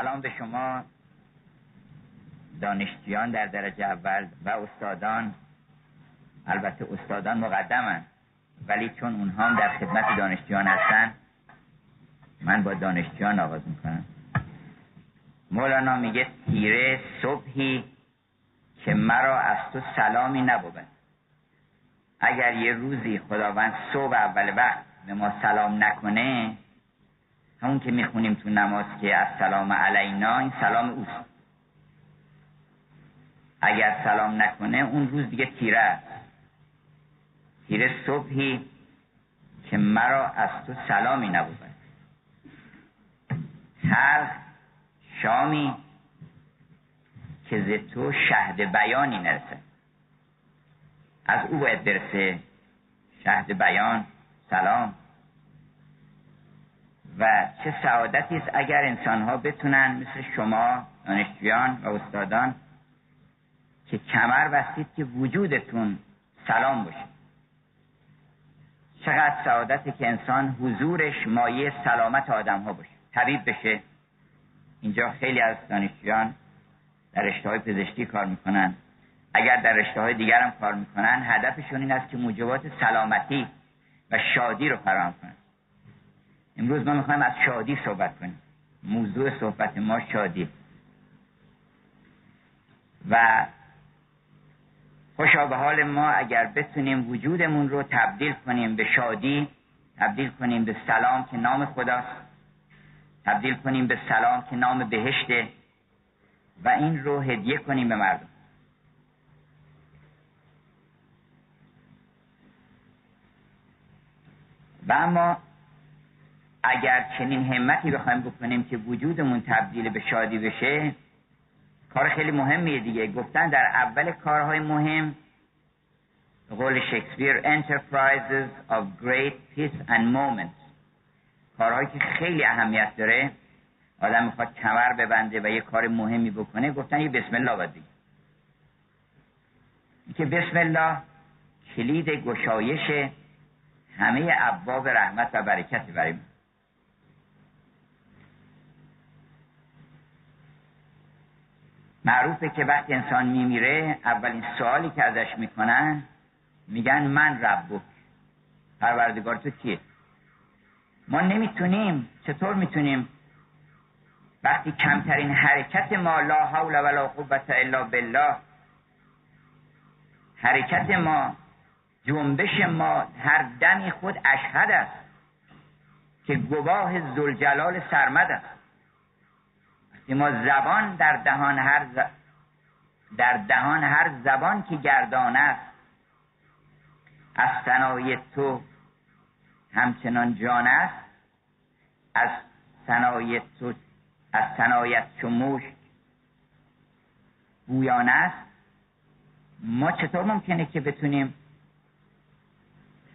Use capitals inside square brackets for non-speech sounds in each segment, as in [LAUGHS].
سلام به شما. دانشجویان در درجه اول و استادان. البته استادان مقدمن ولی چون اونها هم در خدمت دانشجویان هستن من با دانشجویان آغاز می‌کنم. مولانا میگه تیره صبحی که مرا از تو سلامی نبود. اگر یه روزی خداوند صبح اول وقت به ما سلام نکنه همون که می‌خونیم تو نماز که از سلام علینا این سلام اوست. اگر سلام نکنه اون روز دیگه تیره تیره صبحی که مرا از تو سلامی نبود. هر شامی که ز تو شهد بیانی نرسه. از او باید برسه. شهد بیان سلام. و چه سعادتی است اگر انسان ها بتونن مثل شما دانشجویان و استادان که کمر بستید که وجودتون سلام باشه. چقدر سعادتی که انسان حضورش مایه سلامت آدم ها باشه. طبیب بشه. اینجا خیلی از دانشجویان در رشته پزشکی کار می‌کنن. اگر در رشته های دیگر هم کار می‌کنن هدفشون این است که موجبات سلامتی و شادی رو فراهم کنن. امروز ما می‌خوایم از شادی صحبت کنیم. موضوع صحبت ما شادی. و خوشا به حال ما اگر بتونیم وجودمون رو تبدیل کنیم به شادی تبدیل کنیم به سلام که نام خداست تبدیل کنیم به سلام که نام بهشته و این رو هدیه کنیم به مردم. و اما اگر چنین همتی بخوایم بکنیم که وجودمون تبدیل به شادی بشه کار خیلی مهمیه دیگه. گفتن در اول کارهای مهم قول شکسپیر enterprises of great peace and moments کارهایی که خیلی اهمیت داره. آدم می‌خواد کمر ببنده و یه کار مهمی بکنه. گفتن یه بسم الله باید که بسم الله کلید گشایش همه ابواب رحمت و برکتی برای معروفه که وقتی انسان میمیره اولین سوالی که ازش می‌کنن میگن من ربک. پروردگار تو کیه؟ ما نمی‌تونیم چطور می‌تونیم؟ وقتی کمترین حرکت ما لا حول ولا قوت الا بالله حرکت ما جنبش ما هر دمی خود اشهد است که گواه زلجلال سرمد است. وقتی ما زبان در دهان هر ز... در دهان هر زبان که گردان است از ثنای تو همچنان جان است از ثنای تو از ثنایت چو مشک گویان است. ما چطور ممکنه که بتونیم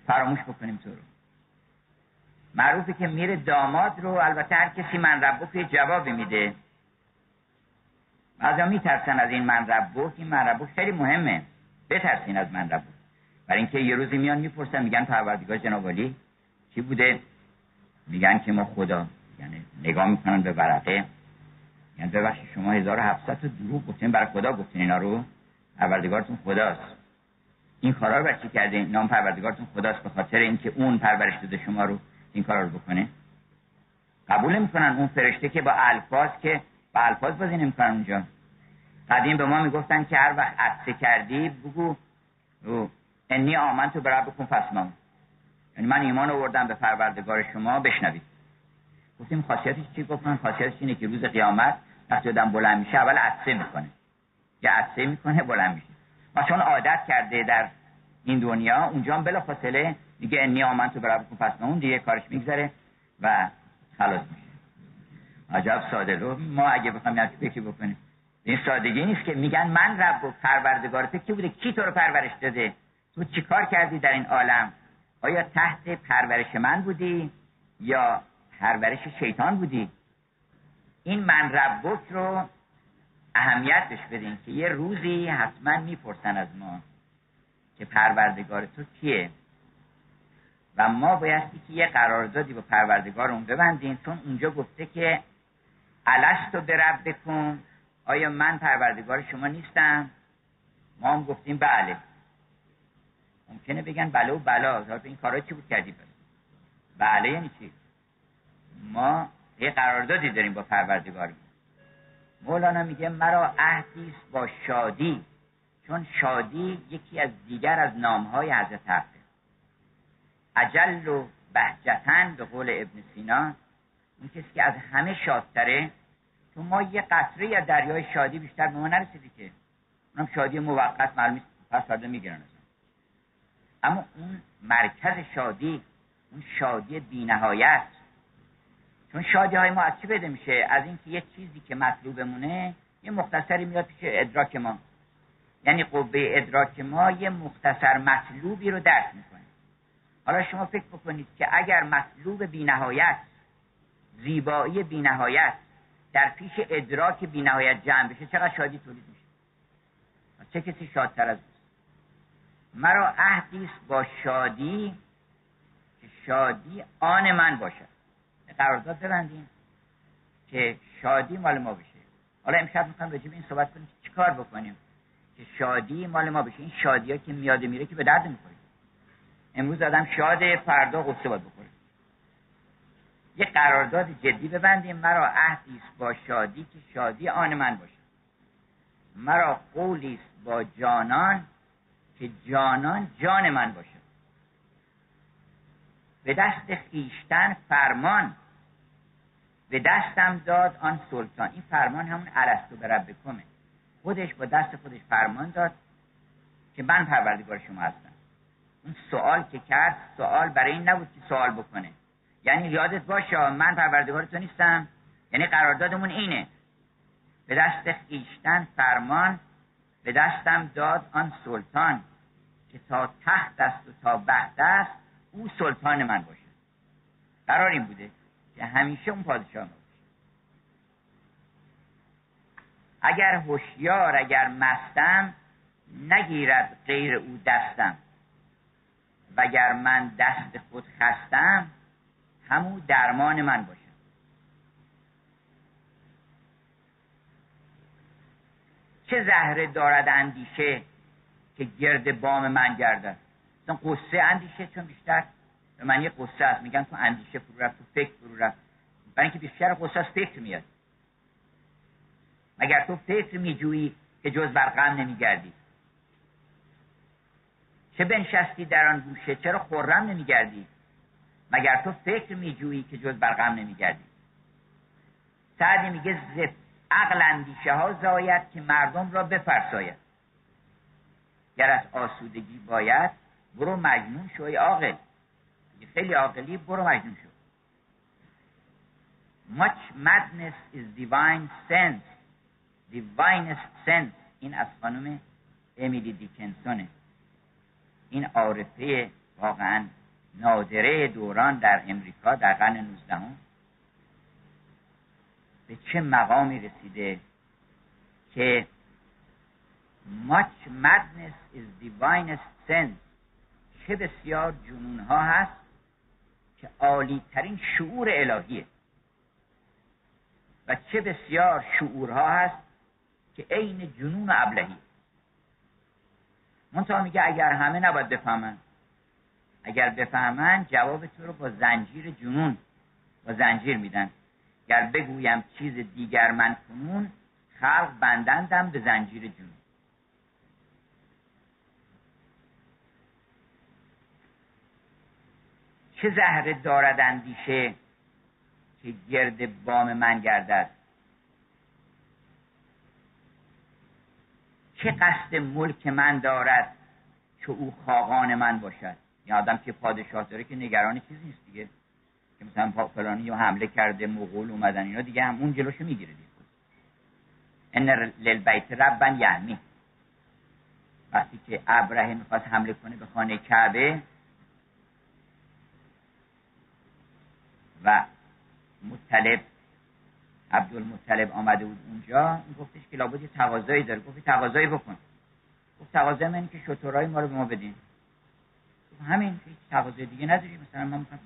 فراموش بکنیم تو رو؟ معروفه که میره داماد رو البته هر کسی من ربک یه جوابی میده. بعضا میترسن از این من ربک این من ربک خیلی مهمه. بترسین از من ربک برای اینکه یه روزی میان می‌پرسن میگن پروردگار جناب علی چی بوده؟ میگن که ما خدا یعنی نگاه می‌کنن به ورقه. یعنی ببخشید شما 1700 تا دروغ گفتین برای خدا گفتین اینا رو؟ پروردگارتون خداست. این کارا رو چی کرده نام پروردگارتون خداست به خاطر اینکه اون پرورش داده شما رو این کارا رو بکنه؟ قبول نمی‌کنن اون فرشته که با الفاظ که با الفاظ بازی نمی‌کنن اونجا. قدیم به ما می‌گفتن که هر وقت عطسه کردی بگو انی آمن تو برای بکن فسمم یعنی من ایمان آوردم به پروردگار شما بشنوید گفتیم خاصیتش چی؟ گفتن خاصیتش اینه که روز قیامت وقتی آدم بلند میشه اول عطسه می‌کنه. یا عطسه می‌کنه بلند میشه. ما چون عادت کرده در این دنیا اونجا بلا فاصله میگه انی آمن تو برای بکن فسمم اون دیگه کارش میگذره و خلاص میشه. عجب ساده. رو ما اگه بخوایم یه بکنیم. این سادگی نیست که میگن من رب و پروردگارت کی بوده؟ کی تو رو پرورش داده؟ تو چیکار کردی در این عالم؟ آیا تحت پرورش من بودی؟ یا پرورش شیطان بودی؟ این من ربک رو اهمیت بهش بدین که یه روزی حتما می‌پرسن از ما که پروردگار تو کیه؟ و ما بایستی که یه قراردادی با پروردگارمون ببندیم چون اونجا گفته که الستو برب بکن آیا من پروردگار شما نیستم؟ ما هم گفتیم بله. ممکنه بگن بله و بلا. این کارا چی بود کردی؟ بس بله یعنی چی؟ ما یه قراردادی داریم با پروردگار مولانا میگه مرا عهدی با شادی چون شادی یکی از دیگر از نامهای حضرت حقه عجل و بهجتن به قول ابن سینا اون کسی که از همه شادتره تو ما یه قطره از دریای شادی بیشتر به ما نرسیدی که اونم شادی موقت معلومی پس فردا می‌گیرن اما اون مرکز شادی اون شادی بینهایت چون شادی های ما از چی بده میشه؟ از اینکه یه چیزی که مطلوبمونه یه مختصری میاد پیش ادراک ما. یعنی قوه ادراک ما یه مختصر مطلوبی رو درک می‌کنه. حالا شما فکر بکنید که اگر مطلوب بینهایت زیبایی بینهایت در پیش ادراک بینهایت جمع بشه چقدر شادی تولید میشه. چه کسی شادتر از مرا عهدی با شادی که شادی آن من باشد. قرارداد ببندیم که شادی مال ما بشه. حالا امشب می‌خوام راجع به این صحبت کنیم که چیکار بکنیم که شادی مال ما بشه. این شادی که میاد میره که به درد می‌خوره. امروز آدم شاده فردا غصه باید بخوره. یه قرارداد جدی ببندیم مرا عهدی با شادی که شادی آن من باشه مرا قولی با جانان که جانان جان من باشه به دست خیشتن فرمان به دستم داد آن سلطان. این فرمان همون عرستو به رب بکمه. خودش با دست خودش فرمان داد که من پروردگار شما هستم. اون سوال که کرد سوال برای این نبود که سوال بکنه. یعنی یادت باشه من پروردگار تو نیستم. یعنی قراردادمون اینه. به دست خیشتن فرمان به دستم داد آن سلطان که تا تحت است و تا بهد است او سلطان من باشه. قرار این بوده که همیشه اون پادشاه باشه. اگر هوشیار اگر مستم نگیرد غیر او دستم. وگر من دست خود خستم همو درمان من باشه. چه زهره دارد اندیشه که گرد بام من گردد؟ مثلا قصه اندیشه چون بیشتر به من یه قصه است. میگن تو اندیشه فرو رفت تو فکر فرو رفت. برای اینکه بیشتر قصه از فکر میاد. مگر تو فکر میجویی که جز بر غم نمیگردی؟ چه بنشستی در آن گوشه؟ چرا خورم نمیگردی؟ مگر تو فکر میجویی که جز بر غم نمیگردی؟ سعدی میگه ز عقل اندیشه ها زاید که مردم را بفرساید. گر از آسودگی باید برو مجنون شوی عاقل. خیلی عاقلی برو مجنون شو. Much madness is divine sense. Divinest sense. این از خانم امیلی دیکنسونه. این عارفه واقعا نادره دوران در امریکا در قرن 19 به چه مقامی رسیده که much madness is divinest sense. چه بسیار جنون ها هست که عالی ترین شعور الهیه. و چه بسیار شعورها هست که عین جنون ابلهی منتها میگه اگر همه نباید بفهمن اگر بفهمن جواب تو رو با زنجیر جنون با زنجیر میدن. گر بگویم چیز دیگر من کنون خلق بندندم به زنجیر جنون. چه زهره دارد اندیشه که گرد بام من گردد؟ چه قصد ملک من دارد که او خاقان من باشد؟ این آدم که پادشاه داره که نگران چیزی نیست دیگه. که مثلا فلانی یا حمله کرده مغول اومدن اینا دیگه هم اون جلوشو می‌گیره دیگه. ان للبیت ربن یعنی. وقتی که ابراهیم می‌خواست حمله کنه به خانه کعبه و مطلب عبدالمطلب آمده بود اونجا گفتش که لابد یه تقاضایی داره. گفت تقاضایی بکن. گفت تقاضای من که شطورای ما رو به ما بدین. همین هیچ تقاضای دیگه نداری مثلا ما می‌خوایم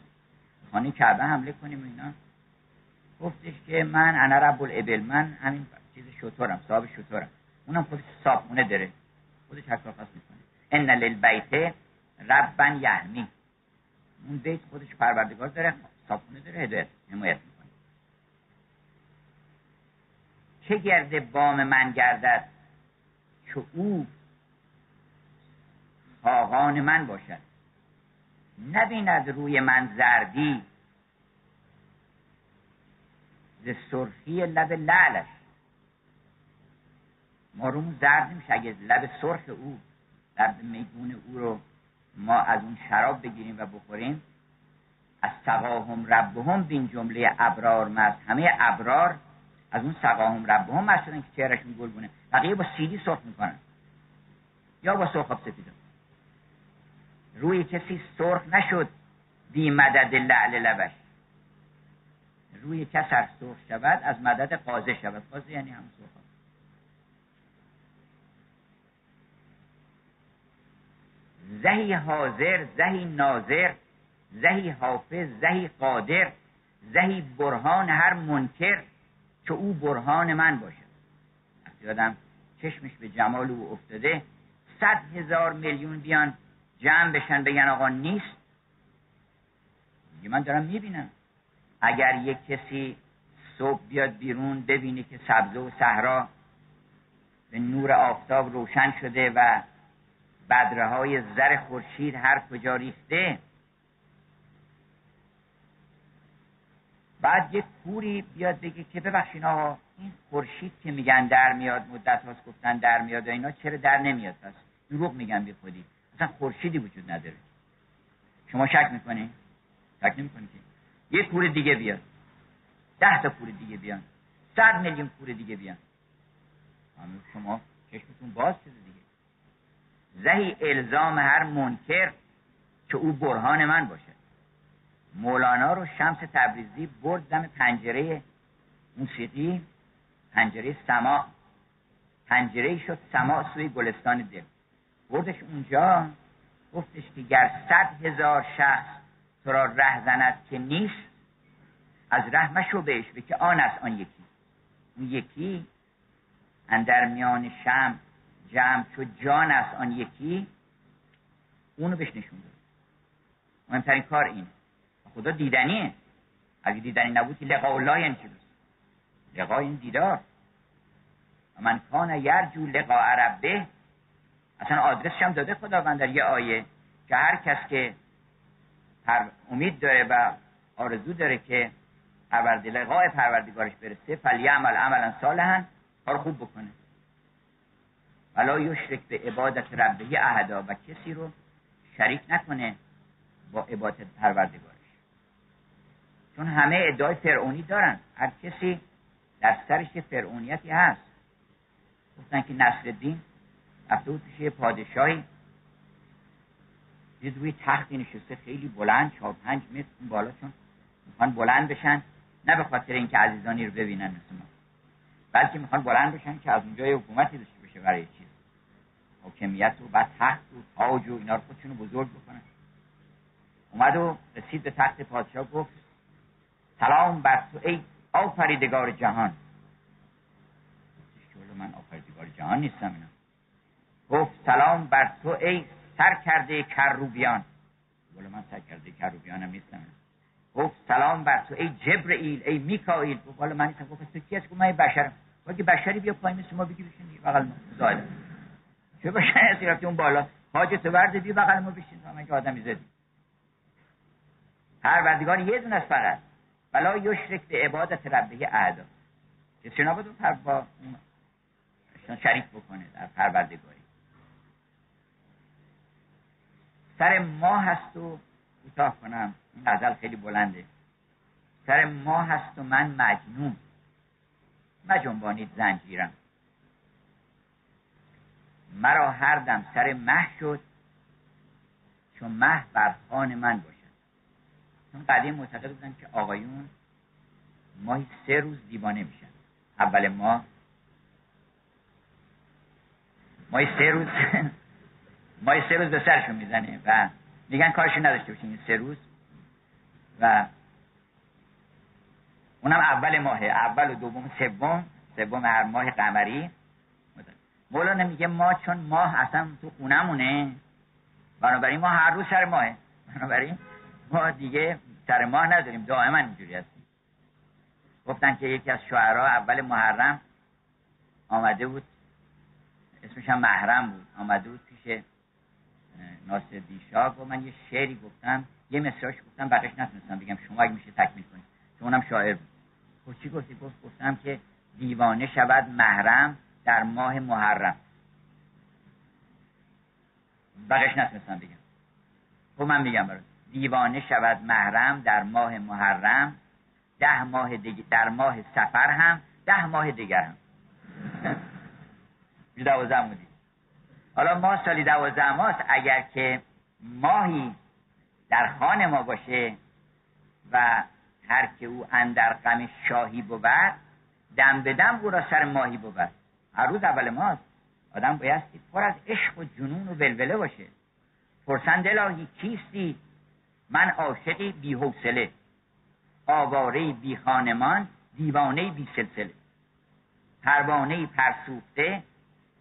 خانه کعبه حمله کنیم اینا. گفتش که من انا رب الابل من همین چیز شطورم صاحب شطورم. اونم خودش صابونه داره. خودش هر کار می‌کنه. ان للبیت ربا یحمی اون بیت خودش پروردگار داره صابونه داره هدایت حمایت می‌کنه. چه گرد بام من گردد که او خاقان من باشد؟ نبیند روی من زردی. ز سرخی لب لعلش. ما رومون زرد نمیشه اگه لب سرخ او لب میگون او رو ما از اون شراب بگیریم و بخوریم. از سقاهم ربهم بین جمله ابرار مست همه ابرار از اون سقاهم ربهم مست شدن که چهرشون گلگونه بقیه با سیدی سرخ می‌کنن. یا با سرخاب سفیده. روی کسی سرخ نشد بی مدد لعل لبش. روی کس سرخ شود از مدد قازه شود. قازه یعنی هم سرخ. زهی حاضر زهی ناظر زهی حافظ زهی قادر زهی برهان هر منکر که او برهان من باشد. وقتی آدم چشمش به جمال او افتاده صد هزار میلیون بیان جمع بشن بگن آقا نیست. من دارم می‌بینم. اگر یک کسی صبح بیاد بیرون ببینه که سبزه و صحرا به نور آفتاب روشن شده و بدره های زر خورشید هر کجا ریخته بعد یک کوری بیاد بگه که ببخشین آقا این خورشید که میگن در میاد مدت هاست گفتن در میاد و اینا چرا در نمیاد؟ پس دروغ میگن بی خودی. اصلا خورشیدی وجود نداره. شما شک می‌کنی؟ شک نمی‌کنی که. یک کور دیگه بیاد ده تا کور دیگه بیان صد میلیون کور دیگه بیان شما چشمتون باز شده دیگه. زهی الزام هر منکر که او برهان من باشه. مولانا رو شمس تبریزی برد دم پنجره موسیقی پنجره سما. پنجره شد سما سوی گلستان دل. بردش اونجا. گفتش که گر صد هزار شخص تو را ره زند که نیست. از ره مشو بهش که آن است آن یکی. اون یکی اندر میان شم جمع چو جان است آن یکی. اونو بهش نشون داد. مهمترین کار این خدا دیدنیه. اگه دیدنی نبود که لقاء الله یعنی چی؟ لقاء این دیدار. من کان یرجو لقاء ربه. اصلا آدرسش هم داده خداوند در یه آیه که هر کس که امید داره و آرزو داره که پرورد لقاء پروردگارش برسه فلیعمل عملا صالحا کار خوب بکنه. ولا یشرک به عبادت ربه احدا و کسی رو شریک نکنه با عبادت پروردگارش. چون همه ادعای فرعونی دارن. هر کسی در سرش فرعونیتی هست. گفتن که نصر الدین رفته پادشاهی. دید روی تختی نشسته خیلی بلند چهار پنج متر بالا چون می‌خوان بلند بشن. نه به خاطر اینکه عزیزانی رو ببینن مثل بلکه می‌خوان بلند بشن که از اونجای حکومتی داشته بشه برای چیز حاکمیت و بعد تخت و تاج و اینا رو خودشونو بزرگ بکنن. اومد و رسید به تخت پادشاه گفت سلام بر تو ای آفریدگار جهان. من آفریدگار جهان نیستم اینا. گفت سلام بر تو ای سر کرده کروبیان. بله من سر کرده کروبیانم نیستم. گفت سلام بر تو ای جبرئیل ای میکائیل. گفت من نیستم. گفت تو کی گفت من بشرم. که بشری بیا پایین مثل ما بگی بشین بغل ما. چه بشری هستی؟ رفتی اون بالا. حاجت ورد بیا بغل ما بشین. من که آدمی زدی. هر وردگار یه دونه است فقط. بلا یشرک به عبادت ربه اعدا. کسی نباید با شریک بکنه در پروردگاری. سر ما هست و کوتاه کنم. این غزل خیلی بلنده. سر ما هست و من مجنون. مجنبانید زنجیرم مرا هر دم سر مه شد چون مه بر خان من باشد. چون قدیم معتقد بودن که آقایون ماهی سه روز دیوانه میشن. اول ماه ماهی سه روز. ماهی سه روز به سرشون می‌زنه و میگن کارشون نداشته باشین. این سه روز و اونم اول ماه اول و دوم سوم سوم هر ماه قمری. مولانا میگه ما چون ماه اصلا تو خونمونه بنابراین ما هر روز سر ماهه. بنابراین ما دیگه سر ماه نداریم دائما اینجوری هستیم. گفتن که یکی از شعرها اول محرم آمده بود. اسمش هم محرم بود. آمده بود پیش ناصر دیشا و من یه شعری گفتم یه مصراش گفتم بقیش نتونستم بگم. شما اگه میشه تکمیل کنید. چون اونم شاعر بود. خب چی گفتی؟ گفت گفتم که دیوانه شود محرم در ماه محرم. بقیش نتونستم بگم. خب من میگم برای دیوانه شود محرم در ماه محرم ده ماه دیگه در ماه سفر هم ده ماه دیگر هم. [LAUGHS] دوازده بودیم حالا ما سالی دوازده ماست اگر که ماهی در خانه ما باشه و هر که او اندر غم شاهی بود دم به دم او را سر ماهی بود. هر روز اول ماست. آدم بایستی پر از عشق و جنون و ولوله باشه. پرسند الهی کیستی؟ من عاشقی بی حوصله. آواره بی خانمان دیوانه بی سلسله. پروانه پرسوخته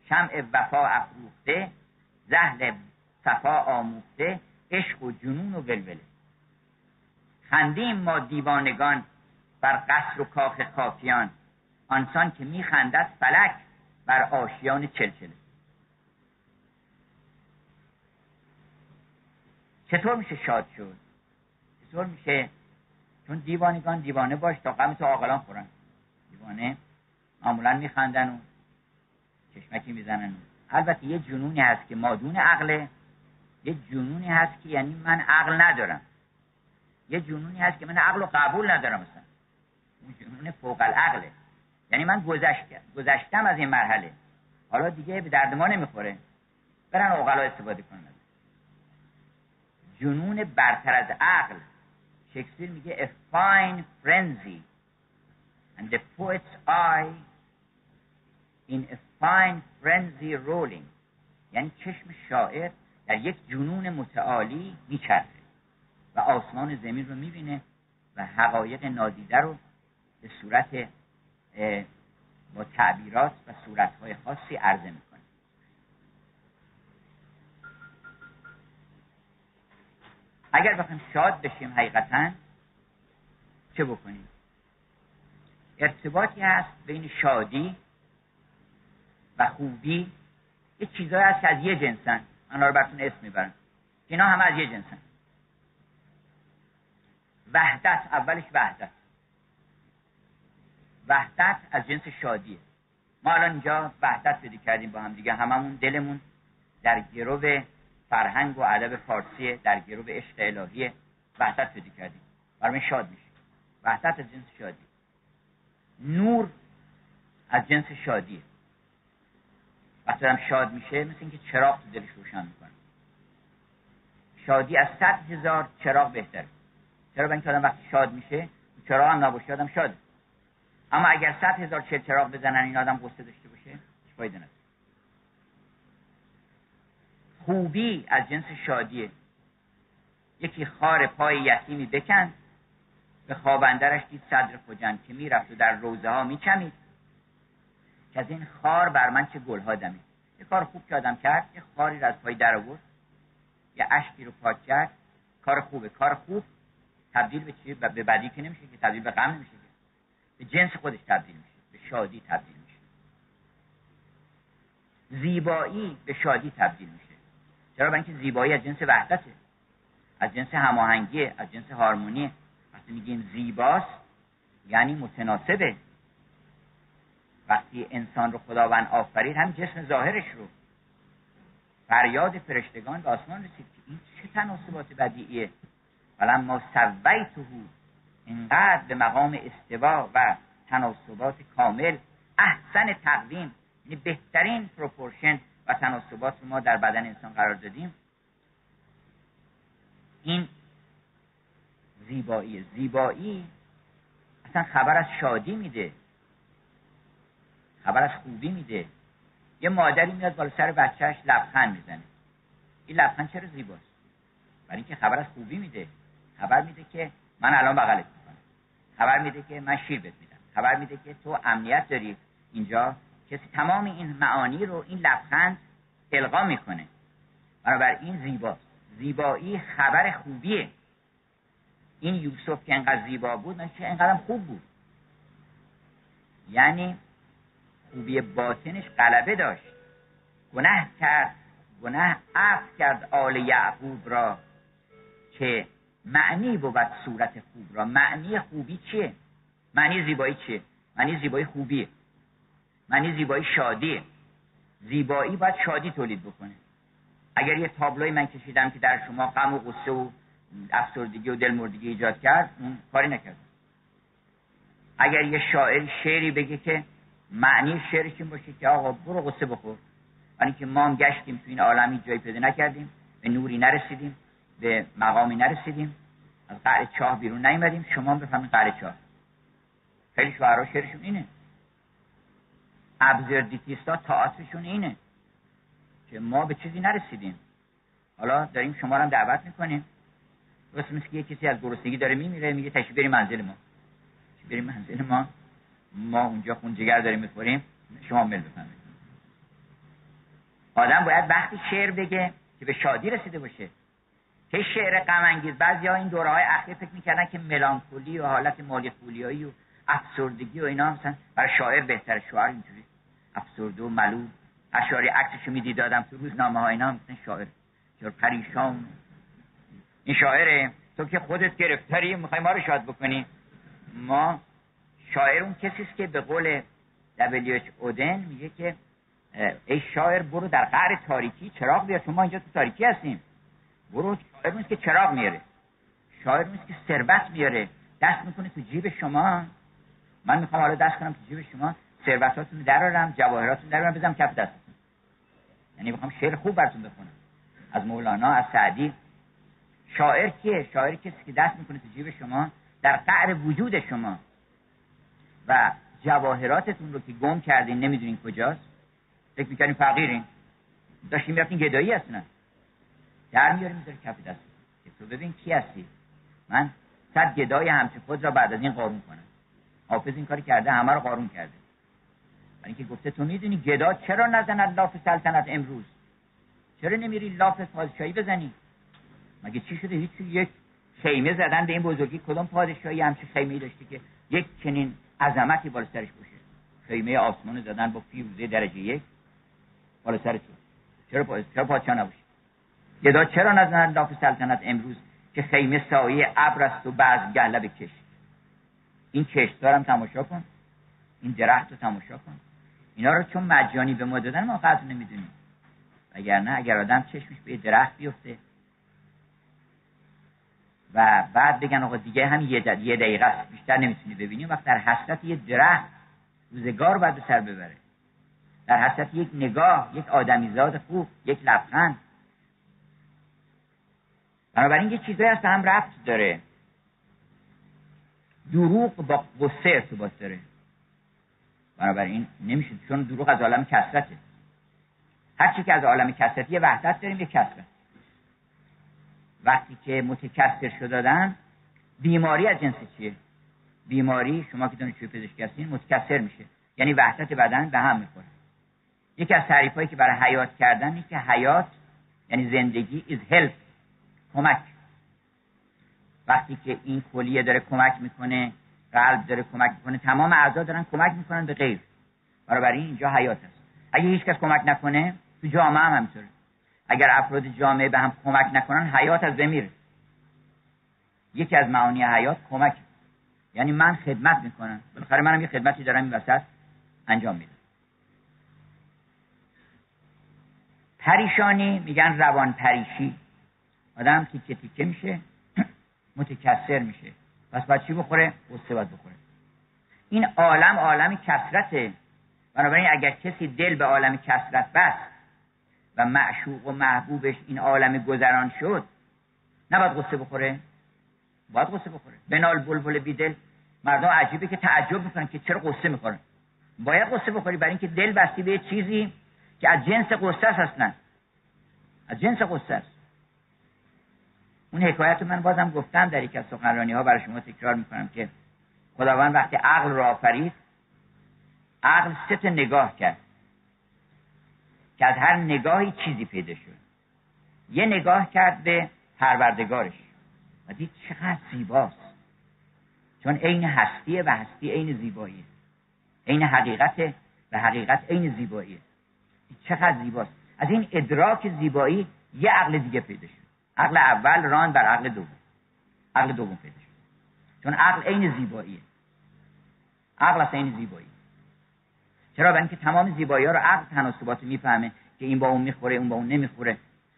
شمع وفا افروخته زهل صفا آموخته عشق و جنون و ولوله. خندیم ما دیوانگان بر قصر و کاخ خاکیان آنسان که میخندد فلک بر آشیان چلچله. چطور میشه شاد شد؟ چطور میشه؟ چون دیوانگان دیوانه باش تا غم تو عاقلان خورن. دیوانه معمولا میخندن و چشمکی می‌زنن. البته یه جنونی هست که مادون عقله یه جنونی هست که یعنی من عقل ندارم. یه جنونی هست که من عقل و قبول ندارم مثلا اون جنون فوق العقله. یعنی من گذشتم گذشتم از این مرحله. حالا دیگه به درد ما نمی‌خوره. برن اوغلا استفاده کنن. جنون برتر از عقل. شکسپیر میگه a fine frenzy. And the poet's eye in a fine frenzy rolling یعنی چشم شاعر در یک جنون متعالی میچرخه و آسمان زمین رو می‌بینه و حقایق نادیده رو به صورت با تعبیرات و صورتهای خاصی عرضه می‌کنه. اگر بخوایم شاد بشیم حقیقتا چه بکنیم؟ ارتباطی هست بین شادی و خوبی یه چیزایی هست که از یه جنسن. من رو براتون اسم می‌برم. اینا همه از یه جنسن. وحدت اولش وحدت. وحدت از جنس شادیه. ما الان اینجا وحدت پیدا کردیم با هم دیگه. هممون دلمون در گروه فرهنگ و ادب فارسی در گروه عشق الهی وحدت پیدا کردیم. برای شاد میشه وحدت از جنس شادی. نور از جنس شادیه. وقتی شاد میشه مثل اینکه چراغ تو دلش روشن می‌کنه. شادی از صد هزار چراغ بهتره. چرا؟ اینکه آدم وقتی شاد میشه چراغ هم نباشه آدم شاده اما اگر صد هزار چل چراغ بزنن این آدم قصه داشته باشه فایده نداره. خوبی از جنس شادیه. یکی خار پای یتیمی بکن به خوابندرش دید صدر خجن که می‌رفت و در روزه ها میچمید. که از این خار بر من چه گلها دمید. یه کار خوب که آدم کرد یه خاری را از پای در آورد. یه اشکی رو پاک کرد. کار خوبه. کار خوب تبدیل به چی؟ به بدی که نمیشه که تبدیل به غم نمیشه به جنس خودش تبدیل میشه. به شادی تبدیل میشه. زیبایی به شادی تبدیل میشه. چرا؟ برای اینکه زیبایی از جنس وحدته. از جنس هماهنگی از جنس هارمونی وقتی میگیم زیباست یعنی متناسبه. وقتی انسان رو خداوند آفرید هم جسم ظاهرش رو. فریاد فرشتگان به آسمان رسید که این چه تناسبات بدیعیه؟ ولما سویته اینقدر به مقام استوا و تناسبات کامل احسن تقویم یعنی بهترین پروپورشن و تناسبات رو ما در بدن انسان قرار دادیم. این زیبایی زیبایی اصلا خبر از شادی میده. خبر از خوبی میده. یه مادری میاد بالا سر بچهش لبخند می‌زنه. این لبخند چرا زیباست؟ برای اینکه خبر از خوبی میده. خبر میده که من الان بغلت می‌کنم. خبر میده که من شیر بهت میدم. خبر میده که تو امنیت داری. اینجا کسی تمام این معانی رو این لبخند القا می‌کنه. این زیبا. زیبایی خبر خوبیه. این یوسف که انقدر زیبا بود من انقدر خوب بود. یعنی خوبی باطنش غلبه داشت. گناه کرد گناه عفو کرد آل یعقوب را. که معنی بود صورت خوب را؟ معنی خوبی چیه؟ معنی زیبایی چیه؟ معنی زیبایی خوبیه. معنی زیبایی شادیه. زیبایی باید شادی تولید بکنه. اگر یه تابلوی من کشیدم که در شما غم و غصه و افسردگی و دلمردگی ایجاد کرد اون کاری نکرد. اگر یه شاعر شعری بگه که معنی شعرش این باشه که آقا برو غصه بخور. ولی که ما هم گشتیم تو این عالمی جایی پیدا نکردیم به نوری نرسیدیم به مقامی نرسیدیم. از قعر چاه بیرون نیومدیم شما هم بفهمین قعر چاه. خیلی شعرها شعرشون اینه. ابزردیتیستا تاعتشون اینه که ما به چیزی نرسیدیم. حالا داریم شما رو هم دعوت می‌کنیم. درست مثل که یه کسی از گرسنگی داره میمیره میگه تشریف بریم منزل ما. بریم منزل ما. ما اونجا خون جگر داریم می‌خوریم شما مل بفهمید آدم باید وقتی شعر بگه که به شادی رسیده باشه. که شعر غم انگیز بعضی ها این دوره های اخیر فکر می‌کردن که ملانکولی و حالت مالی خولیایی و افسردگی و اینا مثلا برای شاعر بهتره. شاعر اینجوری. افسرده و ملول. اشاری عکسشو میدیدادم تو روزنامه ها اینا مثلا شاعر. شاعر پریشان. این شاعره. تو که خودت گرفتاری می‌خوای ما رو شاد بکنی؟ ما شاعر اون کسی است که به قول دبلیوچ اودن میگه که ای شاعر برو در قعر تاریکی چراغ بیار شما اینجا تو تاریکی هستیم. برو شاعر نیست که چراغ میاره. شاعر نیست که ثروت میاره. دست می‌کنه تو جیب شما. من می‌خوام حالا دست کنم تو جیب شما. ثروتاتون درارم جواهراتون درارم بزنم کف دستتون. یعنی می‌خوام شعر خوب براتون بخونم. از مولانا از سعدی. شاعر کیه؟ شاعر کسی که دست می‌کنه تو جیب شما در قعر وجود شما. و جواهراتتون رو که گم کردین نمی‌دونین کجاست. فکر می‌کنین فقیرین. داشتیم می‌رفتین گدایی هستن در میاری می‌ذاری کف دست. که تو ببین کی هستی. من صد گدای همچه خود را بعد از این قارون کنم. حافظ این کاری کرده همه رو قارون کرده. برای اینکه گفته تو می‌دونی گدا چرا نزند لاف سلطنت امروز؟ چرا نمیری لاف پادشاهی بزنی؟ مگه چی شده؟ هیچ یک خیمه زدن به این بزرگی. کدوم پادشاهی همچه خیمه داشته که یک چنین عظمتی بالا سرش باشه خیمه آسمان زدن با فیروزه درجه یک. بالا سر تو چرا پا... چرا پادشاه نباشه گدا چرا نزدن لاف سلطنت امروز که خیمه سایه ابر است و بعض گله بکش این کشتار هم تماشا کن. این درخت رو تماشا کن. اینا رو چون مجانی به ما دادن ما قدر نمی‌دونیم. نه اگر آدم چشمش به درخت بیفته و بعد بگن آقا دیگه هم یه, یه دقیقه است بیشتر نمی‌تونی ببینی. وقت در حسرت یه درخت روزگار باید به سر ببره. در حسرت یک نگاه یک آدمیزاد خوب یک لبخند. بنابراین یه چیزایی هست هم رفت داره. دروغ با قصه ارتباط داره. بنابراین نمیشه چون دروغ از عالم کسرته هر چی که از عالم کسرت یه وحدت داریم یه کسرت وقتی که متکثر شد دادن بیماری از جنس چیه؟ بیماری شما که دانشجوی پزشکی هستین متکثر میشه. یعنی وحدت بدن به هم می‌خوره. یکی از تعریف که برای حیات کردن اینه که حیات یعنی زندگی is health کمک. وقتی که این کلیه داره کمک می‌کنه قلب داره کمک می‌کنه تمام اعضا دارن کمک می‌کنن به غیر. برای اینجا حیات هست. اگه هیچ کس کمک نکنه تو جامعه هم همینطوره. اگر افراد جامعه به هم کمک نکنن حیات از بمیره یکی از معانی حیات کمک. یعنی من خدمت می‌کنم. بالاخره منم یه خدمتی دارم این وسط انجام میدم. پریشانی میگن روان پریشی. آدم تیکه تیکه میشه [CLEARS THROAT] متکثر میشه. پس باید چی بخوره؟ قصه باید بخوره. این عالم عالم کسرته بنابراین اگر کسی دل به عالم کسرت بست و معشوق و محبوبش این عالم گذران شد نباید قصه بخوره؟ باید قصه بخوره. بنال بلبل بیدل مردم عجیبه که تعجب می‌کنن که چرا قصه می‌خورن. باید قصه بخوری برای اینکه دل بستی به چیزی که از جنس قصه هستن از جنس قصه است. اون حکایت من بازم گفتم در یک از سخنرانی ها برای شما تکرار می‌کنم که خداوند وقتی عقل را آفرید عقل سه تا نگاه کرد. که از هر نگاهی چیزی پیدا شد. یه نگاه کرد به پروردگارش. و دید چقدر زیباست. چون عین هستیه و هستی عین زیباییه. عین حقیقت و حقیقت عین زیباییه. چقدر زیباست. از این ادراک زیبایی یه عقل دیگه پیدا شد. عقل اول ران بر عقل دوم. عقل دوم پیدا شد. چون عقل عین زیباییه. عقل از عین زیبایی. چرا؟ برای اینکه تمام زیبایی ها رو عقل تناسبات می‌فهمه که این با اون می‌خوره اون با اون نمی‌خوره.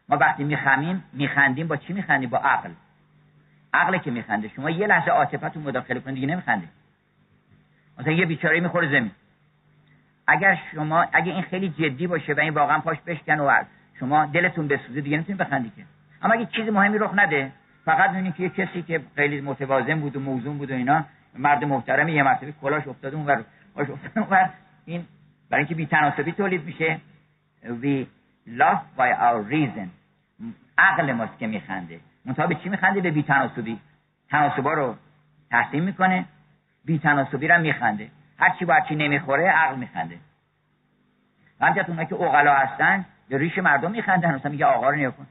ما وقتی میخمیم میخندیم با چی میخندیم؟ با عقل. عقل که میخنده. شما یه لحظه عاطفتون مداخله کنید دیگه نمیخنده مثلا یه بیچاره می‌خوره زمین. اگر شما اگه این خیلی جدی باشه و این واقعا پاش بشکن و شما دلتون بسوزه دیگه نمی‌تونید بخندی که. اما اگه چیز مهمی رخ نده فقط می‌بینید که یه کسی که خیلی متوازن بود و موزون بود و اینا مرد محترمی یه مرتبه کلاش افتاده اونور پاش افتاده اونور این برای اینکه بی‌تناسبی تولید میشه. We laugh by our reason. عقل ماست که میخنده. منتها به چی میخنده؟ به بی‌تناسبی. تناسبا رو تحسین می‌کنه بی‌تناسبی رو میخنده. هر چی با چی نمی‌خوره عقل میخنده. همچنین اونایی که اوغلا هستن به ریش مردم میخندن مثلا میگه آقا رو نیا کن.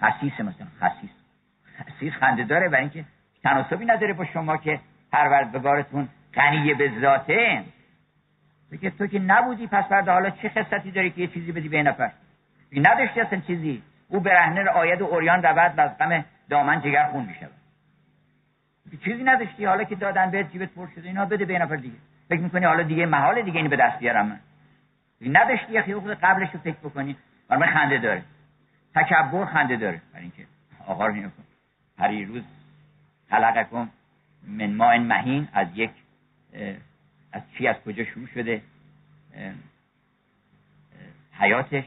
خسیس مثلا خسیس. خسیس خنده داره برای اینکه تناسبی نداره با شما که پروردگارتون غنی به ذاته. بگه تو که نبودی پس فردا حالا چه خصتی داری که یه چیزی بدی به نفر؟ نداشتی اصلا چیزی. او برهنه آید و اوریان رود و از غم دامن جگر خون می‌شود. چیزی نداشتی؟ حالا که دادن به جیبت پر شده اینا بده به نفر دیگه. فکر می‌کنی حالا دیگه محال دیگه اینو به دست بیارم من؟ نداشتی یه خود قبلش رو فکر بکنی. برای خنده داره. تکبر خنده داره. برای اینکه آقا رو هر روز خلقکم من ماء مهین از یک از چی از کجا شروع شده حیاتش.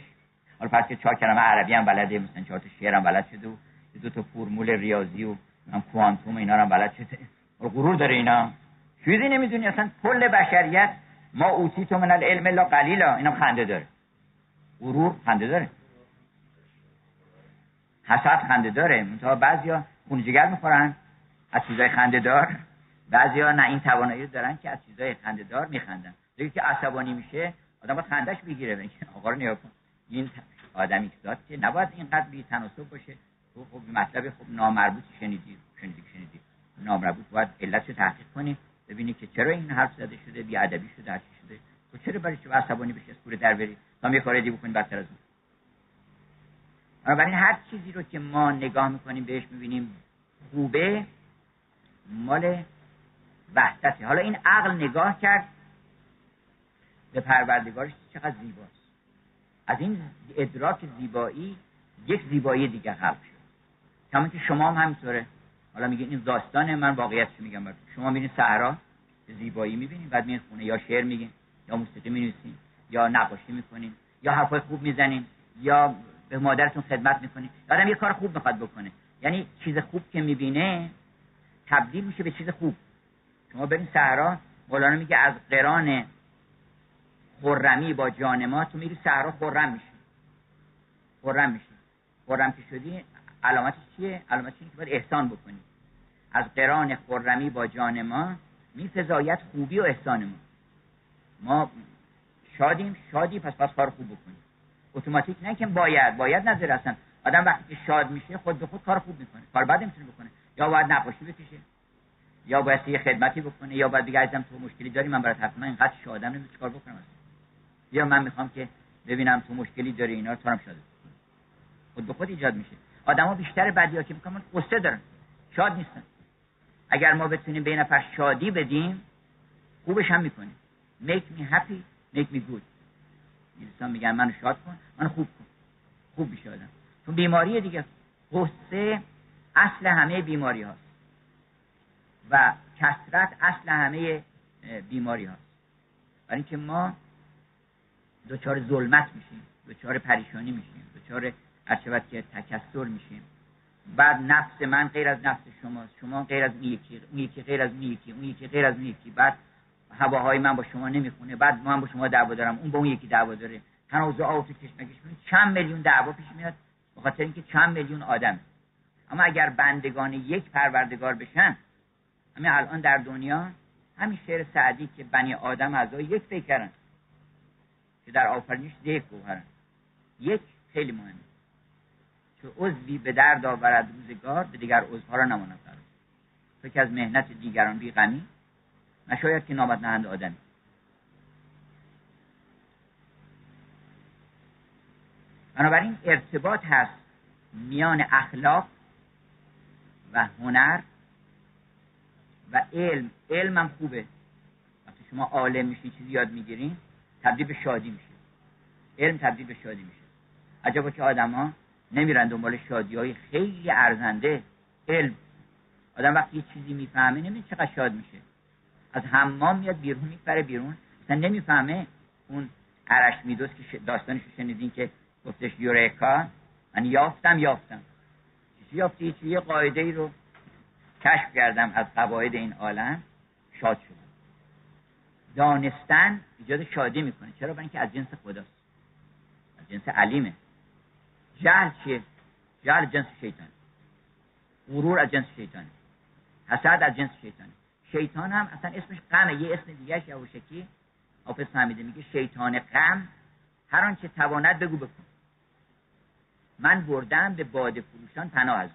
حالا پس که چهار کلمه عربی هم بلده مثلا چهار تا شعر هم بلد شده و دو تا فرمول ریاضی و هم کوانتوم اینا هم بلد شده. غرور داره اینا. چیزی نمی‌دونی اصلا کل بشریت ما اوتی تو من العلم لا قلیلا. اینا خنده داره. غرور خنده داره. حسد خنده داره. منتها بعضیا خون جگر می‌خورن از چیزای خنده دار. بعضیا نه این توانایی دارن که از چیزای خنده دار میخندن. دیگه که عصبانی میشه آدم باید خندش بگیره بگه آقا رو نیا کن. این آدمی که که نباید اینقدر بی تناسب باشه. تو خب مطلب خب نامربوط شنیدی شنیدی شنیدی. نامربوط باید علتش تحقیق کنی ببینی که چرا این حرف زده شده بی ادبی شده هر شده. تو چرا برای چه عصبانی بشی از کوره در بری؟ تا یه کار بکنی بدتر از اون. بنابراین هر چیزی رو که ما نگاه می‌کنیم بهش می‌بینیم خوبه مال وحدته. حالا این عقل نگاه کرد به پروردگارش چقدر زیباست. از این ادراک زیبایی یک زیبایی دیگه خلق شد. کما که شما هم همینطوره. حالا میگه این داستان من واقعیتش میگم. برد. شما میرین صحرا زیبایی می‌بینین بعد میرین خونه. یا شعر میگین یا موسیقی می‌نویسین یا نقاشی می‌کنین یا حرفای خوب می‌زنین یا به مادرتون خدمت می‌کنین. آدم یه کار خوب می‌خواد بکنه. یعنی چیز خوب که می‌بینه تبدیل میشه به چیز خوب. شما برین صحرا مولانا میگه از قران خرمی با جان ما تو میری صحرا خرم میشی. خرم میشی. خرم که شدی علامتش چیه؟ علامتش اینه که باید احسان بکنی. از قران خرمی با جان ما میفزاید خوبی و احسان ما. ما شادیم شادی پس پس کار خوب بکنیم. اتوماتیک نه که باید باید نظر اصلا. آدم وقتی که شاد میشه خود به خود کار خوب می‌کنه. کار بد نمی‌تونه بکنه. یا باید نقاشی بکشه. یا باید یه خدمتی بکنه یا باید بگه تو مشکلی داری من برات حتما اینقدر شادم نمی‌دونم چیکار بکنم؟ یا من می‌خوام که ببینم تو مشکلی داری اینا رو هم شاده خود به خود ایجاد میشه. آدما بیشتر بدیا که می‌کنن قصه دارن. شاد نیستن. اگر ما بتونیم به نفر شادی بدیم خوبش هم می‌کنیم. Make me happy make me good. انسان میگن منو شاد کن منو خوب کن. خوب بشه آدم. چون بیماری دیگه قصه اصل همه بیماری هاست و کسرت اصل همه بیماری هاست. برای اینکه ما دچار ظلمت میشیم دچار پریشانی میشیم دچار هر که تکسر میشیم. بعد نفس من غیر از نفس شما شما غیر از اون یکی اون یکی غیر از اون یکی اون یکی غیر از اون یکی. بعد هواهای من با شما نمی‌خونه. بعد من با شما دعوا دارم. اون با اون یکی دعوا داره. تنازع آوت کشمکش چند میلیون دعوا پیش میاد. به خاطر اینکه چند میلیون آدم. اما اگر بندگان یک پروردگار بشن همین الان در دنیا همین شعر سعدی که بنی آدم از یک فکر کردن که در آفرینش یک گوهرن. یک خیلی مهمه. که عضوی به درد آورد روزگار به دیگر عضوها را نماند. تو که از مهنت دیگران بی غمی نشاید که نامد نهند آدمی. بنابراین ارتباط هست میان اخلاق و هنر و علم علم هم خوبه. وقتی شما عالم میشین چیزی یاد می‌گیرین تبدیل به شادی میشه. علم تبدیل به شادی میشه. عجبا که آدما نمیرن دنبال شادی های خیلی ارزنده علم. آدم وقتی یه چیزی می‌فهمه نمی‌دونه چقدر شاد میشه. از حمام میاد بیرون میپره بیرون. اصلا نمی‌فهمه اون عرش میدوست که داستانش شنیدین که گفتش یوریکا من یافتم یافتم. چیزی یافتی؟ یه قاعده ای رو کشف کردم از قواعد این عالم شاد شدم. دانستن ایجاد شادی می‌کنه. چرا؟ برای اینکه از جنس خداست. از جنس علیمه. جهل چیه؟ جهل جنس شیطان. غرور از جنس شیطانه حسد از جنس شیطانه شیطان هم اصلا اسمش غمه. یه اسم دیگه یوشکی حافظ فهمیده میگه شیطان غم. هر آنچه تواند بگو بکن. من بردم به باده فروشان پناه از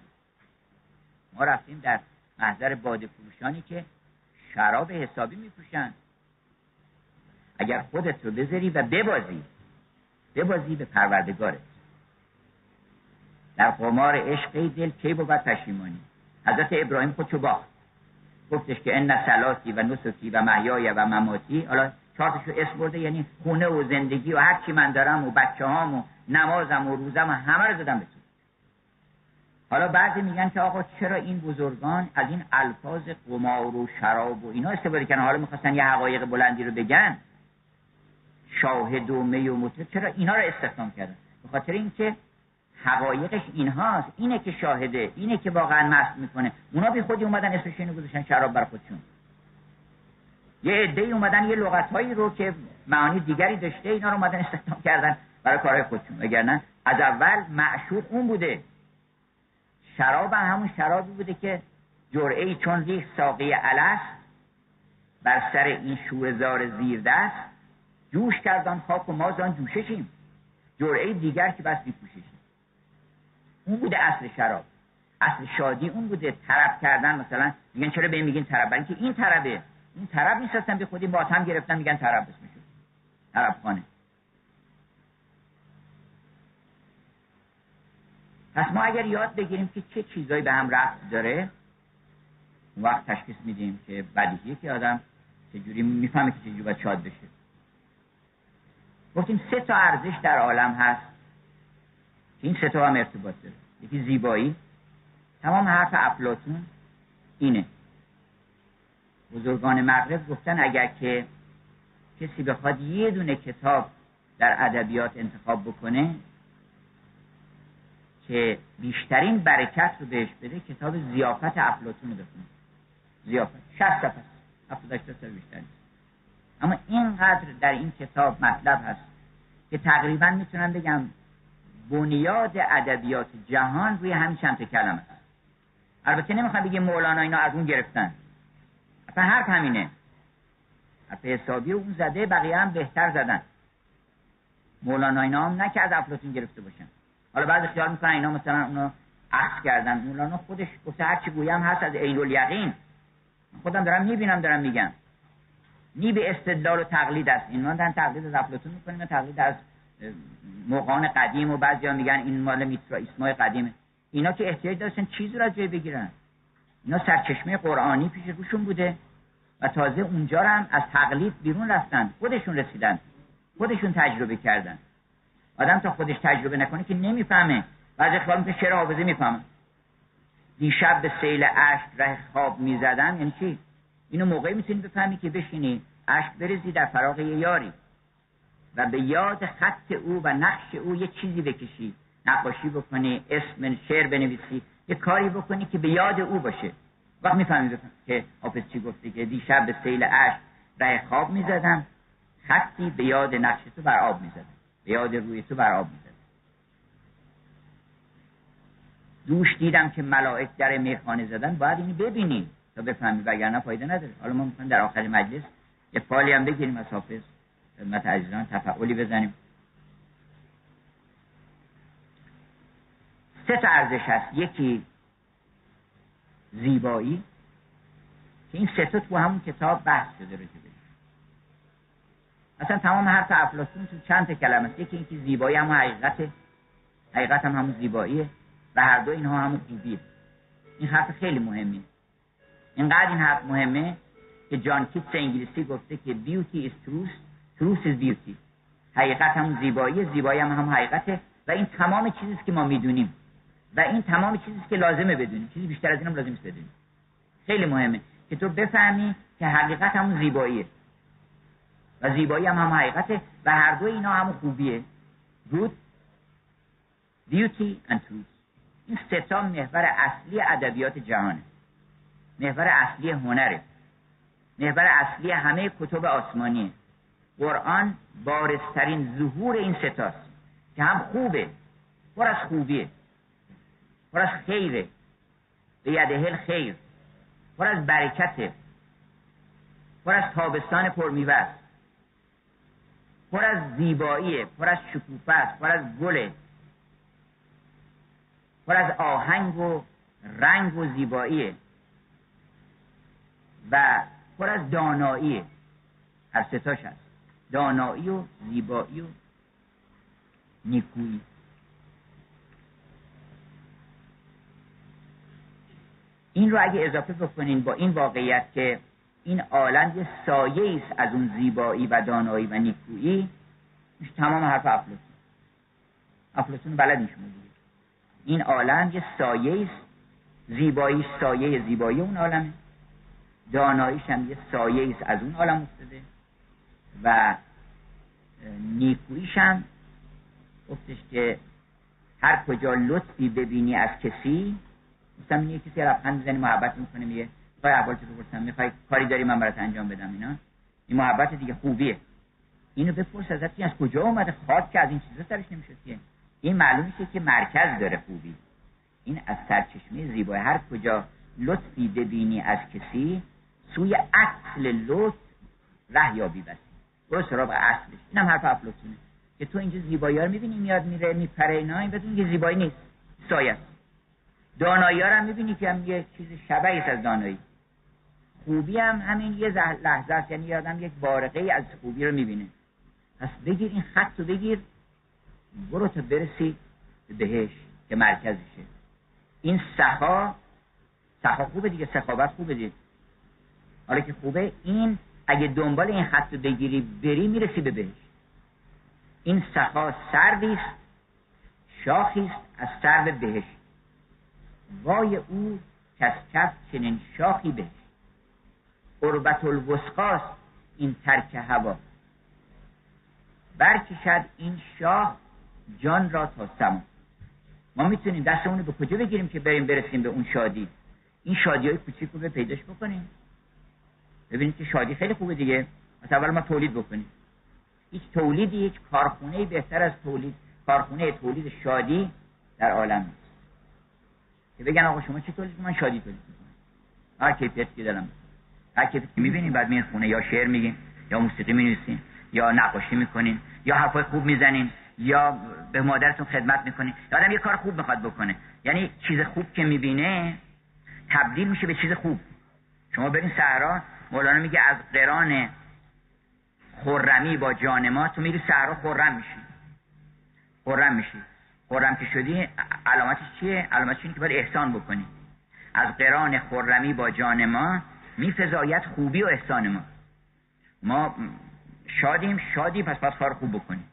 ما رفتیم در محضر باده فروشانی که شراب حسابی میپوشن اگر خودت رو بذاری و ببازی ببازی به پروردگارت. در قمار عشق دل کی بود پشیمانی؟ حضرت ابراهیم خودشو باخت. گفتش که ان سلاتی و نسکی و محیای و مماتی حالا چهارتشو اسم برده یعنی خونه و زندگی و هر چی من دارم و بچه هام و نمازم و روزم و همه رو زدم به تو. حالا بعضی میگن که آقا چرا این بزرگان از این الفاظ قمار و شراب و اینا استفاده کردن؟ حالا می‌خواستن یه حقایق بلندی رو بگن. شاهد و می و مطلب چرا اینا رو استخدام کردن؟ به خاطر اینکه حقایقش اینهاست. اینه که شاهده. اینه که واقعا مست می‌کنه. اونا بی خودی اومدن اسمش اینو گذاشتن شراب بر خودشون. یه عده اومدن یه لغتهایی رو که معانی دیگری داشته اینا رو اومدن استخدام کردن برای کارهای خودشون. وگرنه از اول معشوق اون بوده. شراب همون شرابی بوده که جرعه چون ریخ ساقی علس بر سر این شوهزار زیر دست جوش کردن خاک و ما زان جوششیم. جرعه دیگر که بس بیپوششیم اون بوده اصل شراب. اصل شادی اون بوده طرب کردن مثلا میگن چرا به میگین طرب؟ اینکه این طربه. این طرب نیست به خودی با هم گرفتن میگن طرب اسمش طرب خانه پس ما اگر یاد بگیریم که چه چیزایی به هم رفت داره اون وقت تشخیص میدیم که بدیهیه که آدم چجوری می‌فهمه که چجوری باید شاد بشه. گفتیم سه تا ارزش در عالم هست این سه تا هم ارتباط داره. یکی زیبایی تمام حرف افلاتون اینه. بزرگان مغرب گفتن اگر که کسی بخواد یه دونه کتاب در ادبیات انتخاب بکنه که بیشترین برکت رو بهش بده کتاب زیافت افلاتون رو بخونه. زیافت. شست صفحه هفتاد سال بیشتر اما اینقدر در این کتاب مطلب هست که تقریبا می‌تونم بگم بنیاد ادبیات جهان روی همین چند کلمه است البته نمی‌خوام بگیم مولانا اینا از اون گرفتن. اصلا حرف همینه. حرف حسابی اون زده بقیه هم بهتر زدن. مولانا اینا هم نه که از افلاطون گرفته باشن. حالا بعضی خیال می‌کنن اینا مثلا اونو عکس کردن. مولانا خودش گفته هر چی گویم هست از عین الیقین. خودم دارم می‌بینم دارم میگم. نی به استدلال و تقلید است. این من تقلید از افلاطون می‌کنیم تقلید از موقعان قدیم و بعضیا میگن این مال میترا اسمای قدیمه اینا که احتیاج داشتن چیزی رو از جای بگیرن. اینا سرچشمه قرآنی پیش روشون بوده و تازه اونجا هم از تقلید بیرون رفتن. خودشون رسیدن. خودشون تجربه کردن. آدم تا خودش تجربه نکنه که نمی‌فهمه. بعضی خواهد که چرا حافظه می‌فهمه. دیشب به سیل عشق ره خواب می‌زدن یعنی چی؟ اینو موقعی می‌تونی بفهمی که بشینی عشق بریزی در فراغ یاری. و به یاد خط او و نقش او یه چیزی بکشی. نقاشی بکنی اسم شعر بنویسی یه کاری بکنی که به یاد او باشه. وقت می‌فهمی که حافظ چی گفته که دیشب به سیل عشق ره خواب می‌زدم. خطی به یاد نقش تو بر آب می‌زدم. یاد روی تو بر آب می‌زدم دوش دیدم که ملائک در میخانه زدن باید اینو ببینی تا بفهمی وگرنه فایده نداره. حالا ما می‌خوایم در آخر مجلس یه فالی هم بگیریم از حافظ. خدمت عزیزان تفعولی بزنیم. سه تا ارزش هست. یکی زیبایی که این سه تا تو همون کتاب بحث شده رو اصلا تمام حرف افلاطون تو چند تا کلمه است. یکی اینکه زیبایی هم حقیقت حقیقت هم همون زیباییه و هر دو اینها همون خوبیه این حرف خیلی مهمه. اینقدر این حرف مهمه که جان کیتس انگلیسی گفته که بیوتی is truth truth is beauty. حقیقت همون زیبایی زیبایی هم همون حقیقته و این تمام چیزی که ما می‌دونیم. و این تمام چیزی که لازمه بدونیم. چیزی بیشتر از اینم لازم است بدونیم. خیلی مهمه. که تو بفهمی که حقیقت همون زیباییه. و زیبایی هم هم حقیقته و هر دو اینا هم خوبیه. Good beauty and truth. این ستا محور اصلی ادبیات جهانه. محور اصلی هنره. محور اصلی همه کتب آسمانیه. قرآن بارسترین ظهور این ستاست که هم خوبه پر از خوبیه. پر از خیره. به یده خیر. پر از برکته. پر از تابستان پرمیوه پر از زیبایی پر از شکوفه است پر از گله پر از آهنگ و رنگ و زیباییه و پر از دانایی. هر ستاش هست. دانایی و زیبایی و نیکویی. این رو اگه اضافه بکنین با این واقعیت که این عالم یه سایه است از اون زیبایی و دانایی و نیکویی. تمام حرف افلاتون افلاتون بلدین شما دیگه این عالم یه سایه است زیبایی سایه زیبایی اون عالمه. داناییش هم یه سایه است از اون عالم افتاده. و نیکوییش هم گفتش که هر کجا لطفی ببینی از کسی مثلا یه کسی رفتن می‌زنی محبت می‌کنه میگه احوال تو بپرسم می‌خوای کاری داری من برات انجام بدم اینا؟ این محبت دیگه خوبیه. اینو بپرس ازت از کجا اومده؟ خاک که از این چیزا سرش نمیشه که. این معلوم که مرکز داره خوبی. این از سرچشمه زیبای هر کجا لطفی ببینی از کسی سوی اصل لطف ره یابی بسی. برو سراغ اصلش. اینم حرف افلاطونه. که تو اینجا زیبایی ها رو می‌بینی میاد میره میپره اینا. این بدون که زیبایی نیست. سایه دانایی ها رو می‌بینی که هم یه چیز شبهی از دانایی. خوبی هم همین یه لحظه است. یعنی آدم یک بارقه از خوبی رو می‌بینه. پس بگیر این خط رو بگیر. برو تا برسی به بهش که مرکزشه. این سخا سخا خوبه دیگه سخاوت خوبه دیگه. حالا که خوبه این اگه دنبال این خط رو بگیری بری می‌رسی به بهش. این سخا شاخی است از سرد بهش. وای او کس کس چنین شاخی بهش. قربت الوسقاست این ترک هوا. برکشد این شاه جان را تا سما. ما می‌تونیم دستمون رو به کجا بگیریم که بریم برسیم به اون شادی؟ این شادی های کوچیک رو به پیداش بکنیم. ببینید که شادی خیلی خوبه دیگه. مثلا اول ما تولید بکنیم. هیچ تولیدی هیچ کارخونه بهتر از تولید. کارخونه تولید شادی در عالم نیست. که بگن آقا شما چه تولید من شادی تولید می‌کنم. هر کیفیت که دارم. هر کیفیت که می‌بینیم بعد میرین خونه یا شعر میگیم یا موسیقی می‌نویسین یا نقاشی می‌کنین یا حرفای خوب می‌زنین یا به مادرتون خدمت می‌کنین آدم یه کار خوب می‌خواد بکنه. یعنی چیز خوب که می‌بینه تبدیل میشه به چیز خوب. شما برین صحرا مولانا میگه از قران خرمی با جان ما تو میری صحرا خرم میشی. خرم میشی. خرم که شدی علامتش چیه؟ علامتش اینه که باید احسان بکنی. از قران خرمی با جان ما میفزاید خوبی و احسان ما. ما شادیم شادی پس پس کار خوب بکنیم.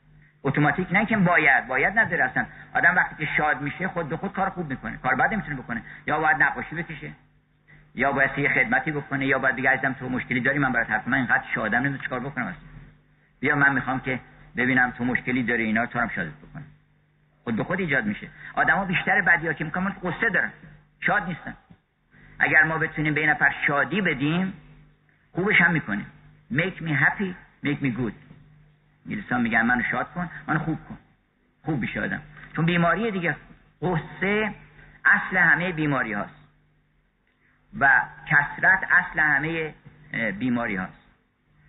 اتوماتیک نه که باید باید نداره اصلا. آدم وقتی که شاد میشه خود به خود کار خوب می‌کنه. کار بد می‌تونه بکنه. یا باید نقاشی بکشه یا باید یه خدمتی بکنه یا باید دیگه ازم تو مشکلی داری من برات حرف من اینقدر شادم نمی‌دونم چیکار بکنم اصلا. بیا من می‌خوام که ببینم تو مشکلی داری اینا تو هم شادت بکنم. خود به خود ایجاد میشه. آدما بیشتر بدیا که می‌کنن قصه دارن شاد نیستن. اگر ما بتونیم به نفر شادی بدیم خوبش هم می‌کنیم make me happy make me good. انگلیسان میگن منو شاد کن منو خوب کن. خوب بشادم چون بیماری دیگه قصه اصل همه بیماری هاست. و کسرت اصل همه بیماری هاست.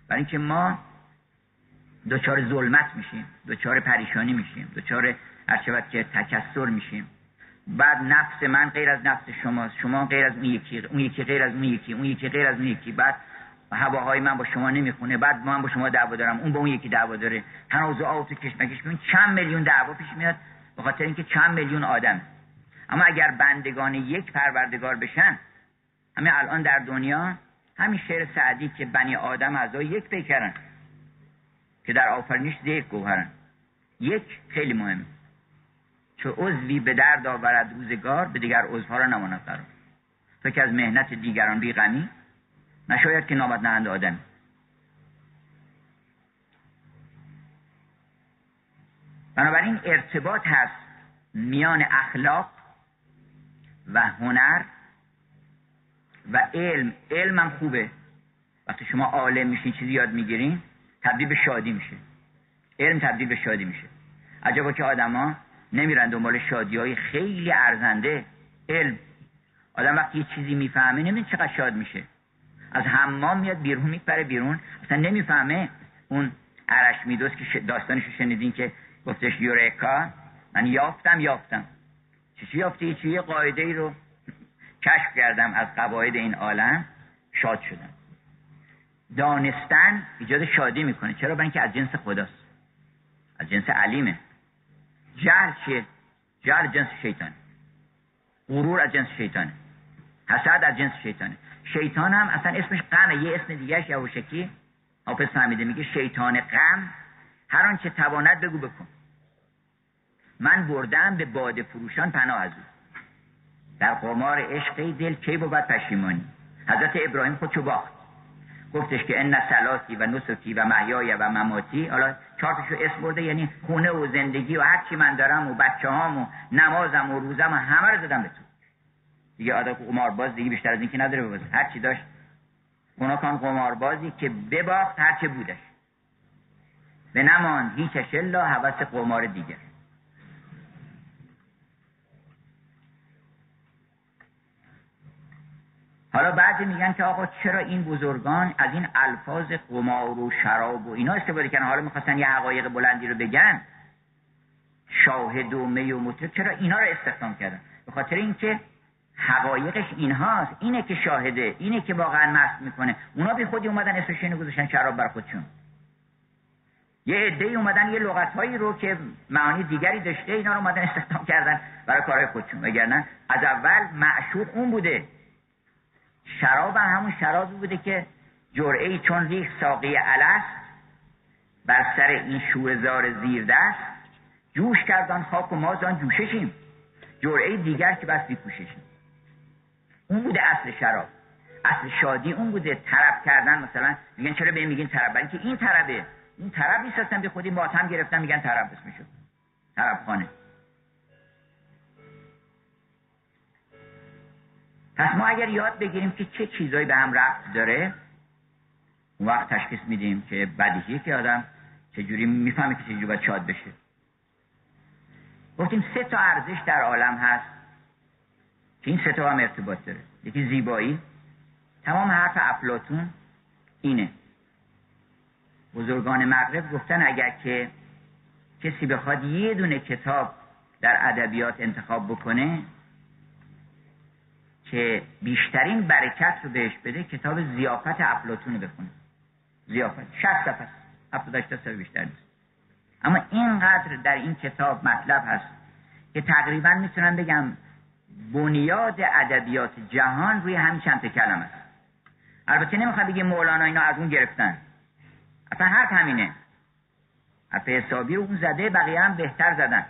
برای اینکه ما دچار ظلمت میشیم دچار پریشانی میشیم دچار هر که تکسر میشیم. بعد نفس من غیر از نفس شماست. شما غیر از اون یکی اون یکی غیر از اون یکی اون یکی غیر از اون یکی. بعد هواهای من با شما نمی‌خونه. بعد من با شما دعوا دارم. اون با اون یکی دعوا داره. تنازعات و کشمکش ببین چند میلیون دعوا پیش میاد. به خاطر اینکه چند میلیون آدم. اما اگر بندگان یک پروردگار بشن همه الان در دنیا همین شعر سعدی که بنی آدم از یک پیکرن که در آفرینش یک گوهرن. یک خیلی مهمه. چه عضوی به درد آورد روزگار به دیگر عضوها را نماند قرار. تو که از مهنت دیگران بیغمی نشاید که نامد نهند آدم. بنابراین ارتباط هست میان اخلاق و هنر و علم. علم هم خوبه. وقتی شما عالم میشین چیزی یاد می‌گیرین تبدیل به شادی میشه. علم تبدیل به شادی میشه. عجبا که آدما نمیرن دنبال شادی های خیلی ارزنده. علم. آدم وقتی یه چیزی می‌فهمه نمی‌دونه چقدر شاد میشه. از حمام میاد بیرون میپره بیرون. اصلا نمی‌فهمه. اون عرش میدوست که داستانش رو شنیدین که گفتش یورکا من یافتم یافتم. چی یافتی؟ چی؟ یه قاعده ای رو کشف کردم از قواعد این عالم. شاد شدم. دانستن ایجاد شادی می‌کنه. چرا؟ برای اینکه از جنس خداست. از جنس علیمه. جهل چیه جهل جنس شیطان. غرور از جنس شیطانه. حسد از جنس شیطانه. شیطان هم اصلا اسمش غمه. یه اسم دیگهش یوشکی حافظ فهمیده میگه شیطان غم. هر آنچه تواند بگو بکن. من بردم به باده فروشان پناه از او. در قمار عشق دل کی بود پشیمانی؟ حضرت ابراهیم خودشو باخت. گفتش که ان سلاتی و نسکی و محیای و مماتی حالا چهارتشو اسم برده یعنی خونه و زندگی و هر چی من دارم و بچه هام و نمازم و روزم و همه رو زدم به تو. دیگه آدم قمارباز دیگه بیشتر از اینکه نداره ببازه هر چی داشت اونا کان قماربازی که بباخت هر چه بودش. به نمان هیچش الا حوث قمار دیگر. حالا بعضی میگن که آقا چرا این بزرگان از این الفاظ قمار و شراب و اینا استفاده کردن؟ حالا می‌خواستن یه حقایق بلندی رو بگن. شاهد و می و مطرب چرا اینا رو استخدام کردن؟ به خاطر اینکه حقایقش اینهاست. اینه که شاهده اینه که واقعا مست می‌کنه. اونا بی خودی اومدن اسمش اینو گذاشتن شراب بر خودشون. یه عده اومدن یه لغت هایی رو که معانی دیگری داشته اینا رو اومدن استخدام کردن برای کارهای خودشون. وگرنه از اول معشوق اون بوده. شراب هم همون شرابی بوده که جرعه چون ریخ ساقی الست بر سر این شورزار زیر دست جوش کردن خاک و مازان جوششیم. جرعه دیگر که بس بیپوششیم اون بوده اصل شراب. اصل شادی اون بوده طرب کردن مثلا میگن چرا به میگین طرب؟ که این طربه. این طرب نیست به خودی ماتم گرفتن میگن طرب اسمشو. طرب خانه پس ما اگر یاد بگیریم که چه چیزایی به هم رفت داره اون وقت تشخیص میدیم که بدیهیه که آدم چجوری می‌فهمه که چجوری باید شاد بشه. گفتیم سه تا ارزش در عالم هست که این سه تا هم ارتباط داره. یکی زیبایی. تمام حرف افلاتون اینه. بزرگان مغرب گفتن اگر که کسی بخواد یه دونه کتاب در ادبیات انتخاب بکنه که بیشترین برکت رو بهش بده کتاب زیافت افلاتون رو بخونه. زیافت شست صفحه هفتاد هشتاد بیشتر نیست. اما اینقدر در این کتاب مطلب هست که تقریبا می‌تونم بگم بنیاد ادبیات جهان روی همین چند کلم است. البته نمی‌خوام بگیم مولانا اینا از اون گرفتن. اصلا حرف همینه. حرف حسابی اون زده بقیه هم بهتر زدن.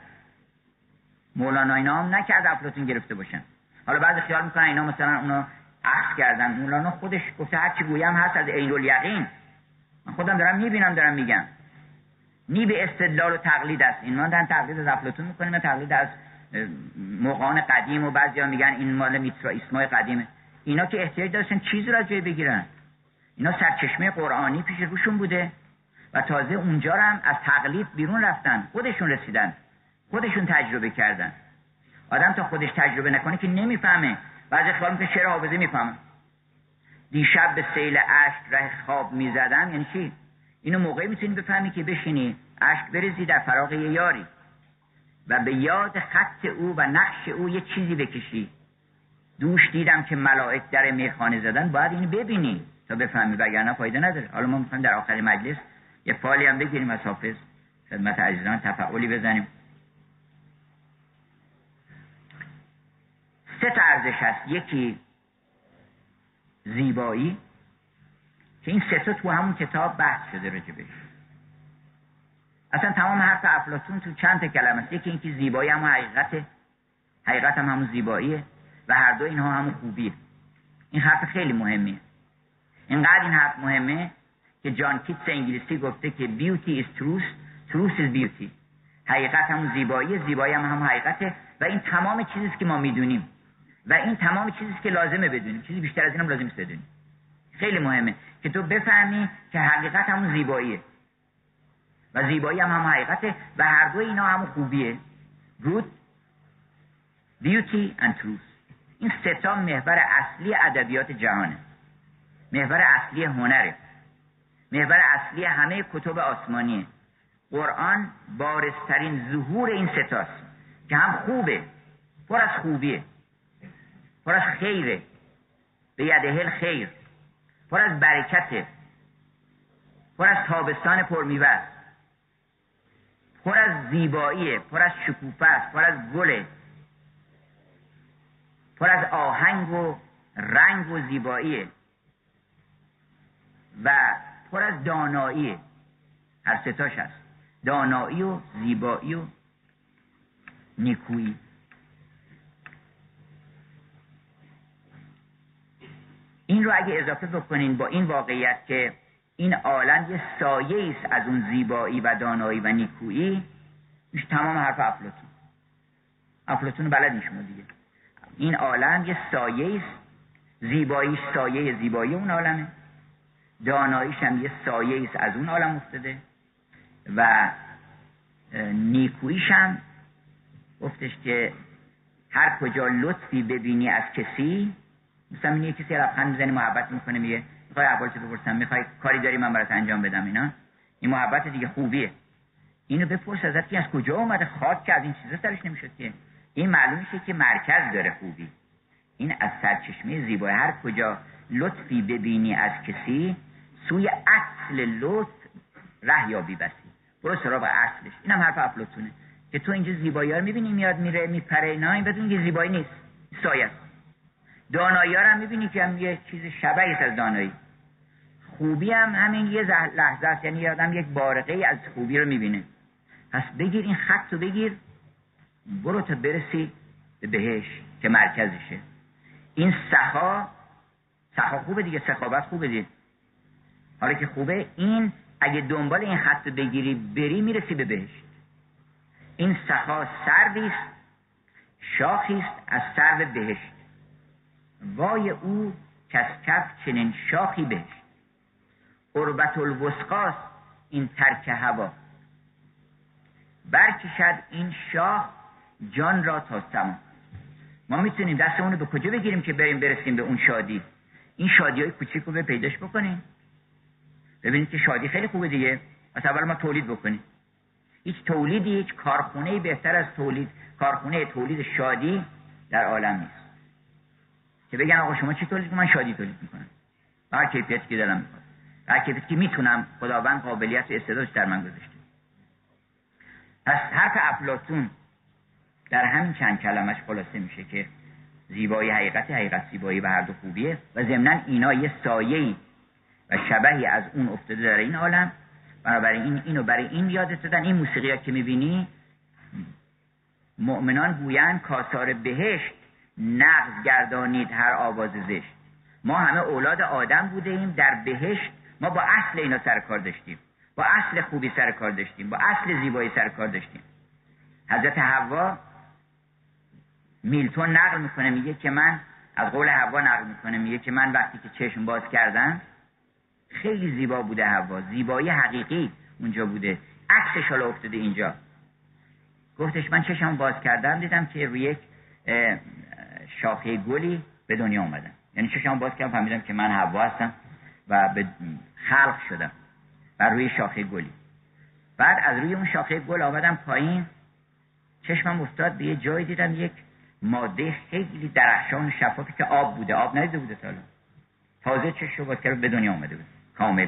مولانا اینا هم نکرد افلاتون گرفته باشن. حالا بعضی خیال می‌کنن اینا مثلا اونو عکس کردن. مولانا خودش گفته هر چی گویم هست از عین الیقین. من خودم دارم می‌بینم دارم میگم. نی به استدلال و تقلید است. این من دارن تقلید از افلاطون می‌کنیم و تقلید از موقعان قدیم و بعضیا میگن این مال میترا اسمای قدیمه. اینا که احتیاج داشتن چیزی را جای بگیرن. اینا سرچشمه قرآنی پیش روشون بوده و تازه اونجا هم از تقلید بیرون رفتن. خودشون رسیدن. خودشون تجربه کردن. آدم تا خودش تجربه نکنه که نمی‌فهمه. بعضی خیال که شعر حافظه می‌فهمم دیشب به سیل اشک ره خواب می‌زدم. یعنی چی؟ اینو موقعی می‌تونی بفهمی که بشینی اشک بریزی در فراغ یاری. و به یاد خط او و نقش او یه چیزی بکشی. دوش دیدم که ملائک در میخانه زدن. باید اینو ببینی تا بفهمی وگرنه فایده نداره. حالا ما می‌خوایم در آخر مجلس یه فالی هم بگیریم از حافظ. خدمت عزیزان تفعولی بزنیم. سه تا ارزش هست. یکی زیبایی که این سه تو همون کتاب بحث شده راجبش اصلا تمام حرف افلاتون تو چند تا کلمه است. یکی اینکه زیبایی هم حقیقته. حقیقت هم همون زیباییه و هر دو اینها همون خوبیه. این حرف خیلی مهمیه. اینقدر این حرف مهمه که جان کیتس انگلیسی گفته که بیوتی is truth truth is beauty حقیقت همون زیبایی زیبایی هم همون حقیقته و این تمام چیزی که ما می‌دونیم. و این تمام چیزی که لازمه بدونیم چیزی بیشتر از اینم لازم است بدونیم خیلی مهمه که تو بفهمی که حقیقت همون زیباییه. و زیبایی هم همون حقیقته و هر دو اینا همون خوبیه. Good beauty and truth. این ستا محور اصلی ادبیات جهانه. محور اصلی هنره. محور اصلی همه کتب آسمانیه. قرآن بارسترین ظهور این ستاست که هم خوبه. پر از خوبیه. پر از خیره به یدهل خیر پر از برکته پر از تابستان پرمیوه پر از زیباییه پر از شکوفه است پر از گله پر از آهنگ و رنگ و زیباییه و پر از داناییه هر ستاش هست. دانایی و زیبایی و نیکویی. این رو اگه اضافه بکنین با این واقعیت که این عالم یه سایه است از اون زیبایی و دانایی و نیکویی میشه تمام حرف افلاتون افلاتون بلد شما دیگه. این عالم یه سایه است زیباییش سایه زیبایی اون عالمه. داناییش هم یه سایه است از اون عالم افتاده. و نیکوییش هم گفتش که هر کجا لطفی ببینی از کسی مثلا اینه کسی لبخند می‌زنی محبت می‌کنه میگه می‌خوای احوالش بپرسم می‌خوای کاری داری من برات انجام بدم اینا؟ این محبت دیگه خوبیه. اینو بپرس ازت که از کجا اومده خاک که از این چیزا سرش نمی‌شد که. این معلوم میشه که مرکز داره خوبی. این از سرچشمه زیبایی هر کجا لطفی ببینی از کسی سوی اصل لطف ره یابی بسی. برو سراغ اصلش. اینم حرف افلاطونه. که تو اینجا زیبایی ها رو می‌بینی میاد میره میپره اینا این بدون که زیبایی نیست. سایه. است دانایی ها هم می‌بینی که هم یه چیز شبهی از دانایی. خوبی هم همین یه لحظه است یعنی آدم یک بارقه از خوبی رو می‌بینه. پس بگیر این خط رو بگیر برو تا برسی به بهش که مرکزشه. این سخا سخا خوبه دیگه سخاوت خوبه دیگه. حالا که خوبه این اگه دنبال این خط بگیری بری می‌رسی به بهشت این سخا سروی است شاخی است از سرو بهشت. وای او کس کف چنین شاخی بهشت قربت الوسقاست این ترک هوا. برکشد این شاه جان را تا سما. ما می‌تونیم دستمون رو به کجا بگیریم که بریم برسیم به اون شادی؟ این شادی های کوچیک رو به پیداش بکنیم. ببینید که شادی خیلی خوبه دیگه. از اول ما تولید بکنیم. هیچ تولیدی هیچ کارخونه بهتر از تولید. کارخونه تولید شادی در عالم نیست. که بگن آقا شما چی تولید من شادی تولید می‌کنم. هر کیفیتی که می‌خواد. هر کیفیتی که می‌تونم خداوند قابلیت و استعدادش در من گذاشته. پس حرف افلاتون در همین چند کلمش خلاصه میشه که زیبایی حقیقت حقیقت زیبایی و هر دو خوبیه و ضمنا اینا یه سایه‌ای و شبهی از اون افتاده در این عالم. بنابراین این اینو برای این یادت دادن این موسیقی ها که می‌بینی مؤمنان گویند کاسار بهشت نقض گردانید هر آواز زشت. ما همه اولاد آدم بوده ایم در بهشت ما با اصل اینا سر کار داشتیم. با اصل خوبی سر کار داشتیم با اصل زیبایی سر کار داشتیم. حضرت حوا میلتون نقل می‌کنه میگه که من از قول حوا نقل می‌کنه میگه که من وقتی که چشم باز کردم خیلی زیبا بوده حوا. زیبایی حقیقی اونجا بوده. عکسش حالا افتاده اینجا. گفتش من چشم باز کردم دیدم که روی یک شاخه گلی به دنیا اومدم یعنی چشم باز کردم فهمیدم که من حوا هستم و به خلق شدم و روی شاخه گلی. بعد از روی اون شاخه گل آمدم پایین. چشمم افتاد به یه جایی دیدم یک ماده خیلی درخشان و شفافی که آب بوده. آب ندیده بوده تا تازه چشم رو باز کرد به دنیا اومده بود. کامل.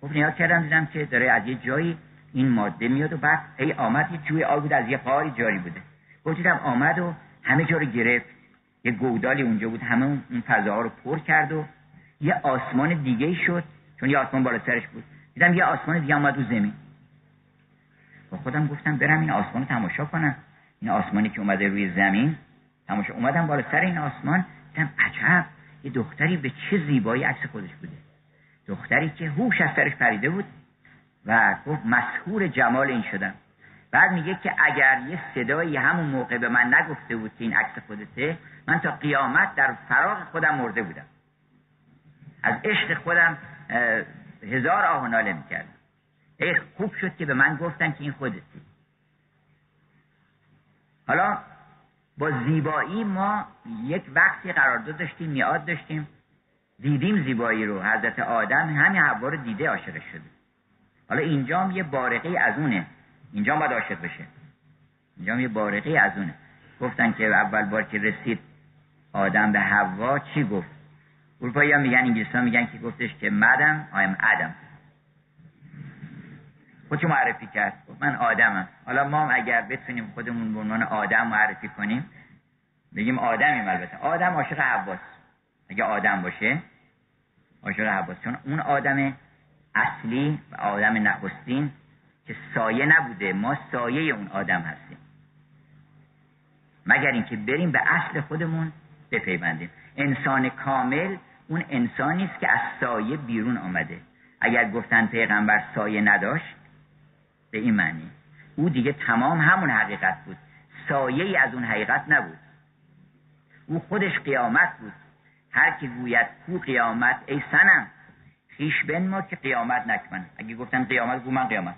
خب نیا کردم دیدم که داره از یه جایی این ماده میاد و بعد ای آمد یه جوی آب بود از یه قاری جاری بوده. دیدم آمد و همه جا رو گرفت. یه گودالی اونجا بود همه اون فضاها رو پر کرد و یه آسمان دیگه شد چون یه آسمان بالا سرش بود. دیدم یه آسمان دیگه آمد رو زمین. با خودم گفتم برم این آسمان رو تماشا کنم. این آسمانی که اومده روی زمین تماشا اومدم بالا سر این آسمان دیدم عجب یه دختری به چه زیبایی عکس خودش بوده. دختری که هوش از سرش پریده بود و گفت مسهور جمال این شدم. بعد میگه که اگر یه صدایی همون موقع به من نگفته بود که این عکس خودته من تا قیامت در فراغ خودم مرده بودم. از عشق خودم هزار آه و ناله می‌کردم. ای خوب شد که به من گفتن که این خودتی. حالا با زیبایی ما یک وقتی قرارداد داشتیم میاد داشتیم. دیدیم زیبایی رو. حضرت آدم همین حوا رو دیده عاشق شده. حالا اینجام یه بارقی از اونه. اینجا باید عاشق بشه. اینجا یه بارقی از اونه. گفتن که اول بار که رسید آدم به حوا چی گفت؟ اروپایی ها میگن انگلیسی میگن که گفتش که مدم آیم ادم خودشو معرفی کرد. من آدمم. حالا ما اگر بتونیم خودمون به عنوان آدم معرفی کنیم بگیم آدمیم البته. آدم عاشق حواس اگه آدم باشه عاشق حواس چون اون آدم اصلی و آدم نخستین که سایه نبوده ما سایه اون آدم هستیم. مگر اینکه بریم به اصل خودمون بپیوندیم. انسان کامل اون انسانی است که از سایه بیرون آمده. اگر گفتن پیغمبر سایه نداشت به این معنی. او دیگه تمام همون حقیقت بود. سایه ای از اون حقیقت نبود. او خودش قیامت بود. هر کی گوید کو قیامت ای سنم خیش بن ما که قیامت نکمن. اگه گفتن قیامت گو من قیامت.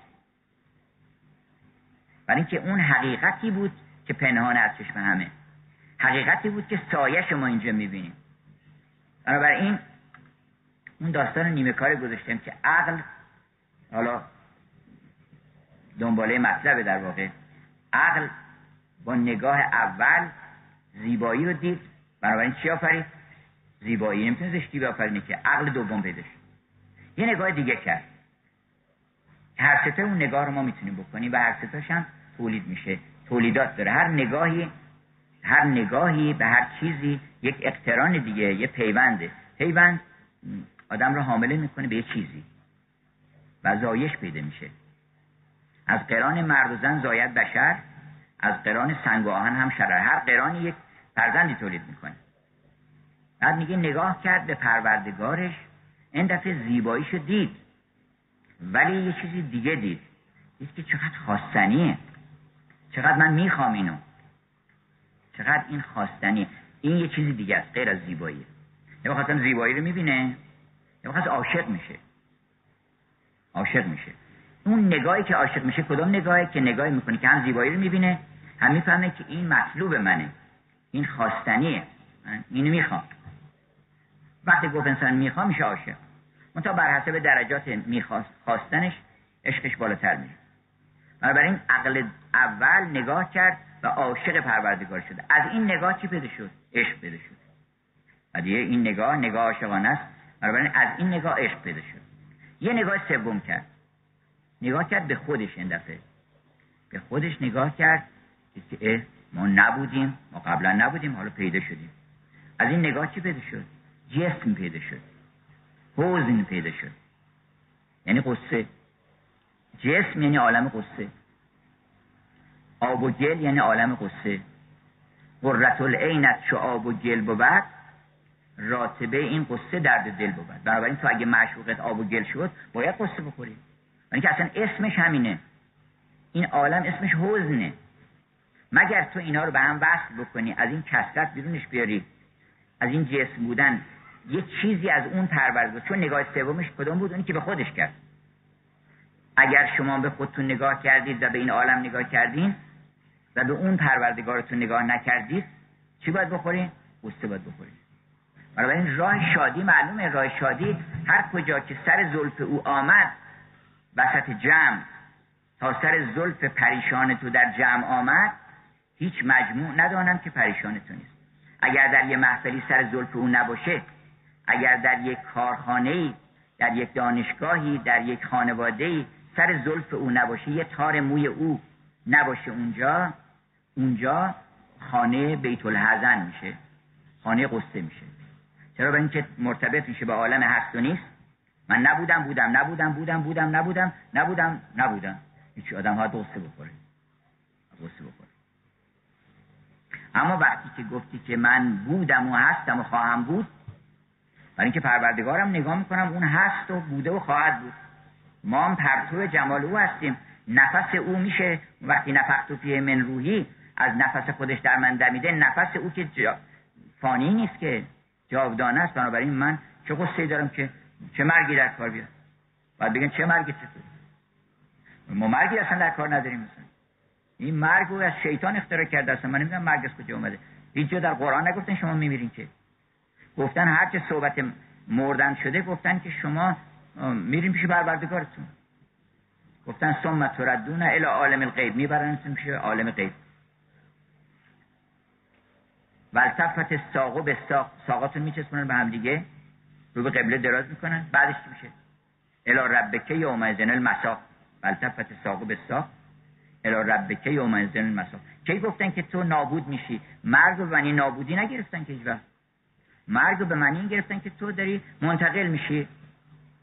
برای اینکه اون حقیقتی بود که پنهان از چشم همه. حقیقتی بود که سایه ما اینجا می‌بینیم. بنابراین اون داستان نیمه کار گذاشتیم که عقل حالا دنباله مطلبه در واقع عقل با نگاه اول زیبایی رو دید. بنابراین چی آفرید؟ زیبایی. نمی‌تونه زشتی بیافرینه که عقل دوم پیدا یه نگاه دیگه کرد. هر ستا اون نگاه رو ما می‌تونیم بکنیم و هر ستاش هم تولید میشه. تولیدات داره. هر نگاهی هر نگاهی به هر چیزی یک اقتران دیگه یه پیونده. پیوند آدم رو حامله می‌کنه به یه چیزی. و زایش پیدا میشه. از قران مرد و زن زاید بشر از قران سنگ و آهن هم شرر. هر قرانی یک فرزندی تولید می‌کنه. بعد میگه نگاه کرد به پروردگارش این دفعه زیباییشو دید. ولی یه چیزی دیگه دید. دید که چقدر خواستنیه چقدر من می‌خوام اینو. چقدر این خواستنی. این یه چیزی دیگه است غیر از زیبایی. یا بخاطر زیبایی رو می‌بینه. یا بخاطر عاشق میشه. عاشق میشه. اون نگاهی که عاشق میشه کدام نگاهی که نگاهی می‌کنه که هم زیبایی رو می‌بینه هم می‌فهمه که این مطلوب منه. این خواستنیه. من اینو می‌خوام. وقتی گفت انسان می‌خوام میشه عاشق. منتها بر حسب درجات می‌خواست خواستنش عشقش بالاتر میشه. بنابراین عقل اول نگاه کرد و عاشق پروردگار شده. از این نگاه چی پیدا شد؟ عشق پیدا شد. و دیگه این نگاه نگاه عاشقانه است. بنابراین از این نگاه عشق پیدا شد. یه نگاه سوم کرد. نگاه کرد به خودش این دفعه. به خودش نگاه کرد که ما نبودیم. ما قبلا نبودیم. حالا پیدا شدیم. از این نگاه چی پیدا شد؟ جسم پیدا شد. حوزن پیدا شد. یعنی قصه. جسم یعنی عالم قصه آب و گل یعنی عالم قصه قررت العینت چو آب و گل بود راتبه این قصه درد دل بود. بنابراین تو اگه معشوقت آب و گل شد باید قصه بخوری. که اصلا اسمش همینه. این عالم اسمش حزنه. مگر تو اینا رو به هم وصل بکنی از این کسرت بیرونش بیاری از این جسم بودن. یه چیزی از اون پرورده چون نگاه سومش کدوم بود؟ اونی که به خودش کرد. اگر شما به خودتون نگاه کردید و به این عالم نگاه کردین و به اون پروردگارتون نگاه نکردید چی باید بخورین؟ قصه باید بخورید بنابراین راه شادی معلومه. راه شادی هر کجا که سر زلف او آمد وسط جمع تا سر زلف پریشان تو در جمع آمد هیچ مجموع ندانم که پریشان تو نیست. اگر در یه محفلی سر زلف او نباشه اگر در یک خانه در یک دانشگاهی در یک خانواده سر زلف او نباشه یه تار موی او نباشه اونجا اونجا خانه بیت الحزن میشه خانه قصه میشه. چرا؟ به اینکه مرتبط میشه به عالم هست و نیست. من نبودم بودم نبودم بودم بودم نبودم نبودم نبودم. هیچ آدم ها قصه بخوره. قصه بخوره. اما وقتی که گفتی که من بودم و هستم و خواهم بود برای اینکه پروردگارم نگاه می‌کنم اون هست و بوده و خواهد بود. ما هم پرتو جمال او هستیم. نفس او میشه وقتی نفخت فیه من روحی از نفس خودش در من دمیده نفس او که فانی نیست که جاودانه است. بنابراین من چه قصه دارم که چه مرگی در کار بیاد باید بگن چه مرگی چطور ما مرگی اصلا در کار نداریم. مثلا این مرگ رو از شیطان اختراع کرده اصلا من نمی‌دونم مرگ از کجا اومده. هیچ جا در قرآن نگفتن شما میمیرین که. گفتن هر چه صحبت مردن شده گفتن که شما میریم پیش پروردگارتون. گفتن ثم تردون الى عالم الغیب. می‌برن میشه عالم غیب. ولتفت ساقو به ساق. ساقاتون میچسبونن به هم دیگه. رو به قبله دراز می‌کنن. بعدش چی میشه؟ الی ربک یوم ازن المساق. ولتفت ساقو به ساق. الی ربک یوم ازن المساق. کی گفتن که تو نابود میشی؟ مرگ و معنی نابودی نگرفتن که هیچ مرگ به معنی گرفتن که تو داری منتقل میشی.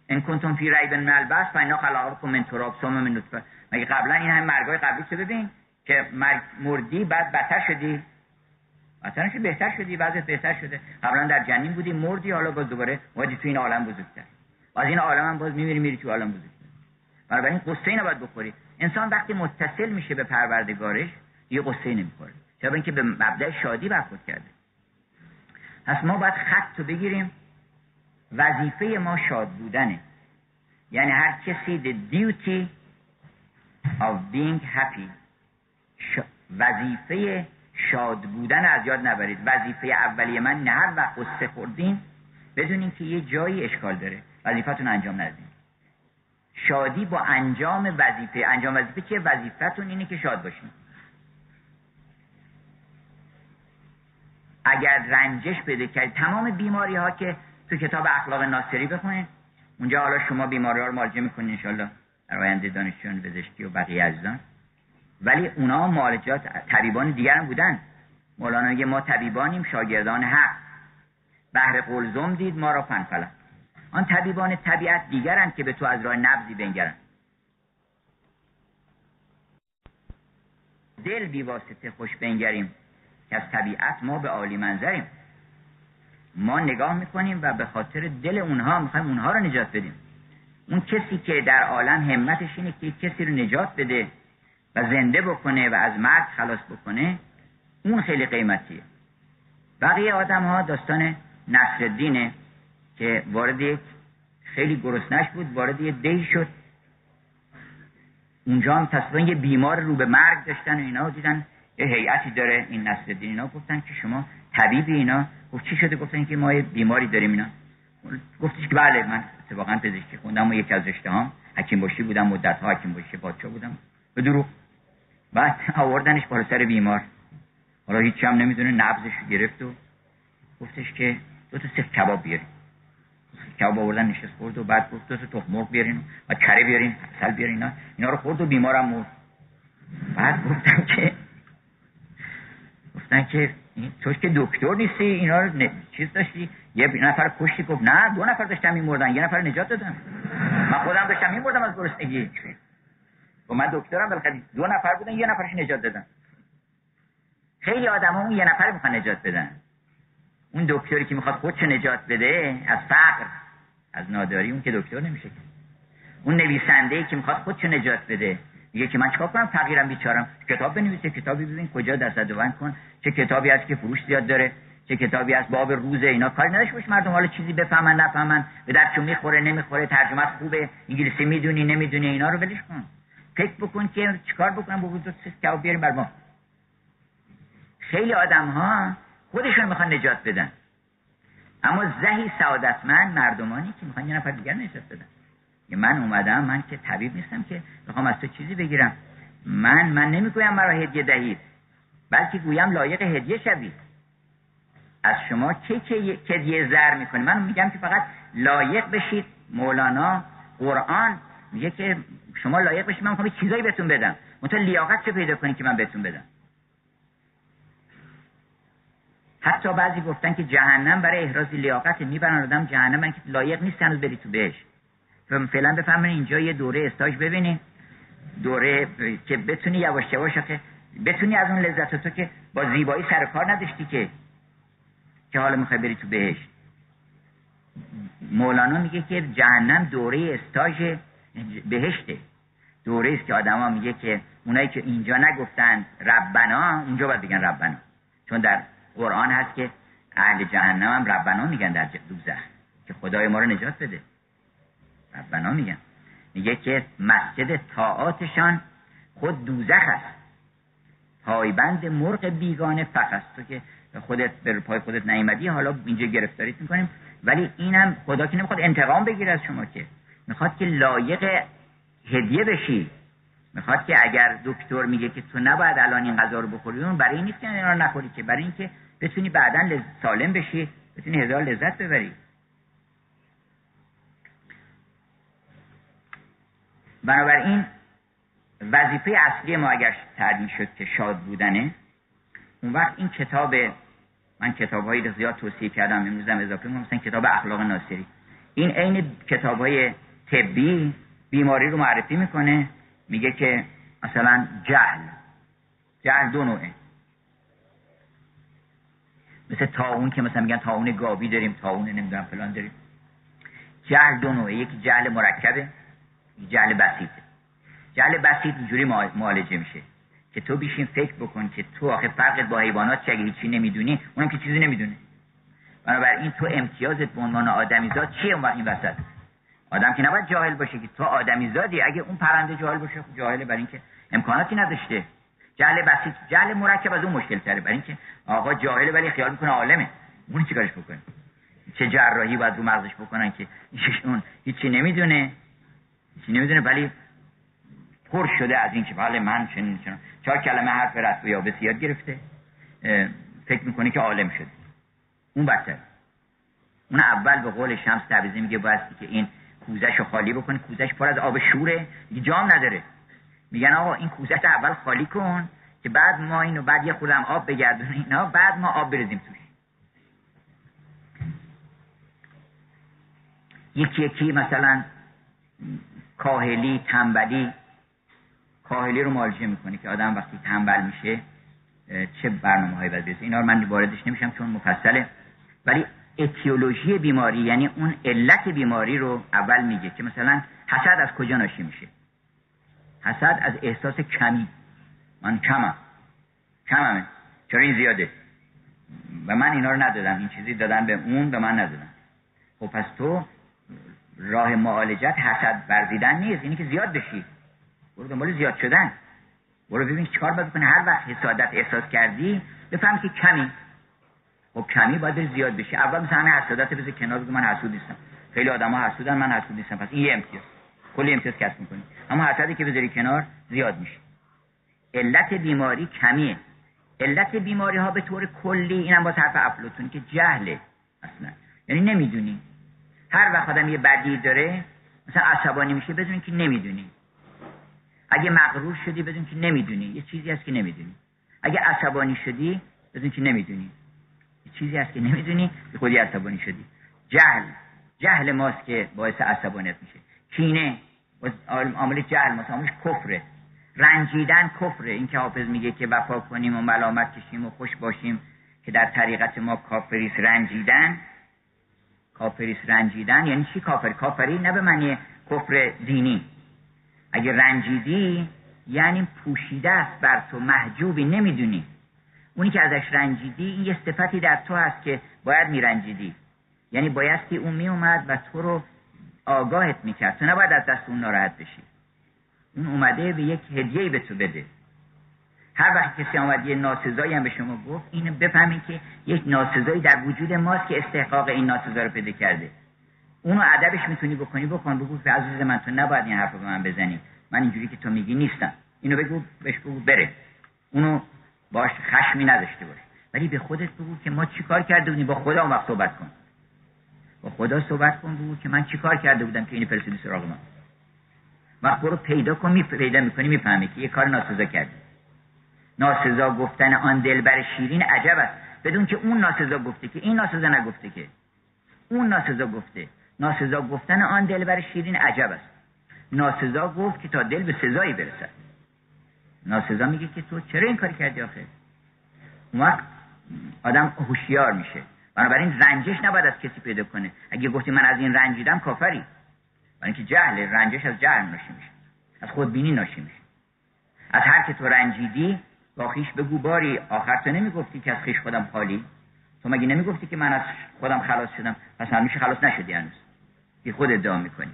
ان کنتم فی ریب من البس فانا خلقکم من تراب ثم من نطفه. مگه قبلا این همه مرگای قبلی تو ببین که مرگ مردی بعد بدتر شدی؟ مثلا که بهتر شدی وضعیت بهتر شده. قبلا در جنین بودی مردی حالا باز دوباره وادی تو این عالم بزرگتر. و از این عالم هم باز میمیری میری تو عالم بزرگتر. بنابراین قصه اینو باید بخوری. انسان وقتی متصل میشه به پروردگارش یه قصه نمی‌خوره چرا اینکه به مبدع شادی برخورد کرده. پس ما باید خط رو بگیریم. وظیفه ما شاد بودنه. یعنی هر کسی the duty of being happy. وظیفه شاد بودن از یاد نبرید. وظیفه اولیه من نه هر وقت قصه خوردین بدونین که یه جایی اشکال داره. وظیفتون انجام ندین شادی با انجام وظیفه. انجام وظیفه چیه؟ وظیفتون اینه که شاد باشین. اگر رنجش بده کرد تمام بیماری ها که تو کتاب اخلاق ناصری بخونین. اونجا حالا شما بیماری ها رو مراجعه می‌کنین انشالله در آینده دانشجویان پزشکی و بقیه عزیزان. ولی اونا معالجات طبیبان دیگر هم بودن. مولانا میگه ما طبیبانیم شاگردان حق. بهر قلزم دید ما را فنفلن آن طبیبان طبیعت دیگرن که به تو از راه نبزی بنگرن دل بی واسطه خوش بنگریم که از طبیعت ما به عالی منظریم. ما نگاه می‌کنیم و به خاطر دل اونها می‌خوایم اونها رو نجات بدیم. اون کسی که در عالم همتش اینه که کسی رو نجات بده و زنده بکنه و از مرگ خلاص بکنه اون خیلی قیمتیه. بقیه آدم ها داستان نصر که وارد خیلی گرسنش بود وارد یه دی شد. اونجا هم تصویر یه بیمار رو به مرگ داشتن و اینا دیدن. یه هیئتی داره این نصر الدین اینا گفتن که شما طبیب اینا. گفت چی شده؟ گفتن که ما یه بیماری داریم اینا. گفتش که بله من اتفاقا پزشکی خوندم و یکی از رشته ها حکیم باشی بودم مدت ها حکیم باشی پادشاه بودم. به دروغ. بعد آوردنش بالا سر بیمار. حالا هیچ هم نمی‌دونه نبزش گرفت و گفتش که دو تا سفت کباب بیارین کباب آوردن نشست خورد و بعد گفت دو تا تخم مرغ بیارین و کره بیارین اصل بیارین اینا رو خورد و بیمارم مرد. بعد گفتم که گفتن که توش که دکتر نیستی اینا رو چیز داشتی؟ یه نفر کشتی گفت نه دو نفر داشتم میمردن یه نفر نجات دادن. من خودم داشتم میمردم از گرسنگی و من دکترم بالاخره دو نفر بودن یه نفرش نجات دادن. خیلی آدم اون یه نفر می‌خوان نجات بدن. اون دکتری که می‌خواد خودش نجات بده از فقر از ناداری اون که دکتر نمیشه اون نویسنده ای که می‌خواد خودش نجات بده. میگه که من چیکار کنم؟ فقیرم بیچارم. کتاب بنویسه کتابی ببین کجا دست بند کن. چه کتابی هست که فروش زیاد داره چه کتابی هست باب روزه اینا. کاری نداشته باش مردم حالا چیزی بفهمن نفهمن. به درچون می‌خوره نمی‌خوره ترجمه خوبه انگلیسی می‌دونی نمی‌دونی اینا رو ولش کن. فکر بکن که چیکار بکنم با وجود کباب بیاریم بر ما. خیلی آدم ها خودشون می‌خوان نجات بدن. اما زهی سعادتمند مردمانی که می‌خوان یه نفر دیگر نجات بدن. من اومدم من که طبیب نیستم که بخوام از تو چیزی بگیرم. من من نمی‌گویم مرا هدیه دهید بلکه گویم لایق هدیه شوید از شما چه که هدیه زر می‌کنه من میگم که فقط لایق بشید. مولانا قرآن میگه که شما لایق بشید من می‌خوام چیزایی بهتون بدم. منتها لیاقت چه پیدا کنید که من بهتون بدم؟ حتی بعضی گفتن که جهنم برای احراز لیاقت می‌برن. آدم جهنم من که لایق نیست هنوز بری تو بهش فعلا بفهمین اینجا یه دوره استاج ببینیم دوره که بتونی یواش یواش که بتونی از اون لذت تو که با زیبایی سر کار نداشتی که که حالا می‌خوای بری تو بهش. مولانا میگه که جهنم دوره استاژ بهشته. دوره است که آدما میگه که اونایی که اینجا نگفتن ربنا اونجا باید بگن ربنا. چون در قرآن هست که اهل جهنم هم ربنا میگن در دوزخ. که خدای ما رو نجات بده. ربنا میگن. میگه که مسجد طاعاتشان خود دوزخ است. پایبند مرغ بیگانه فقط تو که خودت به پای خودت نیومدی حالا اینجا گرفتاریت می‌کنیم. ولی اینم خدا که نمی‌خواد انتقام بگیره از شما که. می‌خواد که لایق هدیه بشی. می‌خواد که اگر دکتر میگه که تو نباید الان این غذا رو بخوری اون برای این نیست که اینا رو نخوری که. برای اینکه بتونی بعدا سالم بشی بتونی هزار لذت ببری. بنابراین وظیفه اصلی ما اگر تعدیل شد که شاد بودنه اون وقت این کتاب من کتاب هایی زیاد توصیه کردم امروزم اضافه مثلا کتاب اخلاق ناصری. این عین کتاب های طبی بیماری رو معرفی می‌کنه میگه که مثلا جهل جهل دو نوعه. مثل تاون که مثلا میگن تاون گابی داریم تاون نمی‌دونم فلان داریم. جهل دو نوعه یکی جهل مرکبه. جهل بسیطه جهل بسیط اینجوری معالجه میشه که تو بیشین فکر بکن که تو آخه فرقت با حیوانات چه اگه هیچی نمی‌دونی اونم که چیزی نمی‌دونه. بنابراین تو امتیازت به عنوان آدمیزاد چیه اون این وسط؟ آدم که نباید جاهل باشه که تو آدمیزادی اگه اون پرنده جاهل باشه خب جاهله برای اینکه امکاناتی نداشته. جهل بسیط جهل مرکب از اون مشکل تره برای اینکه آقا جاهله ولی خیال می‌کنه عالمه. اون چیکارش بکنه؟ چه جراحی باید رو مغزش بکنن که [LAUGHS] اون هیچی نمی‌دونه. نمی‌دونه ولی پر شده از این که بله من چنین چنین. چهار کلمه حرف رد یا بسیار گرفته. فکر می‌کنه که عالم شده اون بدتر اون اول به قول شمس تبریزی میگه بایستی که این کوزش رو خالی بکنه کوزش پر از آب شوره. جام نداره. میگن آقا این کوزش اول خالی کن که بعد ما اینو بعد یه خودم آب بگردون اینا بعد ما آب بریزیم توش. یکی یکی مثلا کاهلی تنبلی کاهلی رو معالجه می‌کنه که آدم وقتی تنبل میشه چه برنامه هایی باید اینا رو من واردش نمیشم چون مفصله. ولی اتیولوژی بیماری یعنی اون علت بیماری رو اول میگه که مثلا حسد از کجا ناشی میشه؟ حسد از احساس کمی. من کمم. کممه. چرا این زیاده؟ و من اینا رو ندادم. این چیزی دادن به اون به من ندادم. خب پس تو راه معالجت حسد ورزیدن نیست. اینی که زیاد بشی. برو دنبال زیاد شدن. برو ببین چیکار باید کنه هر وقت حسادت احساس کردی بفهم که کمی. خب کمی باید زیاد بشه اول مثلا همه حسادت بذار کنار بگو من حسود نیستم. خیلی آدما حسودن من حسود نیستم. پس این یه امتیاز. کلی امتیاز کسب می‌کنی. اما حسدی که بذاری کنار زیاد میشه علت بیماری کمیه. علت بیماری ها به طور کلی اینم باز حرف افلاطون که جهله. اصلا. یعنی نمی‌دونی. هر وقت آدم یه بدی داره مثلا عصبانی میشه بدون که نمی‌دونی. اگه مغرور شدی بدون که نمی‌دونی. یه چیزی هست که نمی‌دونی. اگه عصبانی شدی بدون که نمی‌دونی. یه چیزی هست که نمی‌دونی به خودی عصبانی شدی. جهل. جهل ماست که باعث عصبانیت میشه. کینه. عامل جهل ماست. عاملش کفره. رنجیدن کفره. این که حافظ میگه که وفا کنیم و ملامت کشیم و خوش باشیم که در طریقت ما کافریس رنجیدن کافریس رنجیدن یعنی چی کافر؟ کافری نه به معنی کفر دینی. اگه رنجیدی یعنی پوشیده است بر تو محجوبی نمی‌دونی. اونی که ازش رنجیدی این یه صفتی در تو هست که باید میرنجیدی. یعنی بایستی اون میومد و تو رو آگاهت می‌کرد. تو نباید از دست اون ناراحت بشی. اون اومده به یک هدیه به تو بده. هر وقت کسی آمد یه ناسزایی هم به شما گفت اینو بفهمید که یک ناسزایی در وجود ماست که استحقاق این ناسزا رو پیدا کرده. اونو ادبش می‌تونی بکنی بکن بگو که عزیز من تو نباید این حرف به من بزنی. من اینجوری که تو میگی نیستم. اینو بگو بهش بگو بره. اونو باش خشمی نداشته باش. ولی به خودت بگو که ما چیکار کرده بودیم؟ با خدا اون وقت صحبت کن. با خدا صحبت کن بگو که من چیکار کرده بودم که این فرستادی سراغ من وقت برو پیدا کن می پیدا می‌کنی می‌فهمی که یه کار ناسزا کردی. ناسزا گفتن آن دلبر شیرین عجب است. بدون که اون ناسزا گفته که این ناسزا نگفته که. اون ناسزا گفته. ناسزا گفتن آن دلبر شیرین عجب است. ناسزا گفت که تا دل به سزایی برسد. ناسزا میگه که تو چرا این کاری کردی آخه؟ اون آدم هوشیار میشه. بنابراین رنجش نباید از کسی پیدا کنه. اگه گفتی من از این رنجیدم کافری. برای اینکه جهل رنجش از جهل ناشی میشه. از خودبینی ناشی میشه. از هر که تو رنجیدی با خیش بگو باری آخر تو نمی‌گفتی که از خیش خودم خالی؟ تو مگه نمی‌گفتی که من از خودم خلاص شدم؟ پس همیشه خلاص نشدی هنوز. بی خود ادعا می‌کنی.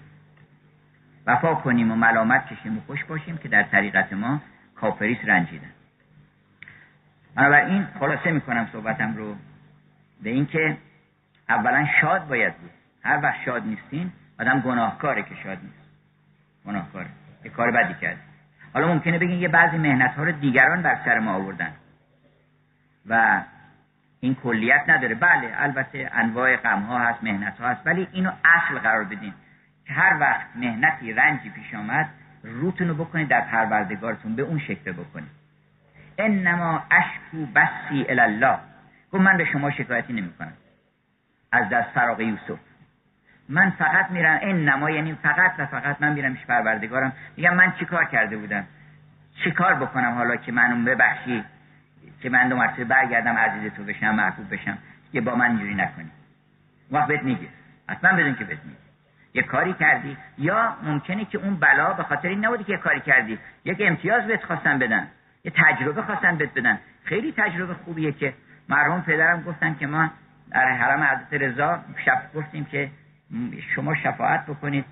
وفا کنیم و ملامت کشیم و خوش باشیم که در طریقت ما کافریس رنجیدن. بنابراین خلاصه می‌کنم صحبتم رو به اینکه اولا شاد باید بود. هر وقت شاد نیستین آدم گناهکاره که شاد نیست. گناهکاره. یه کار بدی کرد. حالا ممکنه بگین یه بعضی مهنت ها رو دیگران بر سر ما آوردن. و این کلیت نداره. بله البته انواع غم ها هست مهنت ها هست ولی اینو اصل قرار بدین که هر وقت مهنتی رنجی پیش آمد روتون رو بکنید در پروردگارتون به اون شکل بکنید. انما اشکو بسی الله گفت من به شما شکایتی نمی کنم از دست فراغ یوسف. من فقط میرم انما یعنی فقط و فقط من میرم پیش پروردگارم. میگم من چیکار کرده بودم؟ چیکار بکنم حالا که منو ببخشی؟ که من دو مرتبه برگردم عزیز تو بشم محبوب بشم؟ که با من اینجوری نکنی. وقت بهت میگه. اصلا بدون که بهت میگه. یه کاری کردی. یا ممکنه که اون بلا به خاطر این نبودی که یه کاری کردی. یک امتیاز بهت خواستن بدن. یه تجربه خواستن بهت بدن. خیلی تجربه خوبیه که مرحوم پدرم گفتن که ما در حرم حضرت رضا شب گفتیم که شما شفاعت بکنید.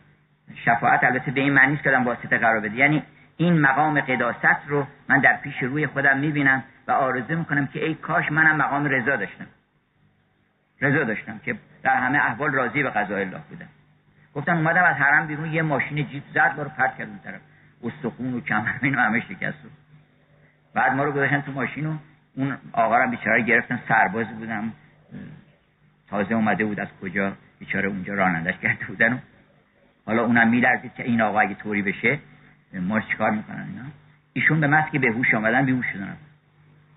شفاعت البته به این معنی نیست که آدم واسطه قرار بده. یعنی این مقام قداست رو من در پیش روی خودم می‌بینم و آرزو می‌کنم که ای کاش منم مقام رضا داشتم. رضا داشتم که در همه احوال راضی به قضای الله بودم. گفتم اومدم از حرم بیرون یه ماشین جیپ زد ما رو پرت کرد اون طرف. استخون و کمربین و همه شکست بعد ما رو گذاشتن تو ماشین و اون آقا رو بیچاره گرفتن. سرباز بودم. تازه اومده بود از کجا؟ بیچاره اونجا رانندش کرده بودن و حالا اونم میلرزید که این آقا اگه طوری بشه ما چیکار می‌کنن اینا؟ ایشون به محض که به هوش آمدن بیهوش شدن.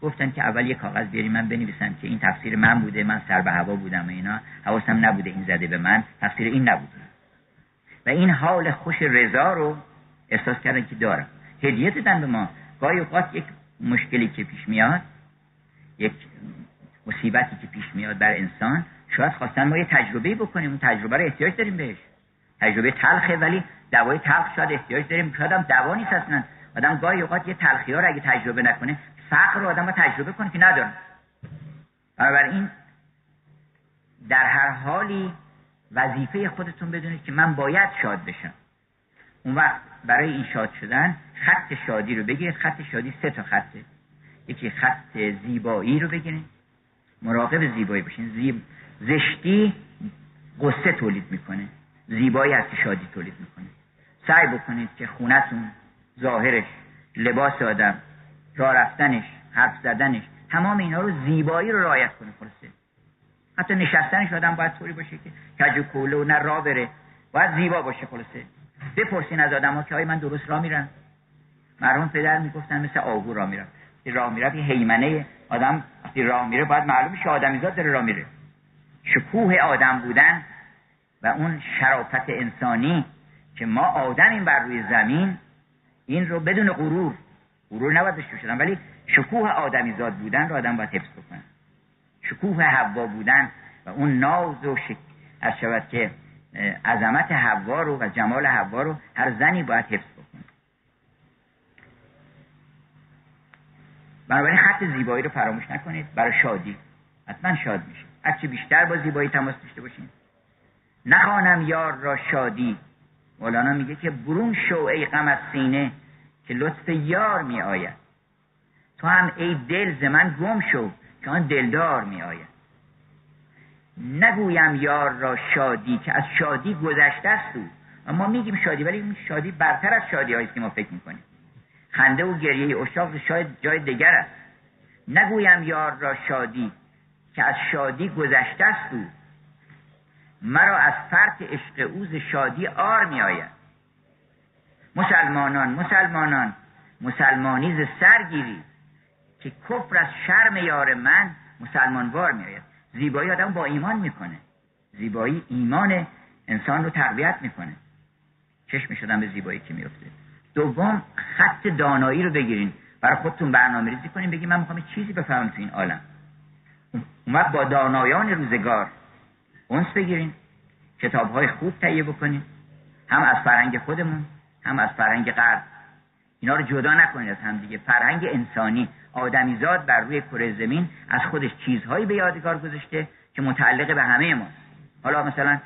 گفتن که اول یه کاغذ بیاری من بنویسم که این تفسیر من بوده من سر به هوا بودم و اینا. حواسم نبوده این زده به من تفسیر این نبوده. و این حال خوش رضا رو احساس کردن که دارم. هدیه دادن به ما. گاهی اوقات یک مشکلی که پیش میاد یک مصیبتی که پیش میاد بر انسان شاید خواستن ما یه تجربه بکنیم اون تجربه رو احتیاج داریم بهش. تجربه تلخه ولی دوای تلخ شاید احتیاج داریم. شاید هم دوا نیست اصلا. آدم گاهی اوقات یه تلخی ها رو اگه تجربه نکنه فقر رو آدم تجربه کنه که نداره. بنابراین در هر حالی وظیفه خودتون بدونید که من باید شاد بشم. اون وقت برای این شاد شدن خط شادی رو بگیرید. خط شادی سه تا خطه. یکی خط زیبایی رو بگیرید. مراقب زیبایی باشین. زیب... زشتی قصه تولید می‌کنه. زیبایی هستی شادی تولید می‌کنه. سعی بکنید که خونتون ظاهرش لباس آدم راه رفتنش حرف زدنش تمام اینا رو زیبایی رو رعایت کنه خلاصه. حتی نشستنش آدم باید طوری باشه که کج و کوله و نه راه بره. باید زیبا باشه خلاصه. بپرسین از آدم ها که آیا من درست راه میرم. مرحوم پدر می‌گفتن مثل آهو راه میرم راه میره یه حیمنه. آدم وقتی راه میره باید معلوم شه آدمیزاد داره راه میره. شکوه آدم بودن و اون شرافت انسانی که ما آدمیم بر روی زمین این رو بدون غرور غرور نباید داشته شدن ولی شکوه آدمیزاد بودن رو آدم باید حفظ بکنه. شکوه حوا بودن و اون ناز و شک... از شود که عظمت حوا رو و جمال حوا رو هر زنی باید حفظ بکنه. بنابراین خط زیبایی رو فراموش نکنید برای شادی. حتما شاد میشه هرچی بیشتر با زیبایی تماس داشته باشین نخوانم یار را شادی. مولانا میگه که برون شو ای غم از سینه که لطف یار می آید. تو هم ای دل ز من گم شو که آن دلدار می آید. نگویم یار را شادی که از شادی گذشته است او. ما میگیم شادی ولی این شادی برتر از شادی است که ما فکر می‌کنیم. خنده و گریه اشاق شاید جای دیگر است. نگویم یار را شادی که از شادی گذشته است او. مرا از فرط عشق اوز شادی آر می آید مسلمانان مسلمانان مسلمانی ز سر گیری که کفر از شرم یار من مسلمانوار می آید زیبایی آدم با ایمان می‌کنه. زیبایی ایمان انسان رو تقویت می‌کنه. چشم شدن به زیبایی که میفته دوم خط دانایی رو بگیرین. برای خودتون برنامه ریزی کنین بگین من می‌خوام چیزی بفهمم تو این عالم. اومد با دانایان روزگار. اونس بگیرین کتاب های خوب تهیه بکنین هم از فرهنگ خودمون هم از فرهنگ غرب. اینا رو جدا نکنید از هم دیگه. فرهنگ انسانی آدمیزاد بر روی کره زمین از خودش چیزهایی به یادگار گذاشته که متعلق به همه ما حالا مثلا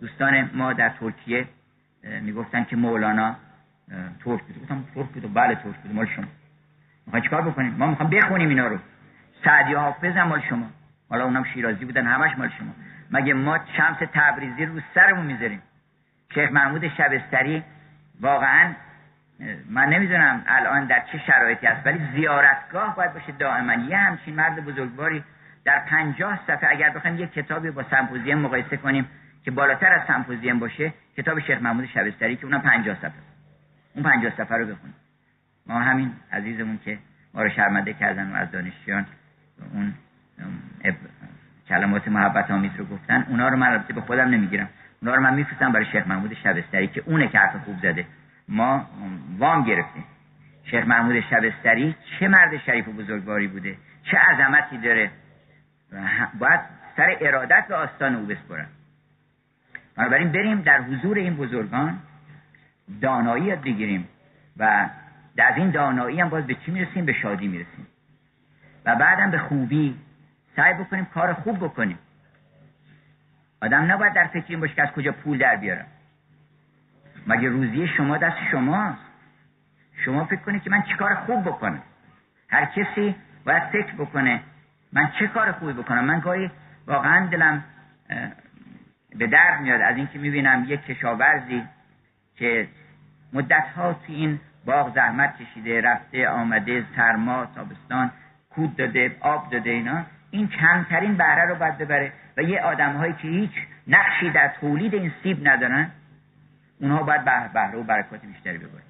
دوستان ما در ترکیه می‌گفتن که مولانا ترک بود. گفتم ترک بود بله ترک بود. مال شما. می‌خوای چیکار بکنیم؟ ما می‌خوام بخونیم اینا رو. سعدی حافظ هم مال شما. حالا اونم شیرازی بودن همش مال شما. مگه ما شمس تبریزی رو سرمون می‌ذاریم؟ شیخ محمود شبستری واقعا من نمی‌دونم الان در چه شرایطی است ولی زیارتگاه باید باشه دائما. یه همچین مرد بزرگواری در پنجاه صفحه اگر بخوایم یه کتابی با سمپوزیم مقایسه کنیم که بالاتر از سمپوزیم باشه کتاب شیخ محمود شبستری که اونم پنجاه صفحه اون پنجاه صفحه رو بخونیم. ما همین عزیزمون که ما رو شرمنده کردن و از دانشجویان اون کلمات محبت آمیز رو گفتن. اونا رو من به خودم نمی‌گیرم. اونا رو من میفرستم برای شیخ محمود شبستری که اونه که حرف خوب زده. ما وام گرفتیم. شیخ محمود شبستری چه مرد شریف و بزرگواری بوده؟ چه عظمتی داره؟ باید سر ارادت به آستان او بسپرن بنابراین بریم در حضور این بزرگان دانایی یاد بگیریم و در این دانایی هم باز به چی می‌رسیم؟ به شادی می‌رسیم. و بعدم به خوبی سعی بکنیم کار خوب بکنیم. آدم نباید در فکر این باشه که از کجا پول در بیارم. مگه روزی شما دست شماست؟ شما فکر کنید که من چه کار خوب بکنم؟ هر کسی باید فکر بکنه من چه کار خوبی بکنم. من گاهی واقعا دلم به درد میاد از اینکه می‌بینم یک کشاورزی که مدت ها تو این باغ زحمت کشیده رفته آمده سرما تابستان کود داده آب داده اینا این کمترین بهره رو باید ببره. و یه آدم هایی که هیچ نقشی در تولید این سیب ندارن اونها باید بهره و برکات بیشتری ببرن.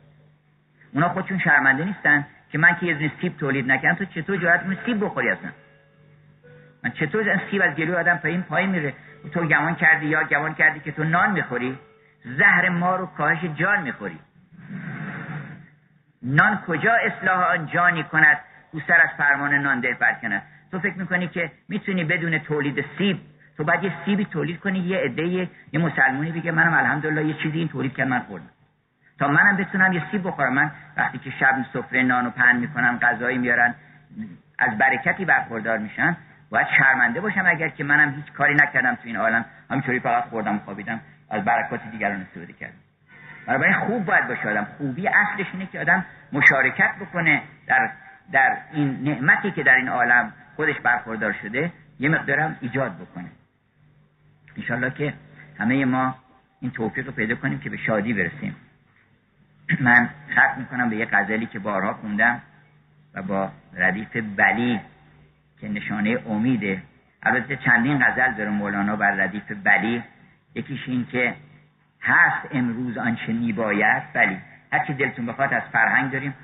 اونها خودشون شرمنده نیستن که من که یه سیب تولید نکردم تو چطور جرأت اون سیب بخوری اصلا من؟ چطور این سیب از گلوی آدم پایین پای میره؟ تو گمان کردی یا گمان کردی که تو نان می‌خوری؟ زهر ما رو کاهش جان می‌خوری. نان کجا اصلاح آن جانی کند؟ سر از فرمان نان ده برکند تو فکر می‌کنی که می‌تونی بدون تولید سیب تو باید یه سیبی تولید کنی یه عده یه مسلمونی بگه منم الحمدلله یه چیزی این تولید کرد من خوردم. تا منم بتونم یه سیب بخورم. من وقتی که شب سفره نان و پهن می‌کنم غذایی میارن از برکتی برخوردار میشن باید شرمنده باشم اگر که منم هیچ کاری نکردم تو این عالم. همینطوری فقط خوردم خوابیدم. از برکات دیگران استفاده کردم. بنابراین خوب باید باشه آدم. خوبی اصلش اینه که آدم مشارکت بکنه در در این نعمتی که در این عالم خودش برخوردار شده یه مقدارم ایجاد بکنه. انشالله که همه ما این توفیق رو پیدا کنیم که به شادی برسیم. من خط می‌کنم به یه غزلی که بارها خوندم و با ردیف بلی که نشانه امیده البته چندین غزل داره مولانا بر ردیف بلی. یکیش این که هست امروز آنچه میباید بلی هرچی دلتون بخواد از فرهنگ داریم.